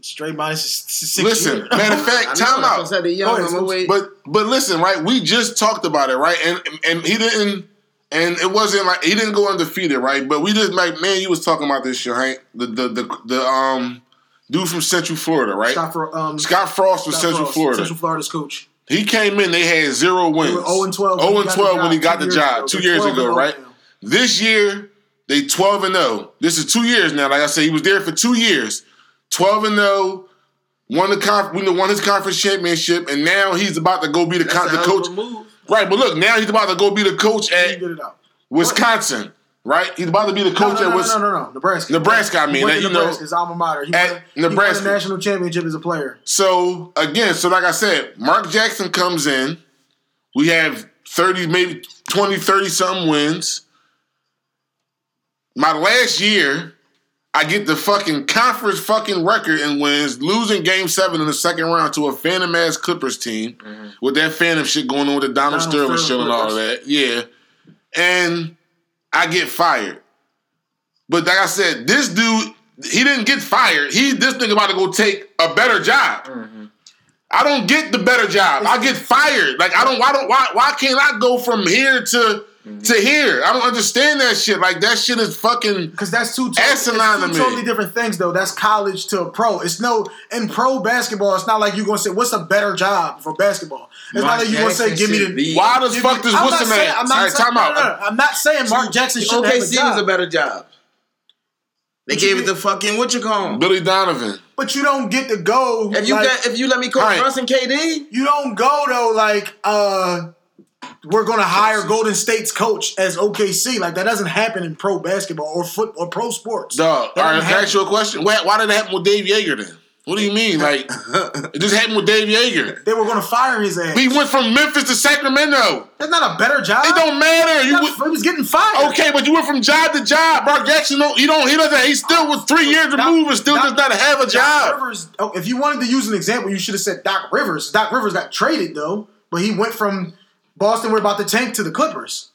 Straight minus six listen, years. matter of fact, time that's what I out. young. Go ahead, I'm gonna wait. But but listen, right? We just talked about it, right? And and he didn't. And it wasn't like he didn't go undefeated, right? But we just like man, you was talking about this shit, Hank. The the the, the um dude from Central Florida, right? Scott, Fro- um, Scott Frost was Scott Central Frost, Florida. Central Florida's coach. He came in, they had zero wins. They 0 and 12. 0 and 12 when he got the job years two years They're 12 ago, right? now. This year, they 12 and 0. This is two years now. Like I said, he was there for two years. 12 and 0. Won the conf- won his conference championship, and now he's about to go be the, con- the coach. move. Right, but look, now he's about to go be the coach at get it out. Wisconsin. Right, he's about to be the No, coach no, at no, Wis- no, no, no, Nebraska. Nebraska, I mean, that, you know, his alma mater. He at won, He Nebraska. won the national championship as a player. So again, so like I said, Mark Jackson comes in. We have 30, maybe 20, 30 something wins. My last year, I get the fucking conference fucking record and wins, losing game seven in the second round to a Phantom ass Clippers team mm-hmm. with that Phantom shit going on with the Donald, Donald Sterling Sterling shit and all that. Yeah. And I get fired. But like I said, this dude, he didn't get fired. He this nigga about to go take a better job. Mm-hmm. I don't get the better job. I get fired. Like I don't. Why don't? Why? Why can't I go from here to to hear, I don't understand that shit. Like that shit is fucking. Because that's two, to- Asinine it's two me. totally different things, though. That's college to a pro. It's no in pro basketball. It's not like you are gonna say what's a better job for basketball. It's not Mark like you gonna say give me the. be- Why does give fuck me- this I'm what's not the saying- I'm not right, saying, no, out. no, no. I'm not saying Mark Jackson should have a OKC job. was a better job. They What gave it mean? to fucking what you call him. Billy Donovan. but you don't get to go. If you like, got, if you let me coach Alright. Russ and KD, you don't go though like uh we're gonna hire Golden State's coach as OKC. Like that doesn't happen in pro basketball or foot or pro sports. Dog. All right, ask you a question? Why, why did it happen with Dave Joerger then? What do you mean? Like it just happened with Dave Joerger. They were gonna fire his ass. We went from Memphis to Sacramento. That's not a better job. It don't matter. You He was getting fired. okay, but you went from job to job. Mark Jackson, don't, he don't. He doesn't. He still was three years removed and still does not have a Doc job. Rivers. Oh, if you wanted to use an example, you should have said Doc Rivers. Doc Rivers got traded though, but he went from Boston. We're about to tank to the Clippers.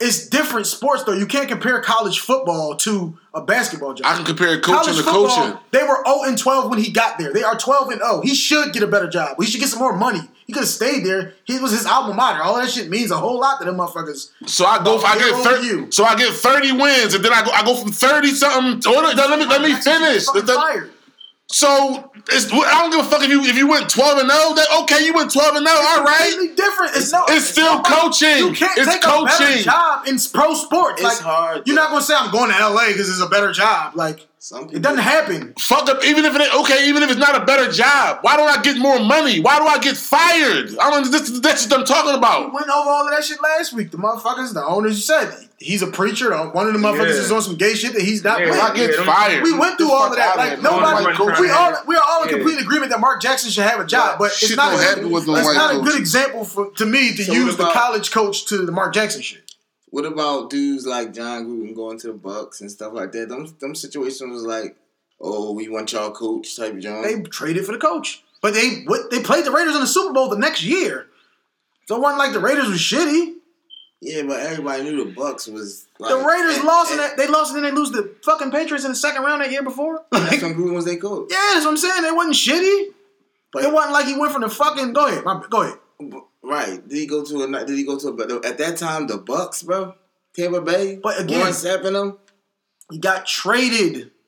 It's different sports though. You can't compare college football to a basketball job. I can compare coaching to football, coaching. They were 0 and 12 when he got there. They are 12 and 0. He should get a better job. He should get some more money. He could have stayed there. He was his alma mater. All that shit means a whole lot to them motherfuckers. So I go. I get thirty. you. So I get thirty wins, and then I go. I go from thirty something. To, let me let me finish. Let-. So it's, I don't give a fuck if you if you went twelve and oh, zero. That okay, you went twelve and oh, zero. All right. Completely different. It's, no. It's still nobody- coaching. You can't It's take a better coaching. job in pro sports. It's like, hard, You're though. not gonna say I'm going to LA because it's a better job. Like some it doesn't happen. Fuck up. Even if it okay, even if it's not a better job, why don't I get more money? Why do I get fired? I don't. This, that's what I'm talking about. We went over all of that shit last week. The motherfuckers, the owners, you said he's a preacher. One of the motherfuckers Yeah. is on some gay shit that he's not. Yeah, with. I get Yeah, fired. We went through all of that. Like nobody, Nobody we all we are all in Yeah. complete agreement that Mark Jackson should have a job, but Shit it's not. don't a, with it's white not a good example for to me to So use the about- college coach to the Mark Jackson shit. What about dudes like Jon Gruden going to the Bucks and stuff like that? Them them situations was like, oh, we want y'all coach type of John. They traded for the coach, but they what they played the Raiders in the Super Bowl the next year. So it wasn't like the Raiders was shitty. yeah, but everybody knew the Bucks was. Like, The Raiders and- lost in and that. They lost and then they lose the fucking Patriots in the second round that year before. That's Like, when Gruden was their coach. yeah, that's what I'm saying. They wasn't shitty. But It wasn't like he went from the fucking. Go ahead, go ahead. Right? Did he go to a? Did he go to a? But at that time, the Bucks, bro, Tampa Bay, But again- Warren Sapp and them. He got traded.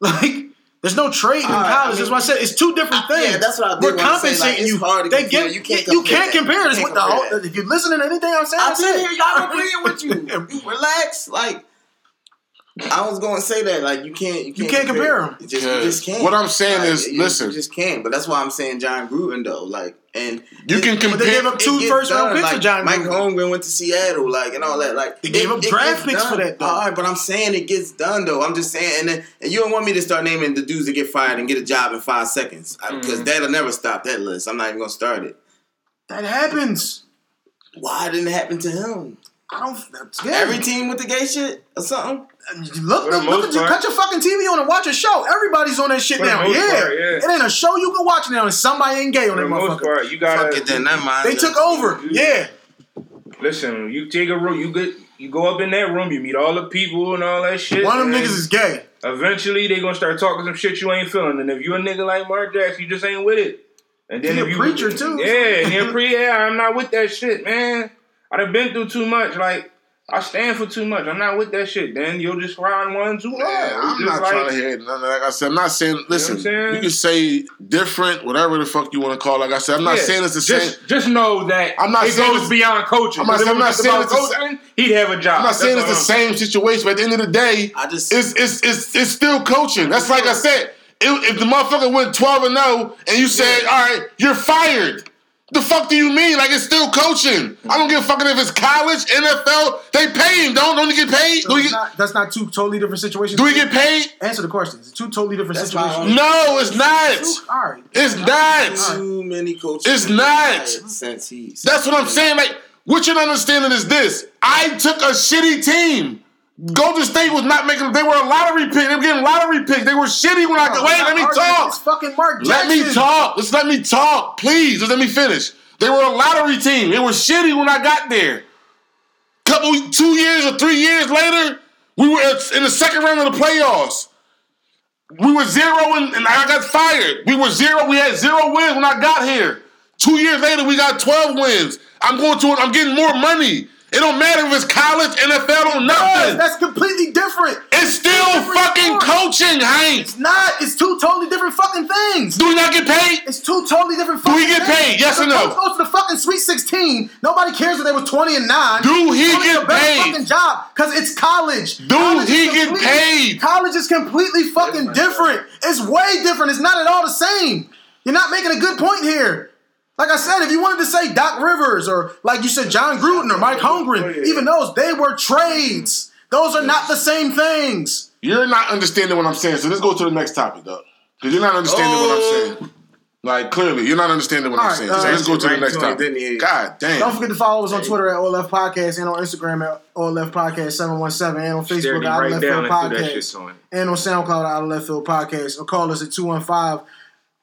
Like, there's no trade in right, college. I that's mean- what I said. It's two different I- things. yeah, that's what I did We're say, like, compensating you. hard to they compare. give You can't you can't compare this with the whole. that. If you're listening to anything I'm saying, I I did said. hear you. I'm agreeing with you. You Relax, like. I was going to say that, like you can't, you can't, can't compare 'em. You just, you just can't. What I'm saying Like, is, you- listen. you just can't. But that's why I'm saying Jon Gruden though, like, and You can compare- But they gave up it two gets first round picks like, for Jon Mike Gruden. Holmgren went to Seattle, like, and all that. Like, They gave up draft gets picks for that, though. All right, but I'm saying it gets done though. I'm just saying, and then, and you don't want me to start naming the dudes that get fired and get a job in five seconds because mm. that'll never stop that list. I'm not even gonna start it. That happens. Why didn't it happen to him? I don't. Every team with the gay shit or something. Look, look, look at you. Cut your fucking TV on and watch a show. Everybody's on that shit For now. Yeah. part, yeah. it ain't a show you can watch now, and somebody ain't gay on For that motherfucker. part, you gotta Fuck it, then never mind. They took over. Yeah. listen. You take a room, you get, you go up in that room, you meet all the people and all that shit. One of them niggas is gay. Eventually, they gonna start talking some shit you ain't feeling, and if you a nigga like Mark Jackson, you just ain't with it. And then He a if you preacher, too. yeah, and he a pre, yeah, I'm not with that shit, man. I done been through too much. Like I stand for too much. I'm not with that shit. Then you'll just ride one too hard. Yeah, I'm Just not like- trying to hear none of that. Like I said, I'm not saying. Listen, what I'm saying? you can say different, whatever the fuck you want to call. it. Like I said, I'm not Yeah, saying it's the same. just, Just know that I'm not it saying goes it's- beyond coaching. I'm not- I'm not saying about it's the coaching. He'd have a job. I'm not saying That's it's the I'm same situation, but at the end of the day, I just- it's it's it's, it's still coaching. That's like I said. If, if the motherfucker went 12 and 0 and you said, "All right, you're fired," the fuck do you mean? Like it's still coaching. I don't give a fucking if it's college, NFL. They pay him. Don't don't he get paid? So Do he get, not, that's not two totally different situations. do he get paid? Answer the question. It's two totally different That's situations. No, it's not. Two- All right. It's not. Too many coaches. It's not. Since he. That's what I'm saying. Like, what you're not understanding is this. I took a shitty team. Golden State was not making. They were a lottery pick. They were getting lottery picks. They were shitty when I. No, wait, let me talk. It's fucking Mark Let me talk. Just let me talk, please. Just let me finish. They were a lottery team. They were shitty when I got there. Couple, two years or three years later, we were in the second round of the playoffs. We were zero and, and I got fired. We were zero. We had zero wins when I got here. Two years later, we got twelve wins. I'm going to. I'm getting more money. It don't matter if it's college, NFL, or nothing. That's completely different. It's still different fucking sport. coaching, Hank. It's not. It's two totally different fucking things. Do we not get paid? It's two totally different fucking Do we he get things. paid? Yes or no? coach goes to the fucking Sweet 16. Nobody cares if they were 20 and 9. Do he Doing get a better paid? fucking job because it's college. Do College he get paid? College is completely fucking different. It's way different. It's not at all the same. You're not making a good point here. Like I said, if you wanted to say Doc Rivers or like you said Jon Gruden or Mike Holmgren, even those they were trades. Those are not the same things. You're not understanding what I'm saying. So let's go to the next topic, though. Because you're not understanding what I'm Oh. saying. Like clearly, you're not understanding what I'm All right, saying. uh, so let's go to the next topic. God damn. Don't forget to follow us on Twitter at OLF Podcast and on Instagram at OLF Podcast 717 and on Facebook Stared at him Out of right Left Field and threw that shit Podcast and on SoundCloud Out of Left Field Podcast or call us at 215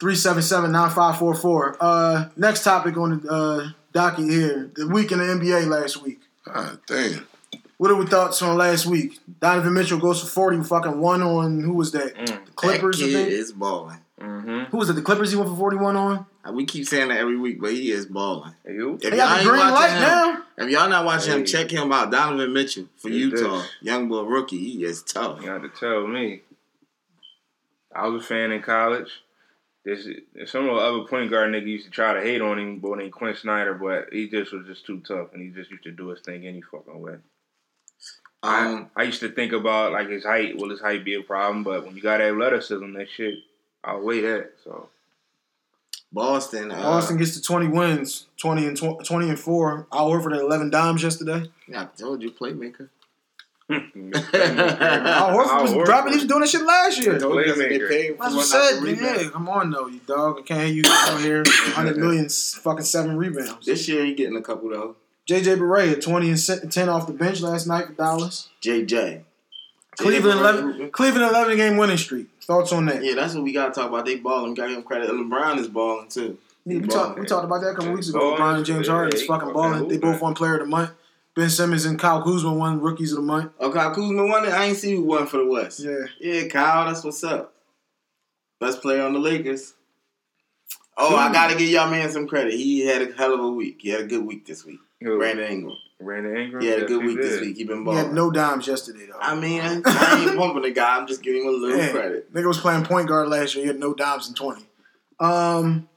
377 9544. Uh, Next topic on the uh, docket here the week in the NBA last week. God damn. What are we thoughts on last week? Donovan Mitchell goes for 40, fucking one on who was that? Mm. The Clippers, that kid is balling. Mm-hmm. Who was it? The Clippers he went for 41 on? We keep saying that every week, but he is balling. You? If They y'all ain't green watching light him, now. if y'all not watching him, check him out. Donovan Mitchell for He Utah, does. young boy rookie. He is tough. You have to tell me. I was a fan in college. There's, there's some of the other point guard nigga used to try to hate on him, but named Quin Snyder, but he just was just too tough, and he just used to do his thing any fucking way. Um, I, I used to think about like his height. Will his height be a problem? But when you got athleticism, that shit outweigh that. So Boston. Uh, Boston gets to 20 wins, 20 and tw- 20 and 4. Al Horford at 11 dimes yesterday. I told you, playmaker. Al Al Horford was dropping. He was doing that shit last year. Told you, that's what paid That's I said. Yeah, come on though, you dog. I can't hear you out here. 100 million, fucking seven rebounds. This year he getting a couple though. JJ Barea had 20 and 10 off the bench last night for Dallas. JJ. Cleveland 11, Cleveland 11 game winning streak. Thoughts on that? Yeah, that's what we gotta talk about. They balling. We gotta give him credit. LeBron is balling too. Yeah, we, He talked, we talked about that a couple weeks ago. LeBron and James Harden is fucking fucking balling. They both hooping. won Player of the Month. Ben Simmons and Kyle Kuzma won Rookies of the Month. Oh, Kyle Kuzma won it. I ain't see who won for the West. Yeah. Yeah, Kyle, that's what's up. Best player on the Lakers. Oh, I gotta give y'all man some credit. He had a hell of a week. He had a good week this week. Who? Brandon Ingram. Brandon Ingram. He had a good he week this week. He been balling. He balling. had no dimes yesterday though. I mean, I, I ain't pumping the guy. I'm just giving him a little Yeah. credit. Nigga was playing point guard last year. He had no dimes in 20. Um,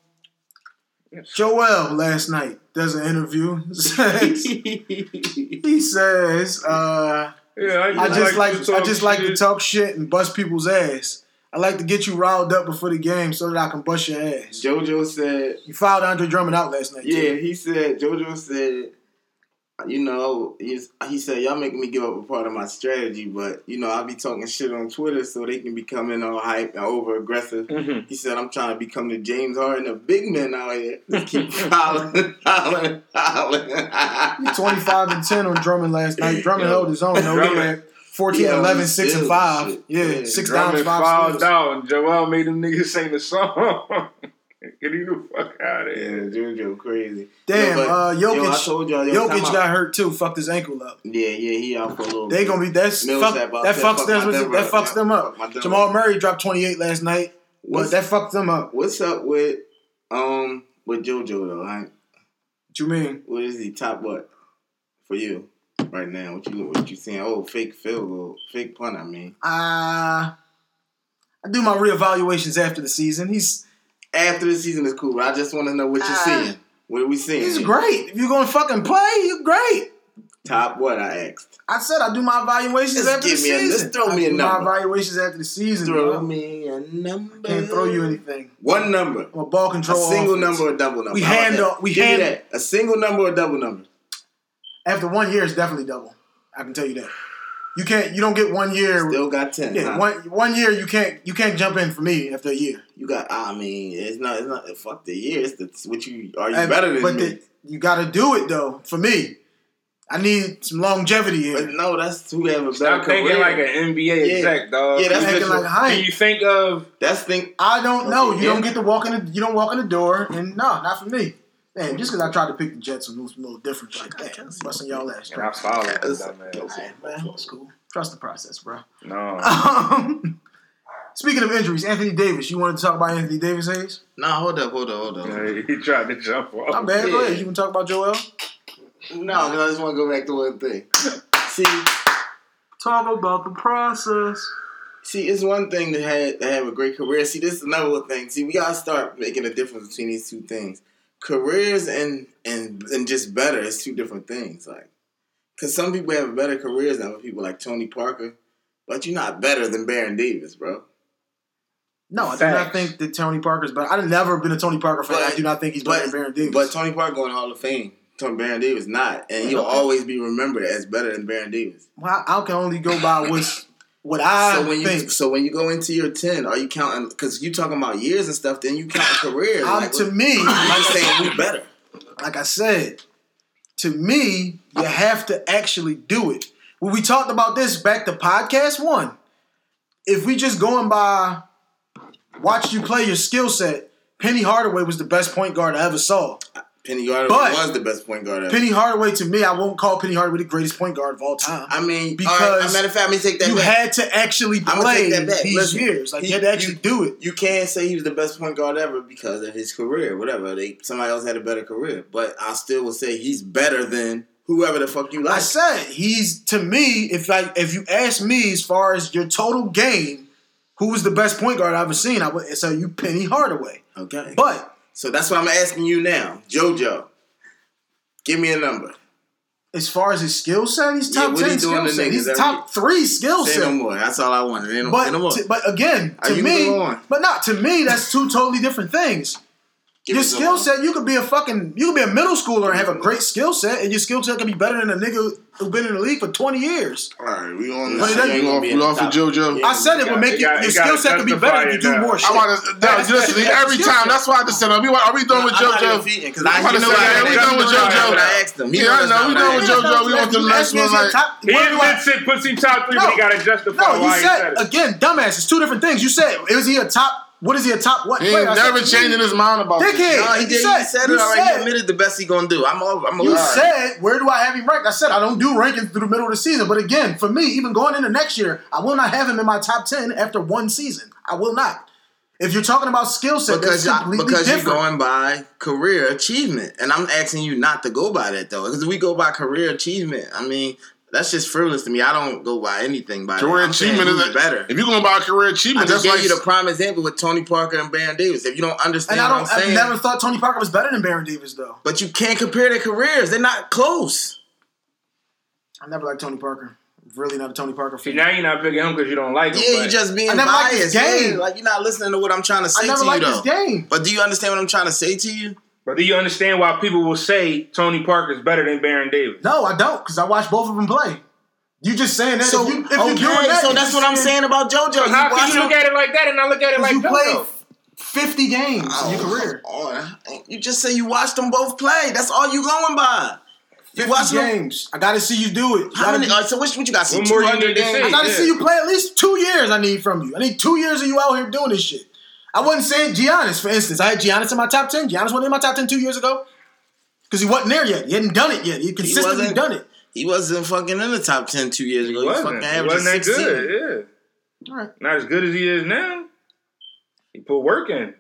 Yes. Joel last night does an interview. Says- he says, uh, Yeah, I just like, to I talk just like to shit. talk shit and bust people's ass. I like to get you riled up before the game so that I can bust your ass. JoJo said, You fouled Andre Drummond out last night. yeah, too. he said, JoJo said, you know, he said, y'all making me give up a part of my strategy, but, you know, I'll be talking shit on Twitter so they can be coming all hype and over aggressive. Mhm. He said, I'm trying to become the James Harden of big men out here. Just keep fouling, fouling, fouling. 25 and 10 on Drummond last night. Drummond Yo. held his own though. He Drummond- had 14, Yo, 11, 6, and 5. shit. Yeah, Yeah. 6 Drummond dimes, 5 fouled out, and Joel made them niggas sing the song. Get you the fuck out of here. Yeah, here. JoJo crazy. Damn, Yo, but- uh, Yo, I Jokic, told y'all, yo, time Jokic out. got hurt too. Fucked his ankle up. Yeah, yeah, he out for a little. They bit. gonna be that's fuck, said about that that, fucks them my Denver that up, fucks man. them up. Fuck Jamal. Murray dropped 28 last night. But that fucked them up. What's up with um with JoJo though? Hank? What you mean? What is he top what for you right now? What you what you saying? Oh, fake field goal, fake punt. I mean, Uh I do my reevaluations after the season. He's after the season is cool, but I just want to know what you're Ah. seeing. What are we seeing? he's great. If you're gonna fucking play, you're great. Top what I asked. I said I do my evaluations Just after the me a- season. just throw I me a number. My evaluations after the season. Throw bro. me a number. Can't throw you anything. One number. A ball A control. single offense. number or double number. We handle- we Give that. A single number or double number. After one year, it's definitely double. I can tell you that. You can't. You don't get one year. Still got ten. yeah, huh? one one year you can't. You can't jump in for me after a year. You got. I mean, it's not. It's not. Fuck the year. It's the what you are. You And- better than but me? the- you got to do it though. For me, I need some longevity but here. no, that's who have a better Stop thinking career. like an NBA Yeah. exec, dog. Yeah, that's You thinking just- like Hines. Can you think of That's thing. I don't know. Okay, You yeah. don't get to walk in. The, you don't walk in the door, and no, not for me. Man, just because I tried to pick the Jets and was a little different like that, busting y'all ass. And I follow that That's- dumbass. Hey, man, that's cool. Trust the process, bro. No. Um, speaking of injuries, Anthony Davis. You wanted to talk about Anthony Davis, Hayes? Nah, hold up, hold up, hold up. Yeah, he tried to jump off. Not bad. Go Yeah. ahead. You can talk about Joel. No, because I just want to go back to one thing. See, Talk about the process. see, it's one thing to have to have a great career. See, this is another thing. See, we gotta start making a difference between these two things. Careers and and and just better is two different things. Like, because some people have better careers than other people, like Tony Parker, but you're not better than Baron Davis, bro. No, I do not think that Tony Parker's better. I've never been a Tony Parker fan. But- I do not think he's better than Baron Davis. But Tony Parker going to Hall of Fame. Tony Baron Davis not, and he'll Okay. always be remembered as better than Baron Davis. Well, I, I can only go by what's what I so when you think. so when you go into your ten, are you counting? Because you talking about years and stuff, then you count careers. I'm, like, to me, I'm saying we better. like I said, to me, you have to actually do it. When we talked about this back to podcast one, if we just going by watch you play your skill set, Penny Hardaway was the best point guard I ever saw. Penny Hardaway But- was the best point guard ever. Penny Hardaway, to me, I won't call Penny Hardaway the greatest point guard of all time. I mean, Because right, a matter of fact, let me take that you back. had to actually play take that back. these Listen, years. Like he- you had to actually you- do it. you can't say he was the best point guard ever because of his career, whatever. They somebody else had a better career, but I still would say he's better than whoever the fuck you like. I said he's to me. If I if you ask me as far as your total game, who was the best point guard I've ever seen? I would say you Penny Hardaway. Okay, But so that's why I'm asking you now, JoJo. Give me a number. as far as his skill set, he's Yeah, top he ten doing skill to set. He's top three skill Say no set. more. That's all I wanted. No, But no more. to- but again, to me, but not to me. That's two totally different things. Give your skill set, you could be a fucking, you could be a middle schooler and have a great skill set, and your skill set could be better than a nigga who's been in the league for twenty years. All right, we on this. it doesn't- We off, we off of JoJo. Yeah. I said it you would make you you, gotta- your skill set could be better if you do justify more shit. I want to. That's- Listen, that's- every time. That's why I just said, are we, are we done with JoJo? defeating, 'cause I'm I- about you to say, what I we done with? JoJo. I asked him. Yeah, knows I know. We done with JoJo. We want the next one. Like, He What do I- admits it, puts him top three, but he gotta justify why he said, said it. again, dumbass. It's two different things. You said, is he a top? What is he a top? What? he player? ain't I said, never changing his mind about this. Dickhead. No, he You did. said- he said it already. said- He admitted the best he gonna do. I'm over. I'm You over. said, where do I have him ranked? I said I don't do rankings through the middle of the season. But again, for me, even going into next year, I will not have him in my top ten after one season. I will not. If you're talking about skill set, because that's I, completely because you're going by career achievement, and I'm asking you not to go by that though. Because we go by career achievement. I mean, that's just frivolous to me. I don't go by anything by Career that. I'm saying achievement is better. If you're going by a career achievement, I achievement, just that's gave like you the prime example with Tony Parker and Baron Davis. If you don't understand and I don't. I'm I've never thought Tony Parker was better than Baron Davis, though. but you can't compare their careers. They're not close. I never liked Tony Parker. Really not a Tony Parker See, fan. now you're not picking him because you don't like him. Yeah, but you just being I never liked his biased. game. man. Like you're not listening to what I'm trying to say I never to you though. his game. But do you understand what I'm trying to say to you? But do you understand why people will say Tony Parker's better than Baron Davis? No, I don't, because I watched both of them play. You just saying that. So if you, if okay, you're doing that, so you that's what I'm saying about JoJo. So how watch can you look him- at it like that and not look at it like you that? played 50 games in your Oh, career. come. You just say you watched them both play. That's all you going by. You 50 watched them. games. I got to see you do it. How many? be- uh, so what, what you got? See more 200 to games. I got to Yeah. see you play at least two years. I need from you. I need two years of you out here doing this shit. I wasn't saying Giannis, for instance. I had Giannis in my top 10. Giannis wasn't in my top 10 two years ago. Because he wasn't there yet. He hadn't done it yet. He consistently wasn't. done it. He wasn't fucking in the top 10 two years ago. He He, wasn't. fucking He wasn't that 16. good. Yeah. All right. Not as good as he is now. He put work in.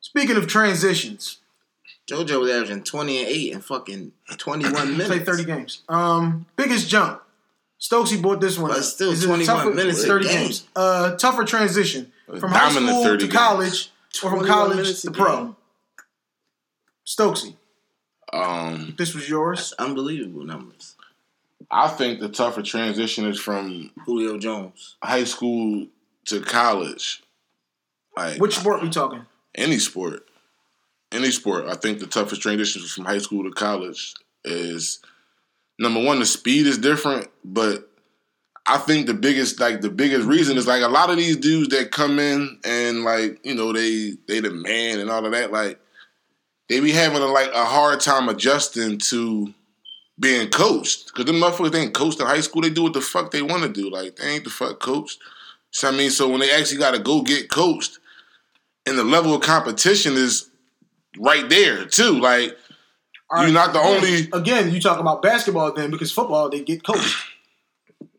Speaking of transitions, JoJo was averaging 20 and 8 in fucking 21 minutes. played 30 games. Um, biggest jump. Stokesy bought this one. But still Is it 21 tougher- minutes 30 game. games. Uh, tougher transition from high school 30 to college or from college to pro. game. Stokesy, um, this was yours. That's unbelievable numbers. I think the tougher transition is from Julio Jones. high school to college. Like Which sport we talking? any sport, any sport. I think the toughest transition from high school to college is number one. The speed is different, but I think the biggest like the biggest reason is like a lot of these dudes that come in and like you know they they the man and all of that like they be having a, like a hard time adjusting to being coached because them motherfuckers they ain't coached in high school. They do what the fuck they want to do. Like they ain't the fuck coached. So I mean, so when they actually got to go get coached, and the level of competition is right there too. Like All You're not the again, only- Again, you talking about basketball then because football they get coached.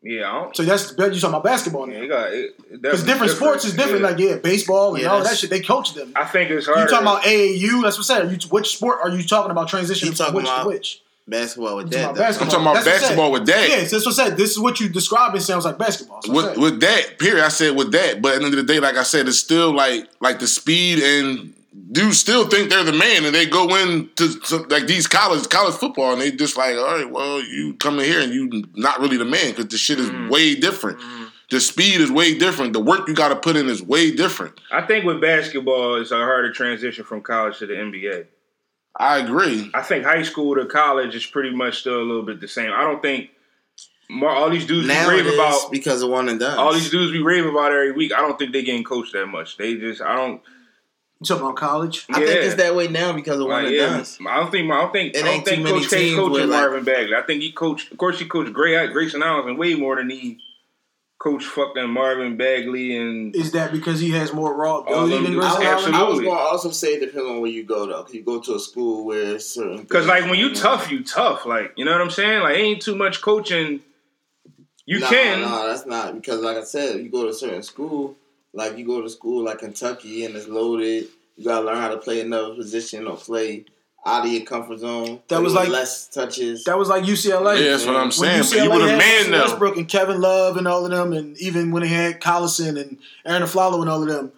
Yeah, So that's you talking about basketball now. you got it. Because different sports is different. Yeah. Like yeah, baseball and Yeah, all that shit. They coach them. I think it's hard. You hard. talking about AAU? That's what I said. You, which sport are you talking about transitioning He from which about- to which? basketball with I'm that. talking about basketball. I'm talking about That's what I said. basketball with that. Yeah, so that's what I said. This is what you describe. It sounds like basketball. So I with said. with that period, I said with that. But at the end of the day, like I said, it's still like like the speed and dudes still think they're the man, and they go in to, to like these college college football, and they just like, all right, well, you come in here and you not really the man because the shit is mm. way different. Mm. The speed is way different. The work you got to put in is way different. I think with basketball, it's a harder transition from college to the NBA. I agree. I think high school to college is pretty much still a little bit the same. I don't think more, all these dudes Now we rave is about because of one and done. all these dudes we rave about every week. I don't think they getting coached that much. They just I don't. You talking about college? I think it's that way now because of one Like, and yeah, done. I don't think. I don't think. It I don't ain't think too many Coach K teams coaches where, like- Marvin Bagley. I think he coached. Of course, he coached Gray Grayson Allen way more than he coached fucking Marvin Bagley and. Is that because he has more raw All ability than dudes. Grayson I, Allen? Absolutely. I was going to also say it depends on where you go though. You go to a school where certain Because like when you things- tough, you tough. Like you know what I'm saying. Like ain't too much coaching. You Nah, can. No, that's not because, like I said, you go to a certain school, like you go to school like Kentucky and it's loaded. You gotta learn how to play another position or play out of your comfort zone. That was like- less touches. That was like UCLA. Yeah, that's what I'm When saying. But UCLA you were the man Russell now. Westbrook and Kevin Love and all of them, and even when they had Collison and Arron Afflalo and all of them,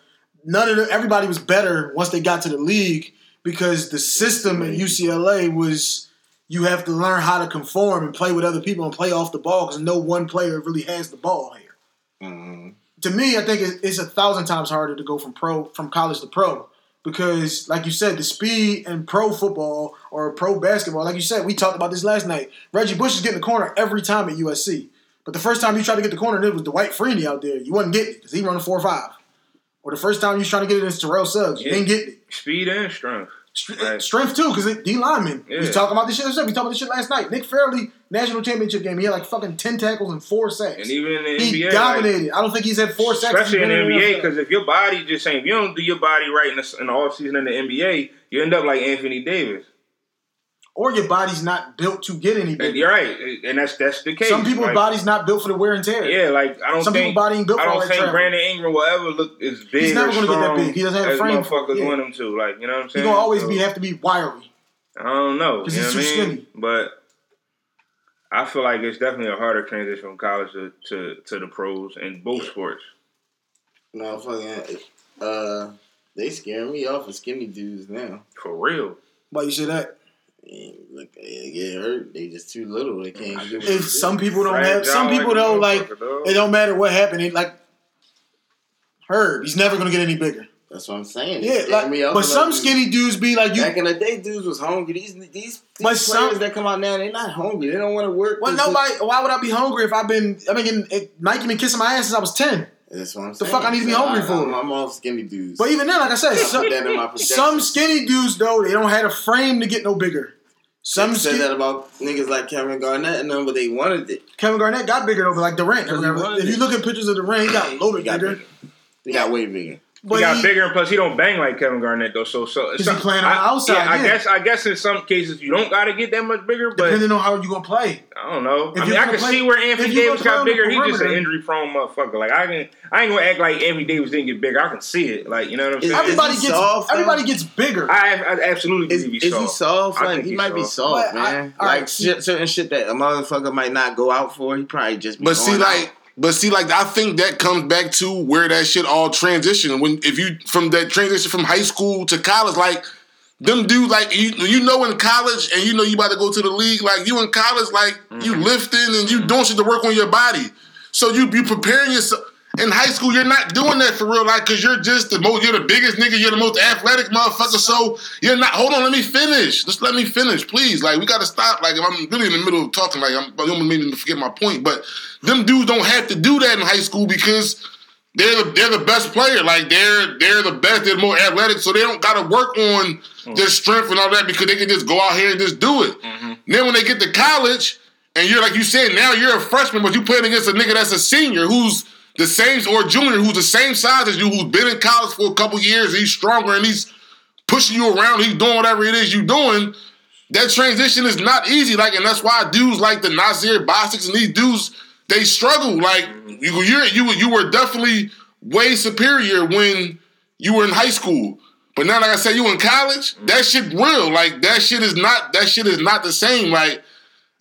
none of them. Everybody was better once they got to the league because the system at UCLA was you have to learn how to conform and play with other people and play off the ball because no one player really has the ball here. Mhm. To me, I think it's a thousand times harder to go from pro from college to pro because, like you said, the speed and pro football or pro basketball, like you said, we talked about this last night. Reggie Bush is getting the corner every time at USC, but the first time you tried to get the corner, it was Dwight Freeney out there. You wasn't getting it because he running four or five. Or the first time you was trying to get it, it's Terrell Suggs. You Yeah. didn't get it. Speed and strength. Str- Right. Strength too, because D lineman. We Yeah. was talking about this shit. We talked about this shit last night. Nick Fairley, national championship game. He had like fucking ten tackles and four sacks. And even in the he NBA, like, dominated. I don't think he's had four sacks. especially in the since he's been NBA, because if your body just ain't, if you don't do your body right in the, in the off season in the NBA, you end up like Anthony Davis. or your body's not built to get any bigger. you're right, and that's that's the case. Some people's like, body's not built for the wear and tear. yeah, like I don't Some think people's body ain't built I for don't that think travel. Brandon Ingram will ever look as big He's never gonna get that big. He doesn't have a frame. motherfuckers Yeah. want him to. Like you know what I'm saying. He's gonna always So, be have to be wiry. I don't know. 'Cause You know he's too skinny. But I feel like it's definitely a harder transition from college to, to, to the pros in both sports. No, fucking, uh, they scaring me off of skinny dudes now. For real. Why you say that? And look, they get hurt. They just too little. They can't do. If some people don't Fragile have, some people a don't like. It don't matter what happened. It like Herb. He's never gonna get any bigger. That's what I'm saying. They Yeah, like, me off but some those skinny dudes be like you. Back in the day, dudes was hungry. These these, these But players some- that come out now, they're not hungry. They don't want to work. Well, This- nobody. Why would I be hungry if I've been? I've been getting it, Nike been kissing my ass since I was ten. That's what I'm saying. The fuck I need to be hungry I, for? I'm, I'm off skinny dudes. But even then, like I said, some, put that in my projections. some skinny dudes though they don't have a frame to get no bigger. Some Some said that about niggas like Kevin Garnett and them, but they wanted it. Kevin Garnett got bigger though, like Durant. or He whatever. was. If you look at pictures of Durant, he got a little He bit got bigger. bigger. They got way bigger. But he got he- bigger, and plus he don't bang like Kevin Garnett though. So, so he some- playing on the I- outside, Yeah, I guess, I guess in some cases you don't got to get that much bigger, but depending on how you gonna play. I don't know. If I mean, I can play- see where Anthony Davis got bigger. He's just an injury prone motherfucker. Like I can, I ain't gonna act like Anthony Davis didn't get bigger. I can see it. Like you know what I'm Is saying? Everybody he gets soft, though? everybody gets bigger. I, I absolutely Is, believe is he's he soft. soft? Like think he he's might be soft. soft, But man. all like right, certain shit that a motherfucker might not go out for. He probably just be But see, like, out. But see, like, I think that comes back to where that shit all transitioned. When if you from that transition from high school to college, like them dudes, like you, you know, in college, and you know you about to go to the league. Like you in college, like you mm-hmm. lifting and you doing shit to work on your body. So you you preparing yourself. In high school, you're not doing that for real, like, cause you're just the most, you're the biggest nigga, you're the most athletic motherfucker. So you're not. Hold on, let me finish. Just let me finish, please. Like, we gotta stop. Like, if I'm really in the middle of talking, like, I'm, I don't mean to forget my point, but them dudes don't have to do that in high school because they're the, they're the best player. Like, they're they're the best. They're more athletic, so they don't gotta work on mm. their strength and all that because they can just go out here and just do it. Mm-hmm. Then when they get to college, and you're like you said, now you're a freshman, but you playing against a nigga that's a senior who's the same or junior who's the same size as you, who's been in college for a couple years, he's stronger and he's pushing you around, he's doing whatever it is you're doing. That transition is not easy. Like, and that's why dudes like the Nasir Bosics and these dudes, they struggle. Like, you you're, you you were definitely way superior when you were in high school. But now, like I said, you in college, that shit real. Like that shit is not that shit is not the same. Like,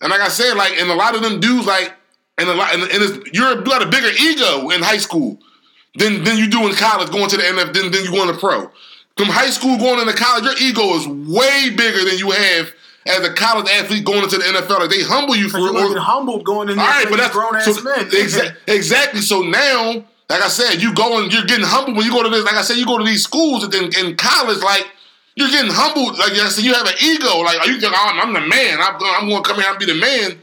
and like I said, like, and a lot of them dudes, like, and a lot, and, and it's, you're you got a bigger ego in high school than than you do in college going to the NF than than you going to pro. From high school going into college, your ego is way bigger than you have as a college athlete going into the NFL. Like they humble you for You're or- humbled going in all right, but that's grown ass so, men. exa- exactly. So now, like I said, you going, you're getting humbled when you go to this. Like I said, you go to these schools in, in college, like you're getting humbled. Like I said, you have an ego. Like are you think oh, I'm, the man? I'm, going- I'm going to come here and be the man.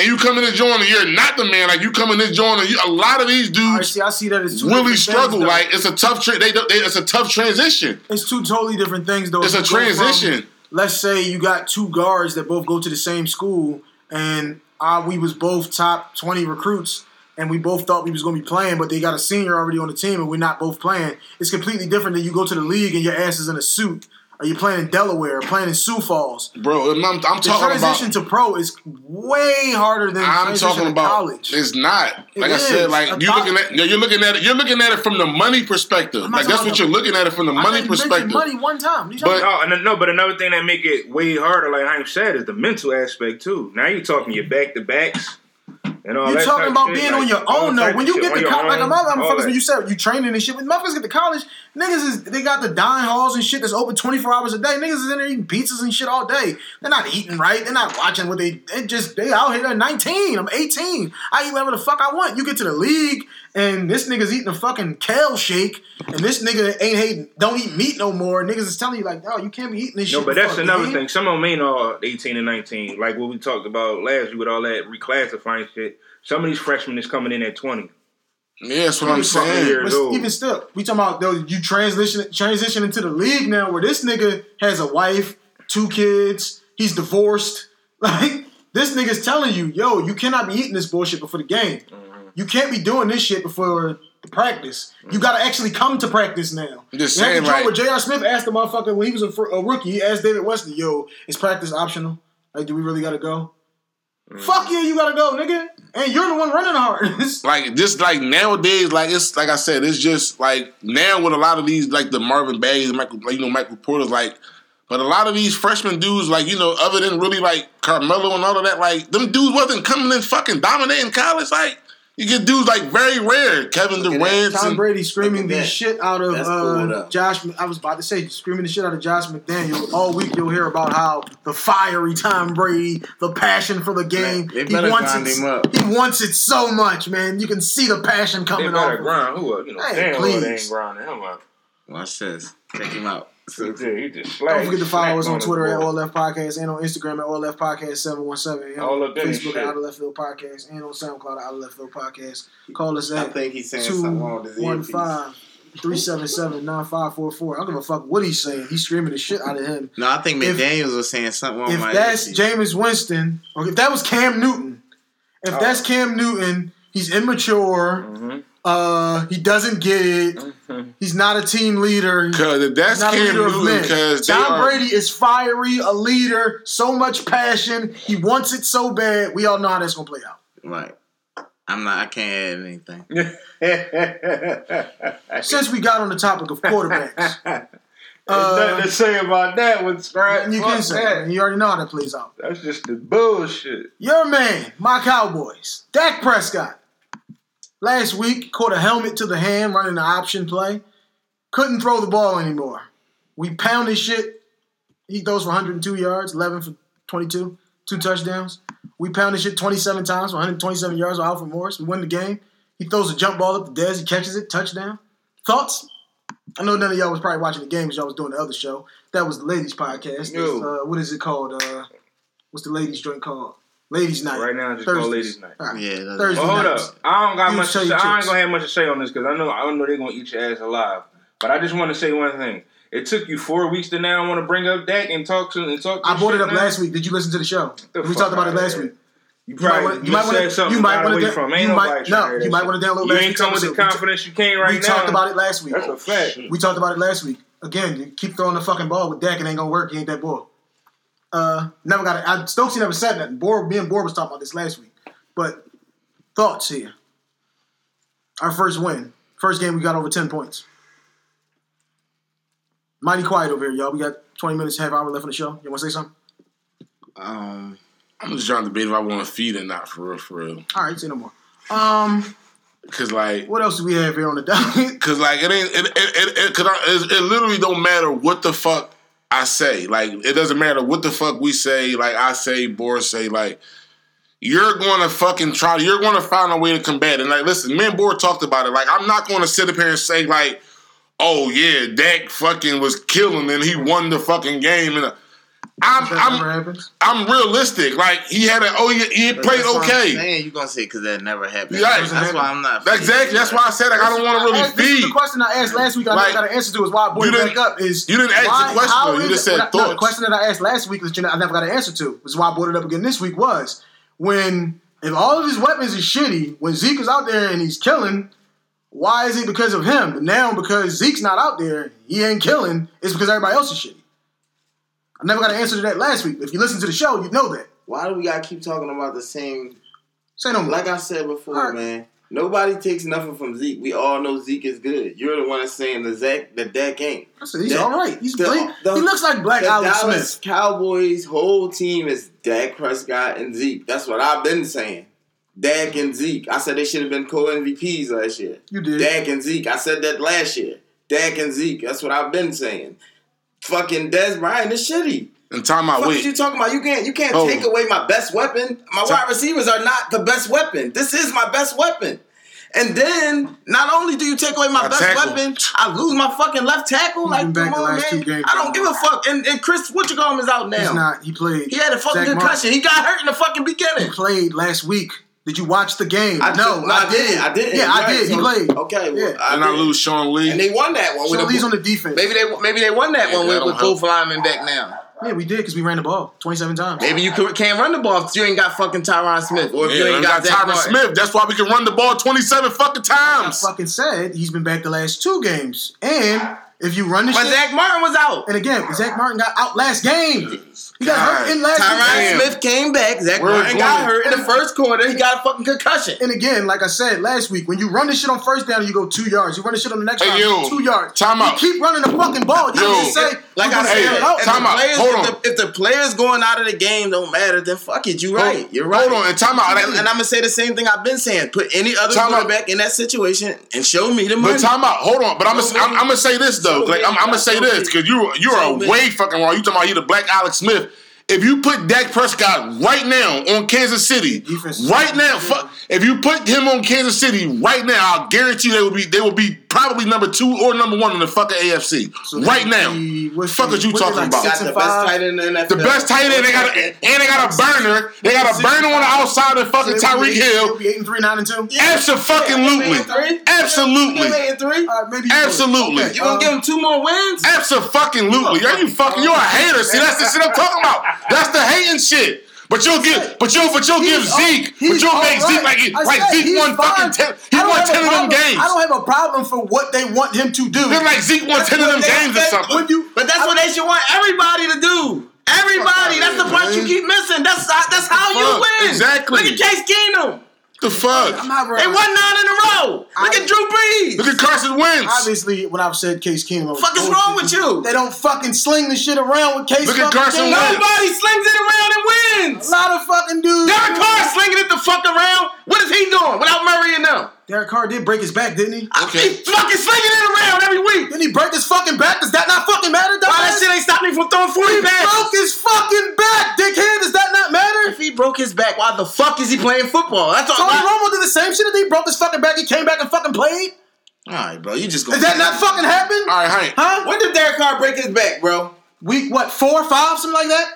And you come in this joint and you're not the man. Like you come in this joint and you, a lot of these All right, dudes see, I see that two really struggle. things, like it's a tough. Tra- they, they, it's a tough transition. It's two totally different things, though. It's a go from- transition. let's say you got two guards that both go to the same school, and uh, we was both top twenty recruits, and we both thought we was going to be playing, but they got a senior already on the team, and we're not both playing. It's completely different than you go to the league and your ass is in a suit. Or you playing in Delaware, or playing in Sioux Falls. Bro, I'm, I'm The talking about. transition to pro is way harder than I'm transition talking to about college. it's not. It Like I is. said, like you're looking at you're looking at it. You're looking at it from the money perspective. I'm Like that's what you're looking at it from the I money think perspective. Money one time. You But- Oh, and no, but another thing that make it way harder, like Haim said, is the mental aspect too. Now you're talking your back to backs and all You that. talking about shit, being like, on your own though. When you get on to your college, like a own, mother motherfuckers, when you said you training and shit, when motherfuckers get to college, niggas is they got the dine halls and shit that's open twenty four hours a day. Niggas is in there eating pizzas and shit all day. They're not eating right. They're not watching what they. They just they out here. They're nineteen. I'm eighteen. I eat whatever the fuck I want. You get to the league and this nigga's eating a fucking kale shake, and this nigga ain't hating. Don't eat meat no more. Niggas is telling you like, oh, you can't be eating this No, shit. No, but that's another game. thing. Some of them ain't all 18 and 19. Like what we talked about last week with all that reclassifying shit. Some of these freshmen is coming in at 20. Yeah, that's what I'm saying. But Dude. even still, we talking about though you transition transition into the league now where this nigga has a wife, two kids, he's divorced. Like this nigga's telling you, yo, you cannot be eating this bullshit before the game. Mm-hmm. You can't be doing this shit before the practice. You gotta actually come to practice now. I'm just You saying, to join like- where J.R. Smith asked the motherfucker when he was a, a rookie, he asked David Wesley, yo, is practice optional? Like, do we really gotta go? Mm. Fuck yeah, you gotta go, nigga. And you're the one running hard. Like just like nowadays, like it's like I said, it's just like now with a lot of these like the Marvin Bagleys, Michael, like, you know, Michael Porter's like. But a lot of these freshman dudes, like you know, other than really like Carmelo and all of that, like them dudes wasn't coming in fucking dominating college. Like you get dudes like very rare, Kevin at. Durant. Tom and- Brady screaming the shit out of uh. Josh. I was about to say screaming the shit out of Josh McDaniel. All week you'll hear about how the fiery Tom Brady, the passion for the game. They he wants grind it. him up. He wants it so much, man. You can see the passion They coming better off. of grind who up? You know, Hey, damn well they please. ain't grinding him up. Watch this. Check him out. So, yeah, he just Don't forget to follow us slapped on Twitter at board. All Left Podcast and on Instagram at All Left Podcast seven one seven and All on up Facebook shit. at Out of Left Field Podcast and on SoundCloud at Out of Left Field Podcast. Call us I at think he's saying two something wrong with his one earpiece. five three seven seven nine five four four. I don't give a fuck what he's saying. He's screaming the shit out of him. No, I think If- McDaniels was saying something wrong If my that's earpiece. Jameis Winston, or if that was Cam Newton, if Oh. that's Cam Newton, he's immature. Mhm. Uh, he doesn't get it. Mhm. He's not a team leader. Cause if that's not a Cam Newton, because they Tom are, Brady is fiery, a leader, so much passion. He wants it so bad. We all know how that's gonna play out. Right. I'm not. I can't add anything. Since we got on the topic of quarterbacks, There's Uh, nothing to say about that one, Scrap. you Fuck can say that. it. you already know how that plays out. That's just the bullshit. Your man, my Cowboys, Dak Prescott. Last week, caught a helmet to the hand running the option play. Couldn't throw the ball anymore. We pounded shit. He throws for 102 yards, 11 for 22, two touchdowns. We pounded shit 27 times for 127 yards with Alfred Morris. We win the game. He throws a jump ball up the Dez. He catches it, touchdown. Thoughts? I know none of y'all was probably watching the game because y'all was doing the other show. That was the ladies' podcast. No. Uh, what is it called? Uh, what's the ladies' joint called? Ladies' night. Right now, it's just called Thursdays. ladies' night. All right. Yeah. That's, Thursday Well, hold nights. up. I don't got You much. To tell say. I ain't chicks. gonna have much to say on this because I know I don't know they're gonna eat your ass alive. But I just want to say one thing. It took you four weeks to now want to bring up Dak and talk to and talk. I brought it up now? last week. Did you listen to the show? The we talked about it last here. week. You You might probably wanna- you, you might wanna- something you might wanna away da- you might- no, trying to hear you might wanna download You last ain't come with the episode. We t- confidence you came right we now. We talked about it last week. That's a fact. We talked about it last week. Again, you keep throwing the fucking ball with Dak, it ain't gonna work. He ain't that boy. Uh, never got it. I, Stokesy never said that. Board, me and Board was talking about this last week. But thoughts here. Our first win, first game, we got over ten points. Mighty quiet over here, y'all. We got 20 minutes, half hour left on the show. You want to say something? Um, I'm just trying to debate if I want to feed or not for real, for real. All right, say no more. Um, Cause like, what else do we have here on the docket? cause like it ain't it it it, it, cause I, it, it literally don't matter what the fuck I say. Like it doesn't matter what the fuck we say. Like I say, Boris say, like you're going to fucking try. You're going to find a way to combat it. And like, listen, me and Boris talked about it. Like I'm not going to sit up here and say like, oh yeah, Dak fucking was killing and he won the fucking game and. I'm, That I'm happens. I'm realistic. Like he had an oh he, he played that's okay. saying you gonna say because that never happened. Yeah, that's doesn't why I'm not. That's exactly. That's why I said like I don't want to really Ask- This is feed. the question I asked last week. I Like, never got an answer to. Is why I brought you it didn't- back up. Is you didn't ask the question, though. You just it- said no, the question that I asked last week that you know, I never got an answer to. Which is why I brought it up again this week. Was when if all of his weapons is shitty, when Zeke is out there and he's killing, why is it because of him? But now because Zeke's not out there, he ain't killing. It's because everybody else is shitty. I never got an answer to that last week. If you listen to the show, you know that. Why do we gotta keep talking about the same? Say no more. Like I said before, Alright. man. Nobody takes nothing from Zeke. We all know Zeke is good. You're the one that's saying the Zach the Dak ain't. I said he's that- all right. He's the- the- he looks like Black the Alex Dallas Smith. Cowboys whole team is Dak Prescott and Zeke. That's what I've been saying. Dak and Zeke. I said they should have been co MVPs last year. You did. Dak and Zeke. I said that last year. Dak and Zeke. That's what I've been saying. Fucking Dez Bryant is shitty. And time out. What is you talking about? You can't you can't Oh. take away my best weapon. My wide receivers are not the best weapon. This is my best weapon. And then not only do you take away my best tackle. weapon, I lose my fucking left tackle. He's like come on, man. games. I don't give a fuck. And, and Chris what you call him is out now. He's not. He played. He had a fucking Zach Martin. concussion. He got hurt in the fucking beginning. He beginning. played last week. Did you watch the game? I no, did- no, I did. I did. Yeah, I Right, did. He so- played. Okay, well, Yeah. I And I did. lose Sean Lee. And they won that one. So with he's a, on the defense. maybe they maybe they won that Yeah, one that with, don't with both linemen back now. yeah, we did because we ran the ball 27 times. Maybe you could- can't run the ball if you ain't got fucking Tyron Smith or if you ain't got, got Tyron Martin. Smith. That's why we can run the ball 27 fucking times. I times. fucking said he's been back the last two games. And if you run the But shit, Zach Martin was out. and again, Zach Martin got out last game. He got God. hurt in last Tyron game. Smith came back. Zach Where Martin got hurt in the first quarter. He got a fucking concussion. And again, like I said last week, when you run this shit on first down, you go two yards. You run this shit on the next Hey, round, yo, two yards. time you out. keep running the fucking ball. You Yo, just say, Like I said, Hey, figure it if out. the time out. players, Hold if on. the, if the players going out of the game don't matter, then fuck it. You right. You're right. Hold on, and time out. And, and I'm gonna say the same thing I've been saying. Put any other Time out. quarterback in that situation and show me the money. But time out. Hold on. But I'm gonna I'm, I'm gonna say this though. so Like I'm, I'm gonna say this because you you so are many. way fucking wrong. You talking about he the black Alex Smith. If you put Dak Prescott right now on Kansas City, right now, so good. fu- if you put him on Kansas City right now, I'll guarantee they will be they will be probably number two or number one in the fucking AFC So right they- now. what's fuck the- is you talking like, about? got the and best tight end in the NFL. The best tight end, they got a, and they got a burner. They got a burner on the outside of fucking So Tyreek Hill. eight and three, nine and two. Absolutely, absolutely, Eight and three. Uh, maybe Absolutely. Okay, You gonna um, give him two more wins? absolutely. Are you fucking? You're a hater. See, that's the shit I'm talking about. That's the hating shit. But you'll give, but you'll, but you'll give Zeke, but you'll all make Zeke like, he- like said Zeke he's won fucking ten. He I don't won have a ten of them problem- games. I don't have a problem for what they want him to do. They're like Zeke won ten of them games or something. When you, But that's what they should want everybody to do. Everybody. That's the part you keep missing. That's how, that's how you win. exactly. Look at Case Keenum. The fuck? I'm not They won nine in a row. Look at Drew Brees. Look at Carson Wentz. Obviously, when I've said Case Keenum, I was Fuck is wrong with you? They don't fucking sling the shit around with Case. Look at Carson Wentz. Nobody slings it around and wins. A lot of fucking dudes. Derek Carr slinging it the fuck around. What is he doing without Murray and them? Derek Carr did break his back, didn't he? Okay. He's fucking slinging it around every week. Didn't he break his fucking back? Does that not fucking matter? Why that shit ain't stopping me from throwing 40 He passes? broke his fucking back, dickhead. Does that not matter? If he broke his back, why the fuck is he playing football? That's all. Tony Why- Romo did the same shit. He broke his fucking back. He came back and fucking played. All right, bro. You just go. Does that not fucking happen? All right, Hank. Huh? When did Derek Carr break his back, bro? Week what? Four, five, something like that.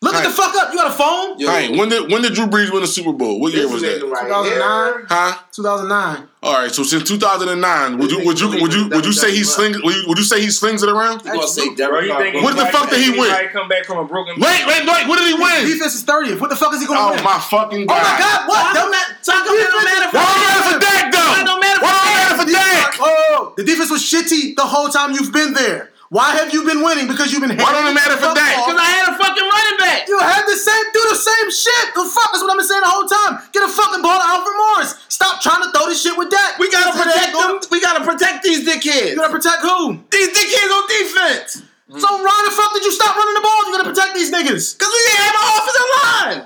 Look at the fuck up. You got a phone? Yo, Hank, when did when did Drew Brees win the Super Bowl? What year this was that? right 2009. here. Huh? 2009. All right, so since 2009, would you would you would you would you say he slings would you, would you say he slings it around? You gonna say Derek you Carr? think broke What the fuck did he win? Come back from a broken Wait, wait, wait! What did he win? Defense is 30th. What the fuck is he going to Oh win? Oh my fucking god. Oh my God! What? Why don't that- so how come that don't matter for Why don't matter for Dak though? Why don't matter Why for don't matter for Dak? Oh, the defense was shitty the whole time you've been there. Why have you been winning? Because you've been. Why don't it matter for off. Because I had a fucking running back. You had the same, do the same shit. The fuck is what I've been saying the whole time. Get a fucking ball to Alfred Morris. Stop trying to throw this shit with that. We gotta protect them. We gotta protect these dickheads. You gotta protect who? These dickheads on defense. defense. So why the fuck did you stop running the ball? You gotta protect these niggas. Because we didn't have an offensive line.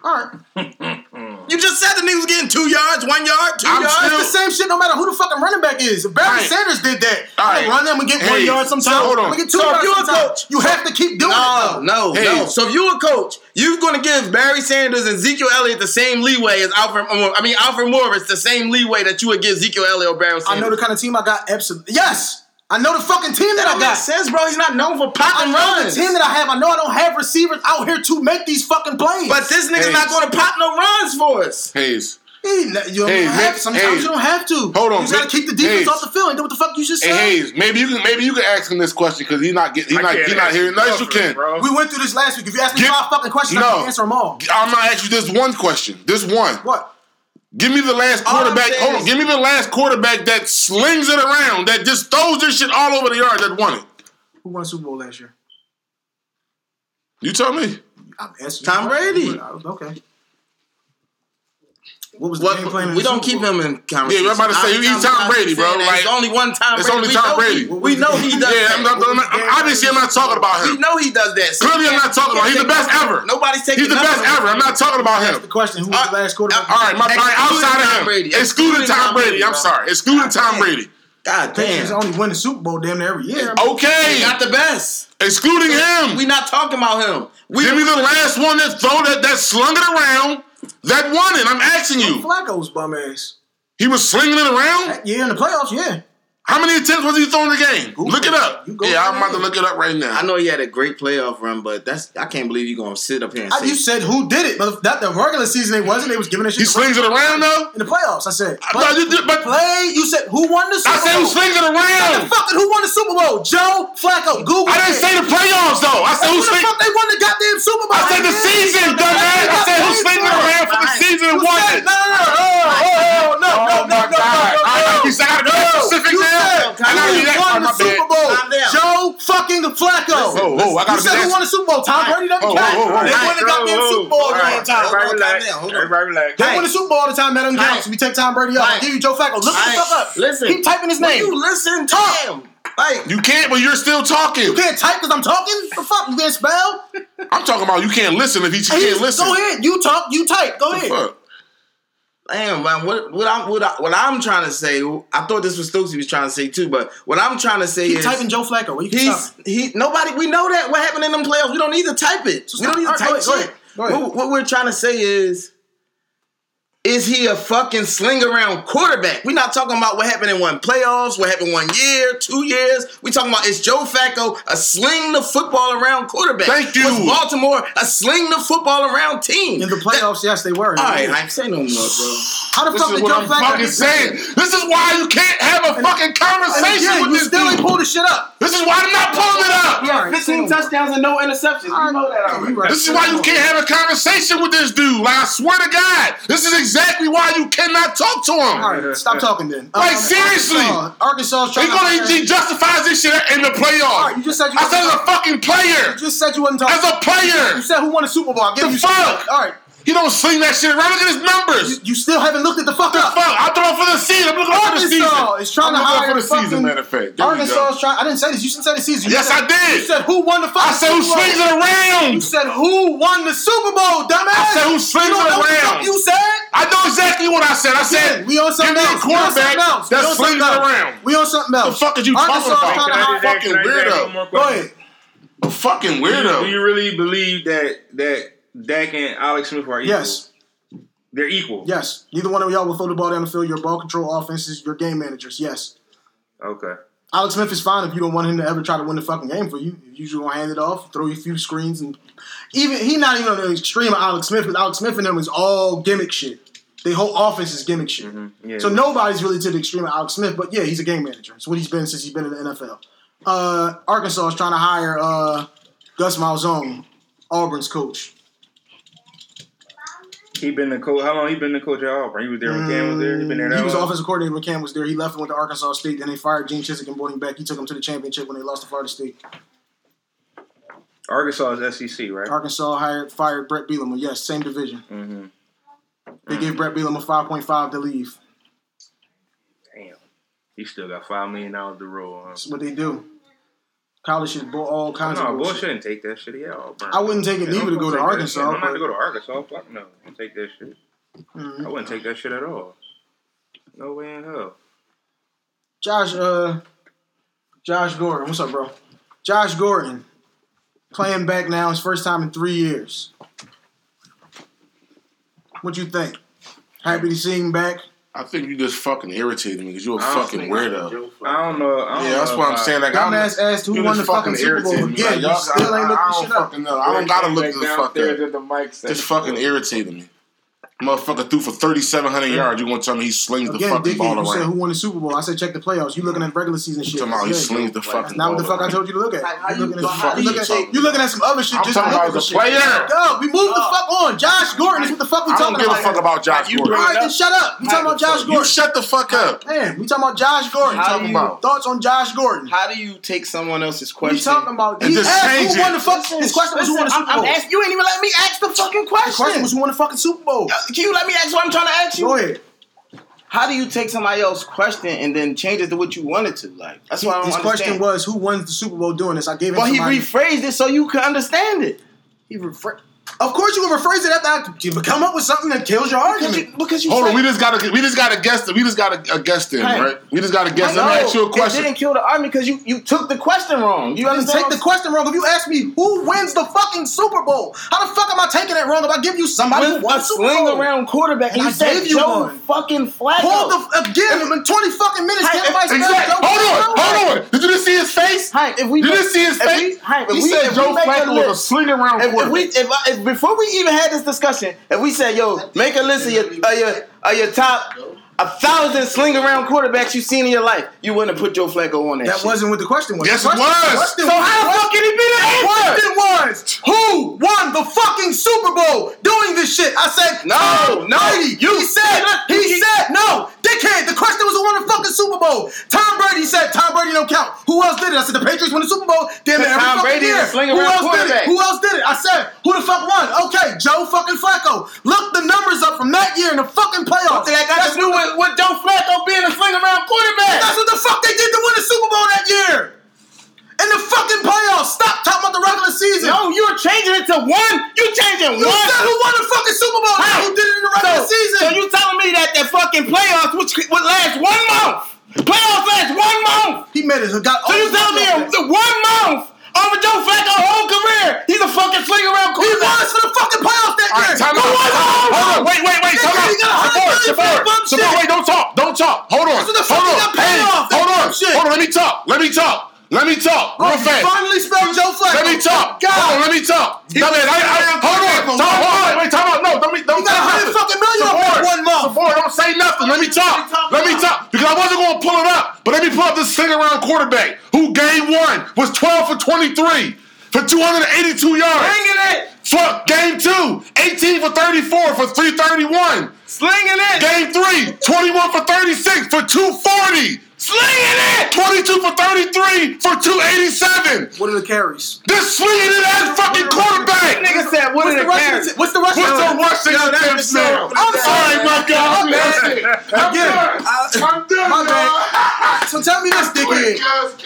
All right. You just said the niggas was getting two yards, one yard, 2 I'm yards. still- It's the same shit no matter who the fucking running back is. Barry Alright. Sanders did that, Alright. Alright. run them and get one Hey, yard sometimes. so hold on. We get two So if yards you a coach- you have to keep doing it No, though. no, Hey. no. So if you're a coach, you're gonna give Barry Sanders and Ezekiel Elliott the same leeway as Alfred. I mean Alfred Morris the same leeway that you would give Ezekiel Elliott or Barry I know the kind of team I got. Absolutely. Yes. I know the fucking team that, that I got. make sense, bro. He's not known for I popping know runs. the team that I have. I know I don't have receivers out here to make these fucking plays. but this nigga's Hey. not gonna pop no runs for us. Hayes. Hey, you don't Hey, have, sometimes hey. you don't have to. Hold on, You just gotta Vic. keep the defense Hayes. off the field and do what the fuck you just Hey said. Hayes, maybe you can maybe you can ask him this question because he's not get he's I not he's not answer hearing. No, yes, you can. bro. We went through this last week. If you ask me Get- five fucking questions, I No. can answer them all. I'm gonna ask you this one question. This one. What? Give me the last quarterback. saying Hold on. Give me the last quarterback that slings it around, that just throws this shit all over the yard that won it. Who won the Super Bowl last year? You tell me. I'm answering Tom your. Brady. Okay. What was the What, game plan? we don't keep him in conversation. Yeah, I'm about to say, I'm- he's Tom Brady, bro. Like, it's only one Tom it's only Tom Brady. We know he does Yeah. I'm, I'm, I'm, I'm, obviously I'm not talking about him. we know he does that. Clearly, I'm can't- talking you about. He's the best ever. Nobody's taking He's the best ever. I'm not talking about him. the question. Who was Uh, the last quarterback? All right, my, all right, outside of him, Brady. excluding Excluding Tom Tom Brady. Brady, I'm sorry, excluding Tom. Brady. God Patriots damn. only win the Super Bowl damn near every year. Okay, Not the best. excluding him. We not talking about him. We Give me the last one that throw that that slung it around that won it. I'm asking you. Flacco's bum ass. He was slinging it around. Yeah, in the playoffs, yeah. How many attempts was he throwing the game? Google Look it it. up. You Yeah, I'm about to look it up right now. I know he had a great playoff run, but that's I can't believe you're gonna sit up here and I, say you said who did it, but that the regular season they wasn't. They was giving a shit. He slings it around though. in the playoffs. I said. No, you did- but play. You said who won the Super I said Bowl? who slings it around. Fucking who won the Super Bowl? Joe Flacco. Google. I didn't it. say the playoffs though. I said Who who the fuck they won the goddamn Super Bowl? I said the season, dumbass. I said who slings it around for the season and won it. No, no, no, oh, oh, oh, no, Oh no, no, my no, God! no, no, I gotta be, I gotta be no. specific You now. said I gotta be who that. won oh, the my Super bad. Bowl? Calm down. Joe fucking Flacco. Whoa, whoa, I gotta you said that- who won the Super Bowl? Tom Brady doesn't Whoa, count. They won the goddamn Super Bowl All during right, time. Hold on, Everybody relax. down, hold on. Everybody relax. They Hey. won the Super Bowl all the time. That doesn't count. So we take Tom Brady off. Give you Joe Flacco. Look Hey. the fuck up. Listen. Keep typing his name. you listen to Talk. him. Like You can't, but you're still talking. You can't type because I'm talking. The fuck you can't spell. I'm talking about you can't listen if you Hey, can't listen. Go ahead. You talk. You type. Go ahead. Fuck. Damn, man, what what I'm what, I, what I'm trying to say, I thought this was Stokes he was trying to say too, but what I'm trying to say Keep is typing Joe Flacco. You he's he nobody we know that what happened in them playoffs. We don't need to type it. So we don't need to type right, go shit. ahead, go ahead. What, what we're trying to say is is he a fucking sling around quarterback? We're not talking about what happened in one playoffs, what happened one year, two years. we talking about is Joe Flacco a sling the football around quarterback? Thank you. Was Baltimore a sling the football around team? In the playoffs, yes, they were. All right, I say no more, bro. How the This fuck is did what Joe I'm Flacco fucking saying. This is why you can't have a fucking conversation again, with you this still ain't dude. pulled the shit up. This is why I'm not pulling it up. He had 15 touchdowns and no interceptions. You know that already. Right. This is why you can't have a conversation with this dude. Like I swear to God, this is exactly why you cannot talk to him. All right, stop talking then. Like, um, seriously. Arkansas, Arkansas is He trying gonna hire- he justifies this shit in the All playoffs. right, you just said you. I said as a fucking player, you just said you wasn't talking. as a player, You said who won the Super Bowl? I'll give The you fuck? All right, he don't sling that shit around. Look at his numbers. you, you still haven't looked at the fuck the up. fuck? I'm throwing for the season. I'm looking for the season. Arkansas is trying I'm to looking hire for the season. fucking- Matter of fact, There Arkansas go. is trying. I didn't say this. You didn't say the season. You Yes, said, I did. You said who won the fuck? I said who Super Bowl? swings it around. You said who won the Super Bowl, dumbass. I said who swings it know what around. You said. I know exactly what I said. I said we on something give me a else. We on quarterback something else. that We slings it around. We on something else. The fuck is you Arkansas talking is trying to about? hire- Fucking Can I ask weirdo. Go ahead. A fucking Do you, do you really believe that that Dak and Alex Smith are equal? Yes. They're equal. Yes. Neither one of y'all will throw the ball down the field. Your ball control offenses, your game managers. Yes. Okay. Alex Smith is fine if you don't want him to ever try to win the fucking game for you. You usually gonna hand it off, throw you a few screens, and even he not even on the extreme of Alex Smith, but Alex Smith and them is all gimmick shit. The whole offense is gimmick shit. Yeah. So nobody's really to the extreme of Alex Smith, but yeah, he's a game manager. It's what he's been since he's been in the NFL. Uh, Arkansas is trying to hire uh, Gus Malzahn, Auburn's coach. He been the coach. How long he been the coach at Auburn? He was there when Cam was there. He been there that He was long? offensive coordinator when Cam was there. He left and went to Arkansas State. Then they fired Gene Chizik and brought him back. He took him to the championship when they lost to Florida State. Arkansas is SEC, right? Arkansas hired fired Bret Bielema. Yes, same division. Mm-hmm. They gave Bret Bielema five point five to leave. Damn. He still got five million dollars to roll. Huh? That's what they do. College shit, bull, all kinds no, of Bull bullshit. shouldn't take that shit. Yeah, Auburn. I wouldn't take it Yeah, neither to go to gonna take that Arkansas. I'm not to go to Arkansas. Fuck no. Don't take that shit. Mhm. I wouldn't take that shit at all. No way in hell. Josh, uh, Josh Gordon, what's up, bro? Josh Gordon playing back now, his first time in three years. What you think? Happy to see him back. I think you just fucking irritated me because you're a I don't fucking weirdo. I don't know. I don't Yeah, that's know what I'm saying. Like, I'm, Dumbass asked who you won the just fucking Super Bowl irritated me. again. Like, You y'all- still ain't I, looked I don't shit up. fucking know. I don't gotta look Back this fuck up. at the mic Just fucking irritated me. Motherfucker threw for 3,700 yards. You gonna tell me he slings the Again, fucking ball dickhead, you said who won the Super Bowl. I said check the playoffs. You looking at regular season shit. Talking about he Yeah. slings the That's fucking not ball what the fuck I around. told you to look at. Like, how you you- looking at, how you you looking, take- at, you looking at some other shit. I'm just talking about at the shit. player. Go, we move the fuck on. Josh Gordon is what the fuck we I talking about. I don't give a fuck about Josh You All Gordon. right, then shut up. We talking about Josh You Gordon. shut the fuck up. Man, we talking about Josh Gordon. How talking do you- about thoughts on Josh Gordon. How do you take someone else's question? We talking about. And He just asked change who won the fuck. His question was who won the Super Bowl. Asking, you ain't even let me ask the fucking The question. question was who won the fucking Super Bowl. Can you let me ask what I'm trying to ask you? Go ahead. How do you take somebody else's question and then change it to what you wanted to? Like that's what I don't His question was who wins the Super Bowl doing this. I gave him. well, he rephrased it so you could understand it. He rephr- Of course, you can rephrase it after you come up with something that kills your Because you, because you Hold on, we just gotta we just gotta guess it. We just gotta uh, guess them, Hey. right? We just gotta guess. No, Let me ask you a It question. didn't kill the argument because you, you took the question wrong. You You didn't take the question wrong. If you ask me who wins the fucking Super Bowl, how the fuck am I taking it wrong if I give you somebody who won a the Super sling Bowl? around quarterback, and, And you I said gave you Joe one. fucking Flacco. Hold the again. It's twenty fucking minutes. Hey, Can't nobody spell Exactly. Hold on, hold on. Did you just see his face? Hank, if we You make- didn't see his face? we- Hank, if he we- said Joe Flacco was a sling around If, if quarterback. we if, I, if before we even had this discussion, if we said, "Yo, make a list of your your, of your top a thousand sling around quarterbacks you've seen in your life," you wouldn't have put Joe Flacco on that. That shit. wasn't what the question was. Yes, The it was. question So how the fuck can he be the The answer? question was who won the fucking Super Bowl doing this shit. I said No, no, Brady. you- he said you- he said no. Dickhead. The question was who won the fucking Super Bowl. Tom Brady said Tom Brady don't count. Who else did it? I said the Patriots won the Super Bowl. Damn it, Because every Tom fucking Brady year. a sling Who around else did it? Who else did it? I said who the fuck won? Okay, Joe fucking Flacco. Look the numbers up from that year in the fucking playoffs. That got That's to do what with, with Joe Flacco being a sling around quarterback? That's what the fuck they did to win the Super Bowl that year. In the fucking playoffs. Stop talking about the regular season. No, you're changing it to one. You changing You one. said who won the fucking Super Bowl? How? Who did it in the regular so, season? So you telling me that the fucking playoffs which would last one month? Playoffs last one month. he made it. Got So you telling me in the one month over Joe Flacco's whole career, he's a fucking sling around he quarterback. won us for the fucking playoffs that year. right, time out. Hold on, wait, wait, wait, time out. he got a hundred Support, support, support. Wait, don't talk, don't talk. Hold on, That's what the fuck hold on. Hey, hold on, hold on. Let me talk. Let me talk. Let me talk. Oh, Real fast. finally spelled Joe Flacco. Let me talk. God. Hold on, let me talk. He I mean, I, I, hold on. quarterback for Time, one hold on. Wait, time out. No, don't, me, don't He got a hundred fucking million Support. one month. Support. Don't say nothing. Let me talk. talk Let me talk. Because I wasn't going to pull it up. But let me pull up this sling around quarterback who game one was 12 for 23 for 282 yards. Slinging it. For game two, 18 for 34 for 331. Slinging it. Game three, 21 for 36 for 240. Slinging it. 22 for 33 for 287. What are the carries? This slinging it ass fucking quarterback. Nigga said, what What's are the the rushing? carries? What's the rushing? What's the rushing Yo, that attempts now? I'm sorry, my God. That's I'm it. done. I'm I- uh, I'm done. my bad. So tell me this, dickhead.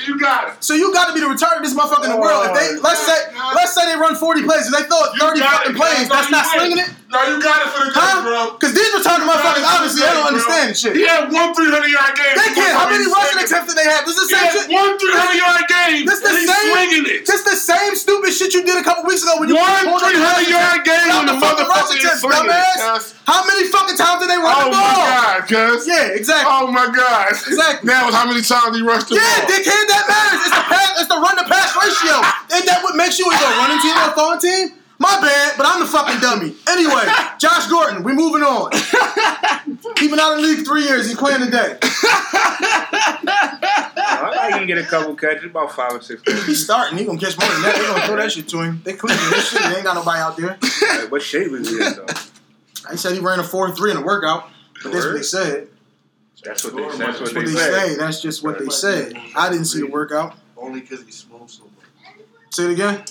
You got it. So you got to be the retardedest motherfucker in the world. If they oh, let's say let's say they run forty plays, if they throw thirty fucking plays, that's not slinging it, No, you got it for the good, bro. Because these retarded motherfuckers obviously they don't understand shit. He had one 300 yard game. They can't. How many rushing attempts did they have? This is He the same shit. one 300 yard game. This the same. This the same stupid shit you did a couple weeks ago when you One pulled up the 300 yard game when the the fucking rushing attempts, dumbass. How many fucking times did they run Oh the my ball? God, cuz. Yeah, exactly. Oh my God. Exactly. Now it's how many times he rushed the Yeah, ball. dickhead, that matters. It's the pass, it's the run to pass ratio. Ain't that what makes you either a running team or a throwing team? My bad, but I'm the fucking dummy. Anyway, Josh Gordon, we moving on. He been out of the league three years. He's playing today. I thought he can get a couple catches, about five or six. catches. He's starting. He gonna catch more than that. They gonna throw that shit to him. They cleaning this shit. They ain't got nobody out there. Like, what shape is he in though? He said he ran a four three in the workout. But that's what they said. That's what they. That's That's what they they say. say. That's just what they said. I didn't see the workout. Only because he smokes so much. Say it again.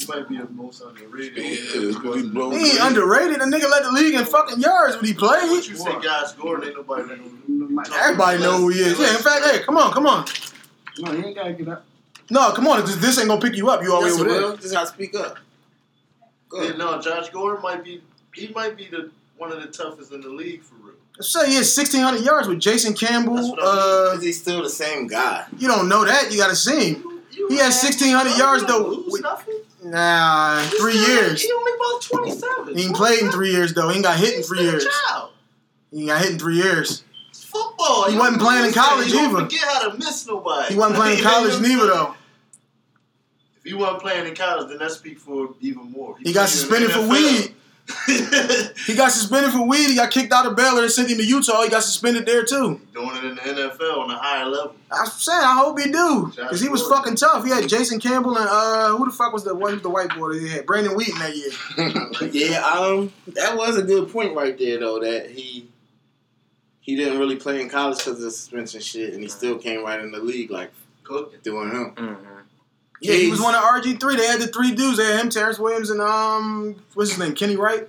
He might be the most underrated. Yeah, it's 'cause he blows He ain't underrated. The nigga led the league in fucking yards when he played. What you say, guys? Gordon ain't nobody that know. Everybody know who he is. Yeah, in fact, hey, come on, come on. No, he ain't gotta get up. No, come on. This, this ain't gonna pick you up. You always Yes, over there. will. Just gotta speak up. Go Yeah, no, Josh Gordon might be he might be the one of the toughest in the league for real. Say he had 1,600 yards with Jason Campbell. what I Uh, Is he still the same guy? you don't know that. You got to see him. You He had had- 1,600 yards, though. With- nothing. Nah, He three still- years. He only about twenty seven. He ain't played in three years though. He ain't got hit in three years. child. He ain't got hit in three years. It's football. He wasn't playing in college don't either. Forget how to miss nobody. He wasn't playing in college neither though. If he wasn't playing in college, then that speak for even more. He got suspended for weed. He got suspended for weed. He got kicked out of Baylor and sent him to Utah. He got suspended there too. Doing it in the NFL on a higher level. I'm saying, I hope he do, because he was fucking tough. He had Jason Campbell and uh, who the fuck was the one the white boy that he had? Brandon Weeden that year. Yeah, um, that was a good point right there, though. That he he didn't really play in college because of the suspension shit, and he still came right in the league like Cooking. doing him. Mhm. Yeah, he was one of RG three. They had the three dudes. They had him, Terrance Williams, and um, what's his name, Kenny Wright,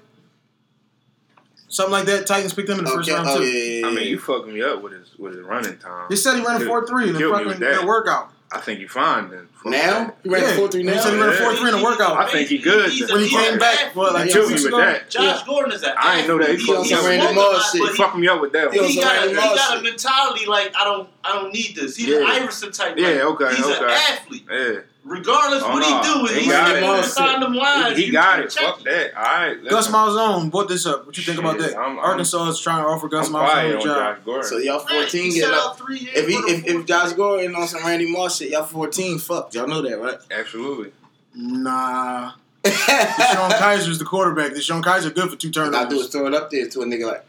something like that. Titans picked him in the first round oh too. yeah, yeah, yeah. I mean, you fucked me up with his with his running time. They said he ran a four three in the fucking that. in the workout. I think you fine then. Now he ran Yeah, four three he now. said he ran a four three in the workout. I think he good He's when he came back, athlete. what, like two killed me weeks with ago? that. Josh Yeah. Gordon is an I ain't know that. He athlete. fucked me gets up with Randy smoked a Moss lot, shit. he- Fuck me up with that He He got, a, he got a mentality like I don't I don't need this. He's Yeah. an Iverson type. Yeah, like, okay, He's okay. an athlete. Yeah, Regardless Oh, what no. he do, He he's got going it. to sign them lines. he, he got it. check Fuck that. All right, Gus listen. Malzahn brought this up. What you think about that? I'm- I'm- Arkansas is trying to offer Gus I'm Malzahn a job. So y'all fourteen he get up. three If he if, if Josh Gordon on some Randy Moss shit, y'all fourteen fucked. Y'all know that, right? Absolutely. Nah. DeShone Kizer's the quarterback. DeShone Kizer good for two All I do is throw it up there to a nigga like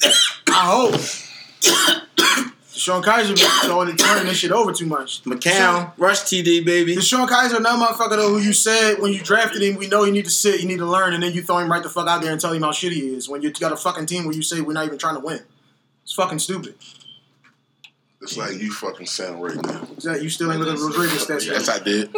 I hope. DeShone Kizer be throwing and turning this shit over too much. McCown, rush TD baby. DeShone Kizer, no motherfucker though, who you said when you drafted him, we know you need to sit, you need to learn, and then you throw him right the fuck out there and tell him how shitty he is. When you got a fucking team where you say we're not even trying to win, it's fucking stupid. It's like you fucking sound right now. Is that you still ain't looking at Rodriguez stats Yes. I did.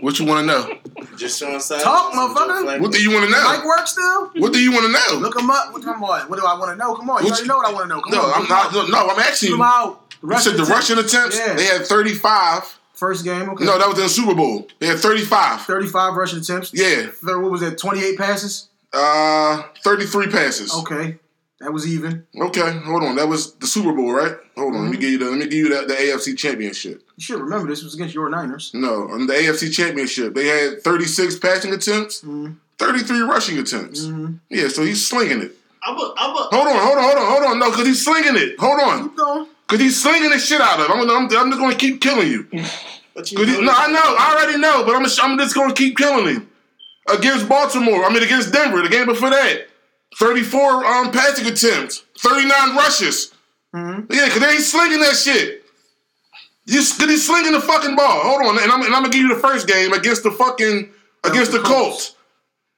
What you want to know? Just showing signs. Talk, of some Joe motherfucker. What do you want to know? Mike know? work still? What do you want to know? Look him up. Come on. What do I want to know? Come on. You What already you- know what I want to know. Come No, on. I'm look not. him No. I'm asking Look him you. Out. You said the attempts. rushing attempts. Yeah. They had 35. First game. Okay. No, that was in the Super Bowl. They had 35. 35 rushing attempts. Yeah. Third, what was that? 28 passes. Uh, 33 passes. Okay. That was even. Okay, hold on. That was the Super Bowl, right? Hold on. Let me give you the. Let me give you the, the AFC Championship. You should remember this was against your Niners. No, on the AFC Championship, they had 36 passing attempts, Mhm. 33 rushing attempps. Mhm. Yeah, so he's slinging it. I'm a, I'm a, Hold on, hold on, hold on, hold on. No, because he's slinging it. Hold on. Keep going. Because he's slinging the shit out of him. I'm, I'm, I'm just going to keep killing you. But you 'Cause he- no, I know. I already know. But I'm, I'm just going to keep killing him. Against Baltimore. I mean, against Denver, the game before that. 34 um, passing attempts, 39 rushes. Mhm. Yeah, because he's slinging that shit. You, cause he's slinging the fucking ball. Hold on, and I'm, and I'm gonna give you the first game against the fucking against the the Colts.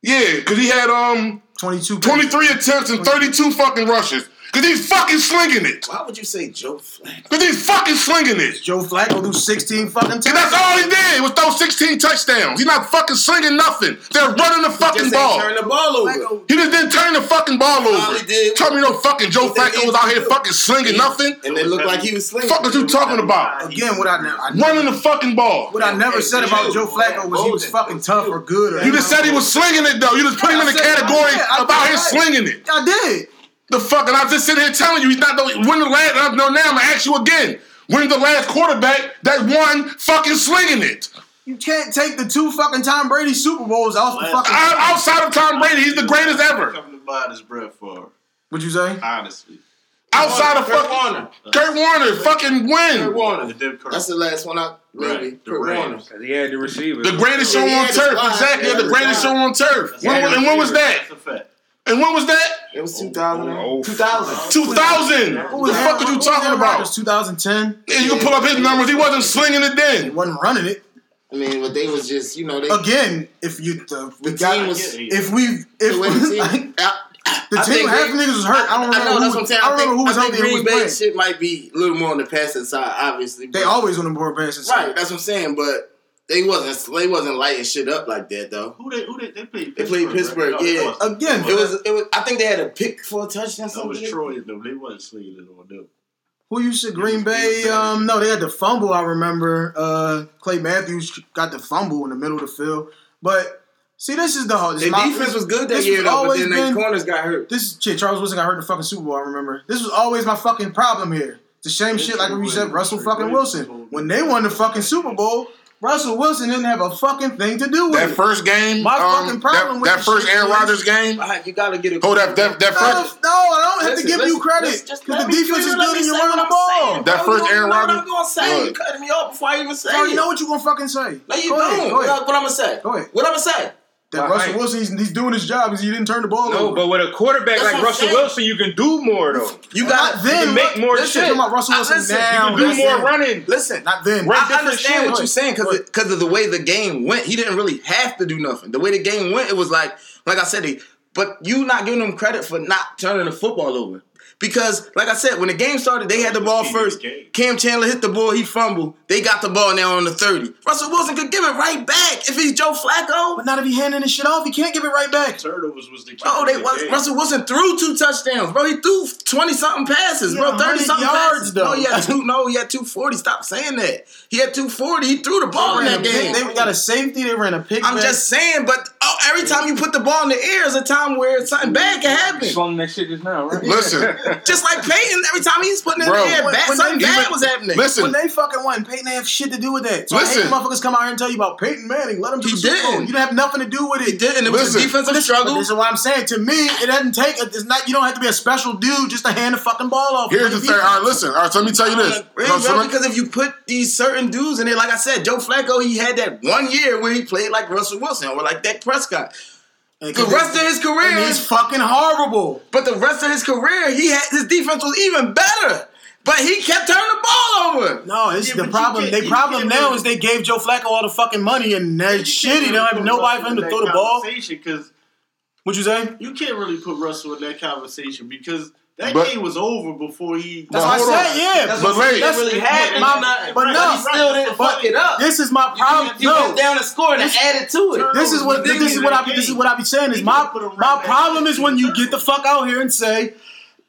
Yeah, because he had um 22. 23 attempts and 32 fucking rushes. Because he's fucking slinging it. Why would you say Joe Flacco? Because he's fucking slinging it. Joe Flacco do 16 fucking And that's all he did was throw 16 touchdowns. He's not fucking slinging nothing. They're running the fucking Just ain't ball. turn the ball over. Flacco, He just didn't turn the fucking ball All over. he did- Tell me no fucking Joe Flacco was out here fucking slinging nothing. And it looked like he was slinging. Fuck is you talking about? again, what I never, Running the fucking ball. what I never Hey, said hey, about you, Joe Flacco was he was fucking tough or good. Or You just said he was slinging it though. You just put him in the category I did. I about did him slinging it. I did. The fuck, and I'm just sitting here telling you he's not the when the last. uh, No, now I'm gonna ask you again. When's the last quarterback that won fucking slinging it? You can't take the two fucking Tom Brady Super Bowls off the fucking. Out- Outside of Tom Brady, he's the greatest ever. Coming to buy this breath for, What'd you say? honestly. Outside of Kurt fucking Warner. Kurt Warner, fucking Kurt win. Warner. The Denver Curry. That's the last one I maybe. Right, the Kurt Rams. Warner. Cause he had the receivers. The greatest show on turf, exactly. The the greatest show on turf. That's When, a and when was that? That's a fact. And when was that? It was 2000. Oh, 2000. 2000. Who What the fuck are you talking about? It was 2010. Yeah, you can pull up his numbers. He wasn't slinging it then. He wasn't running it. I mean, but they was just, you know, they. Again, if you the, we The got team was- if we if the the team- I- the I team think half Green- niggas was hurt. I don't I know who, that's what I'm saying. I don't remember who was I think healthy and who Green was Bay playing. shit might be a little more on the passing side, obviously. They always on the board passing. side. right. That's what I'm saying. But they wasn't they wasn't lighting shit up like that though. Who they, who they, they played They Pittsburgh. played Pittsburgh, right? No, yeah. that was- Again, It was it was. I think they had a pick for a touchdown. That was Something. Troy, though. They wasn't slinging it on them. Who you said Green Bay? Um, no, they had the fumble. I remember. Uh, Clay Matthews got the fumble in the middle of the field. But see, this is the whole. this Their is defense was good that this year though, but then their been- corners got hurt. This is shit. Charles Woodson got hurt in the fucking Super Bowl. I remember. This was always my fucking problem here. It's the same shit like when you said Russell fucking Wilson. When they won the fucking Super Bowl, Russell Wilson didn't have a fucking thing to do with That it. first game, My um, fucking problem that, with that first Aaron Rodgers game. You gotta get it. Oh, that that, that no, first no, I don't have Listen, to give listen, you credit because the defense is let good and you're running the ball. saying, That first Aaron know what Rodgers- I'm gonna say. You cutting me off before I even say I already it. know what you gonna fucking say. No, you Go don't. ahead, go ahead. What I'm gonna say? Go ahead. What I'm gonna say? That Well, Russell I- Wilson, he's, he's doing his job because he didn't turn the ball over. No, over. but with a quarterback That's like Russell saying. Wilson, you can do more though. You got then. can make more Listen, shit. about Russell I- Wilson listen, now. you can Do That's more running. Listen, Not then. Run I understand shit. what you're saying because because of the way the game went. He didn't really have to do nothing. The way the game went, it was like like I said. He, but you not giving him credit for not turning the football over. Because, like I said, when the game started, they had the ball first. Kam Chancellor hit the ball, he fumbled. They got the ball now on the 30. Russell Wilson could give it right back if he's Joe Flacco. But not if he handing this shit off. He can't give it right back. Turnovers was the key. Oh, they the was. Russell Wilson threw two touchdowns, bro. He threw twenty something passes, He bro. Thirty something yards, passes. though. No, he had two. No, he had two forty. Stop saying that. He had two forty. He threw the ball in They ran that a pick- game. They got a safety. They ran a pick. I'm back. just saying, but oh, every time you put the ball in the air is a time where something bad can happen. Slung that shit just now, right? Listen. Just like Peyton, every time he's putting it Bro, in the air, when- bad, when something they- bad even- was happening. listen. When they fucking won, Peyton didn't have shit to do with that. So I Listen. hate when motherfuckers come out here and tell you about Peyton Manning. Let him do He the Super Bowl. You didn't have nothing to do with it. He did, and it was a defensive But struggle. this is what I'm saying. To me, it doesn't take. It's not. You don't have to be a special dude just to hand the fucking ball off. Here's the thing. All right, listen. All right, so let me tell you this. Really, No, so because if you put these certain dudes in there, like I said, Joe Flacco, he had that one year where he played like Russell Wilson or like Dak Prescott. And The rest of his career, and he's fucking horrible. but the rest of his career, he had his defense was even better. But he kept turning the ball over. No, it's Yeah, the problem. can't- They problem now is they gave Joe Flacco all the fucking money and they're shitty. They don't have nobody for him to throw the ball. Because What you say? you can't really put Russell in that conversation because that But- game was over before he. That's what hold I on. said. Yeah, That's But what wait. he really had. My- My, but no, he still didn't fuck it up. This is my problem. He No, went down and scored and added to it. this is what this is what I be this is what I be saying is my my problem is when you get the fuck out here and say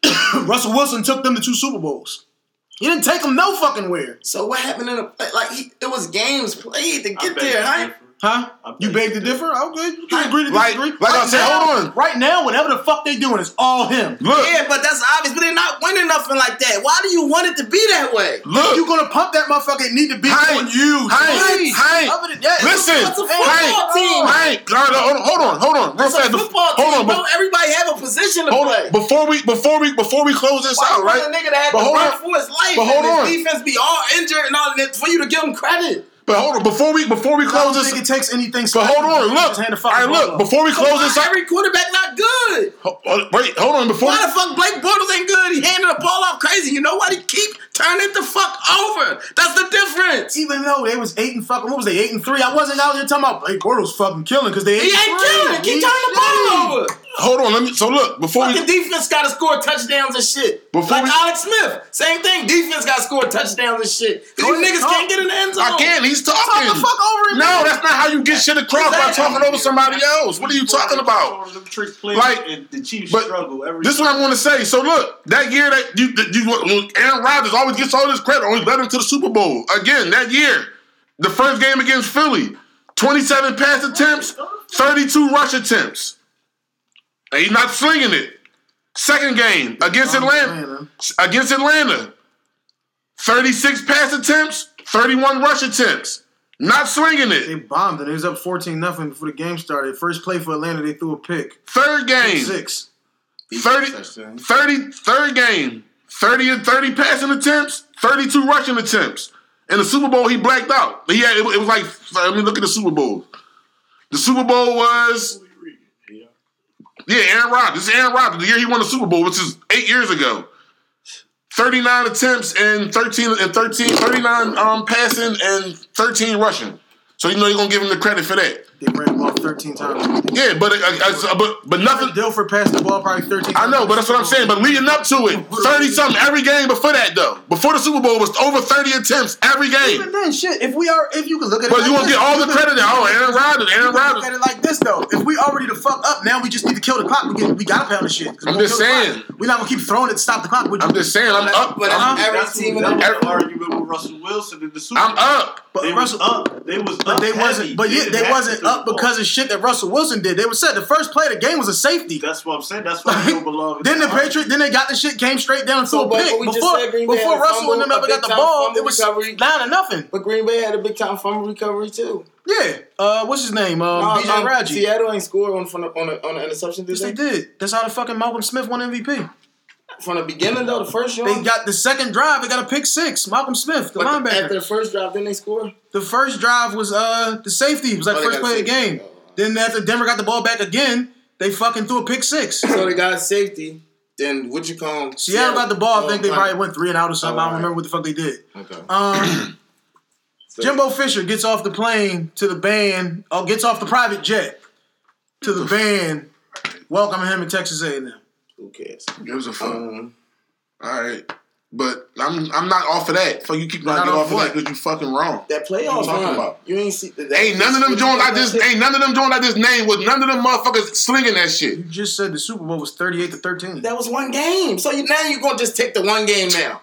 Russell Wilson took them to two Super Bowls. He didn't take them no fucking where. So what happened in the like? He, it was games played to get there. to Huh? I You beg to differ. Okay, you can agree to Like- disagree. like I right said, now, hold on. Right now, whatever the fuck they doing is all him. look, Yeah, but that's obvious. But they're not winning nothing like that. Why do you want it to be that way? look. You gonna pump that motherfucker? It need to be Hank, on you. Hank, Hank, Other than that, listen, What's a Hank, team? Hank, all right, hold on, hold on, hold on, real fast. football hold team. on, Don't everybody have a position to hold play? on. Before we, before we, before we close this Why out, right? a nigga that had But to hold run on. for his life But hold and on. defense be all injured and all that for you to give him credit? But hold on, before we, before we I close don't this, think it takes anything. but hold on, look, Just hand the all fucking look, off. before we So close why this out, every quarterback not good? ho- ho- wait, hold on, before. Why the fuck Blake Bortles ain't good? He handed the ball off crazy. You know what? He keep turning the fuck over. That's the difference. Even though they was eight and fucking, what was they eight and three? I wasn't out here talking about Blake Bortles fucking killing because they eight He and ain't three. killing. Keep He turning the ball over. Hold on, let me. So look, before we, defense got to score touchdowns and shit. Before like we- Alex Smith, same thing. Defense got to score touchdowns and shit. Go you niggas talk. can't get in the end zone. I can't. He's Talk talking. the fuck over him. No, man. that's not how you get shit across by Exactly. talking over somebody else. What are you talking about? Them trick plays Like, the Chiefs but struggle every. This is what I'm going to say. So look, that year that you, that you Aaron Rodgers always gets all this credit, always led him to the Super Bowl. Again, that year, the first game against Philly, 27 pass attempts, 32 rush attempts. And he's not slinging it. Second game against oh, Atlanta, against Atlanta, 36 pass attempts, 31 rush attempts. Not swinging it. They bombed and it was up fourteen nothing before the game started. First play for Atlanta, they threw a pick. Third game, Six. 30, 30, third game, 30 and 30 passing attempts, 32 rushing attempts. In the Super Bowl, he blacked out. He had, it, it was like, I mean, look at the Super Bowl. The Super Bowl was, yeah, Aaron Rodgers. This is Aaron Rodgers, the year he won the Super Bowl, which is eight years ago. 39 attempts and 13 and 13, 39 um, passing and 13 rushing. So you know you're gonna give him the credit for that. They ran the ball 13 times. Yeah, but uh, uh, but but nothing. Dilfer passed the ball probably 13 times. I know, but that's what I'm saying. But leading up to it, thirty something every game before that though. Before the Super Bowl was over thirty attempts every game. Even then, shit, if we are, if you can look at it But like you won't get all the can- credit. Oh, Aaron Rodgers, Aaron You can look at it like this though. If we already the fuck up, now we just need to kill the clock. We, get, we gotta pound the shit. 'Cause we I'm just saying. We're not gonna keep throwing it to stop the clock. Would you? I'm just saying, I'm up. But I'm, every team in what, the that was every- the argument with Russell Wilson in the Super I'm up. but They Russell, was up. They was but they heavy. wasn't. But yeah, they wasn't to throw up the ball. because of shit that Russell Wilson did. They were said the first play of the game was a safety. That's what I'm saying. That's why they don't belong. Then the argument. Patriots, then they got the shit, came straight down and threw So, a but pick. we Before, said Green Bay before had a Russell and them fumble, ever got the ball, it was recovery. nine to nothing. But Green Bay had a big time fumble recovery too. Yeah. Uh, what's his name? Um, Um, BJ um, Raji. Seattle ain't scored on from the, on, a, on an interception. Did Yes, they they? did. That's how the fucking Malcolm Smith won MVP. From the beginning though, the first They got the second drive. They got a pick six. Malcolm Smith, the but the- linebacker. after the first drive, didn't they score? The first drive was uh the safety. It was like Oh, first play of the game. Oh. Then after Denver got the ball back again, they fucking threw a pick six. So they got safety. Then what you call 'em? Seattle got the ball. I think they Oh, probably went three and out or something. Oh, I don't right. remember what the fuck they did. Okay. Um, So- Jimbo Fisher gets off the plane to the band. Oh, gets off the private jet to the band, welcoming him in Texas A&M. Who cares? Gives a fuck. Um, All right, but I'm I'm not off of that. Fuck, you keep trying to get off off of that because you fucking wrong. that playoff talking run. about? You ain't see. That, Ain't none of them joints I just ain't none of them joints I just named with none of them motherfuckers slinging that shit. You just said the Super Bowl was 38 to 13. That was one game. So you now you're gonna just take the one game now?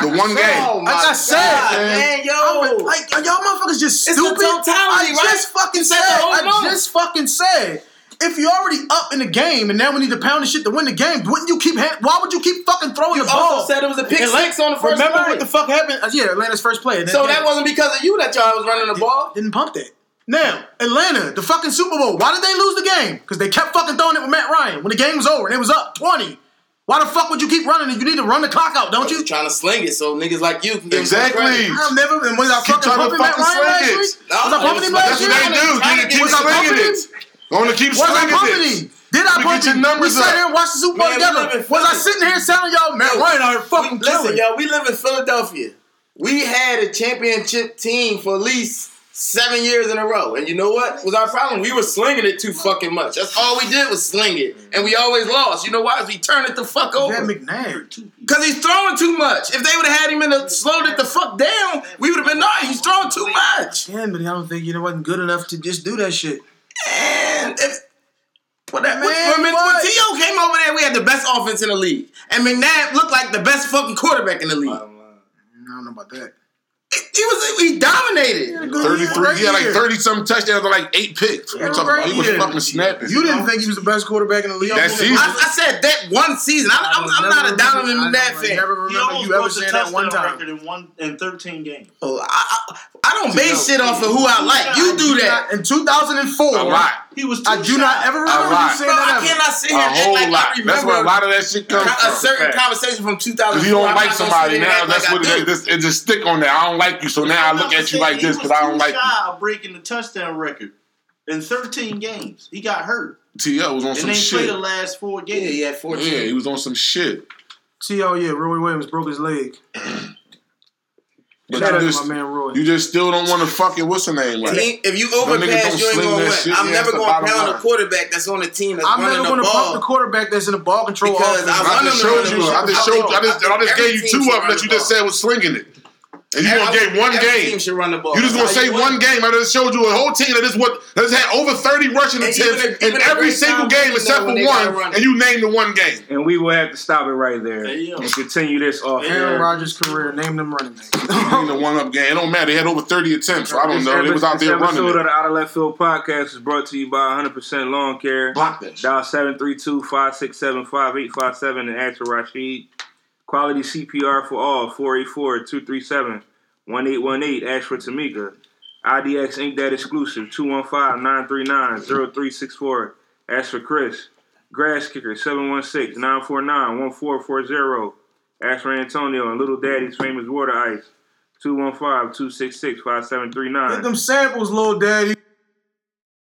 The one game. Oh my Like I said, God, man. man, yo. I'm- like, are y'all motherfuckers just It's the stupid? totality, I right? just fucking You said. said the whole I month. just fucking said. If you're already up in the game and now we need to pound the shit to win the game, wouldn't you keep? hand- Why would you keep fucking throwing You the ball? also said it was a pick Atlanta- six on the first Remember play. what the fuck happened? Uh, yeah, Atlanta's first play. and so then- that wasn't because of you that y'all was running the ball. didn't pump that. Now, Atlanta, the fucking Super Bowl. Why did they lose the game? Because they kept fucking throwing it with Matt Ryan when the game was over and it was up 20. Why the fuck would you keep running? If you need to run the clock out, don't You you? trying to sling it so niggas like you can get Exactly. I've never been. Was I fucking trying pumping Matt Ryan last it. week? No, was I it pumping was- him That's what they do. trying keep Was I slinging pumping it. Gonna keep Was I pumping it. him? Did I Let me pump get your numbers we sat here and watched the Super Bowl Man, we together. Was I sitting here telling y'all Matt Yo, Ryan are fucking Listen, killing? yo, we live in Philadelphia. We had a championship team for at least seven years in a row. And you know what was our problem? We were slinging it too fucking much. That's all we did was sling it. And we always lost. You know why? 'Cause we turned it the fuck That over. McNair. Because he's throwing too much. If they would have had him in the slowed it the fuck down, we would have been, no, he's throwing too much. Yeah, but I don't think you know wasn't good enough to just do that shit. And if, well, that, Man, when, when, when? T.O. came over there, we had the best offense in the league. And McNabb looked like the best fucking quarterback in the league. I don't know about that. He was he dominated. Thirty-three. He had like thirty something touchdowns and like eight picks. What you talking about? He was Yeah. fucking snapping. You didn't think he was the best quarterback in the league. That season. I, I said that one season. I, I'm, I'm not a Donovan I McNabb fan. never He remember almost you ever broke the saying that one touchdown time. record in one in 13 games. Oh, I, I, I don't base shit off of who I like. You do that. In 2004, A lot. He was. I too do not ever remember you saying Bro, I that. ever. cannot sit A here and act whole like lot. I That's where a lot of that shit comes a from. certain Fact. conversation from 2000. If you don't like somebody sit here and now, that's like what I it do. is. It just stick on there. I don't like you, so now I I'm look at you like this because I don't like you. breaking the touchdown record in 13 games. He got hurt T.O. was on and some they played shit. the last four Yeah, games. he had 14. Yeah, he was on some shit. T.O. Yeah, Roy Williams broke his leg. But Shout out you to just, my man Roy. you just still don't want to fucking what's the name like? Team- If you overpass, you ain't gonna win. shit. I'm Yeah, never gonna bottom pound a quarterback that's on the team that's I'm running never going to pump ball. the quarterback that's in the ball control Because offense. I I just him showed you. I just showed you. I just, I just Every gave you two of them that you just said was slinging it. And you gonna Every- get one every game. Team should run the ball. You just gonna That's say one game. I just showed you a whole team that is what that's had over thirty rushing And attempts even a- in even a every single game except for when they gotta one, and you named the one game. And we will have to stop it right there There and continue this off Aaron Aaron. Rodgers' career, name them running backs. In the one up game, it don't matter. They had over thirty attempts, so I don't This know. They was out this there episode running. of the Out of Left Field podcast is brought to you by 100% Lawn Care. Block that. Dial 732-567-5857 and ask for Rashid. Quality CPR for all, 484-237-1818. Ask for Tamika. IDX Inc. That exclusive, 215-939-0364. Ask for Chris. Grass Kicker, 716-949-1440. Ask for Antonio and Little Daddy's Famous Water Ice, 215-266-5739. Get them samples, little daddy.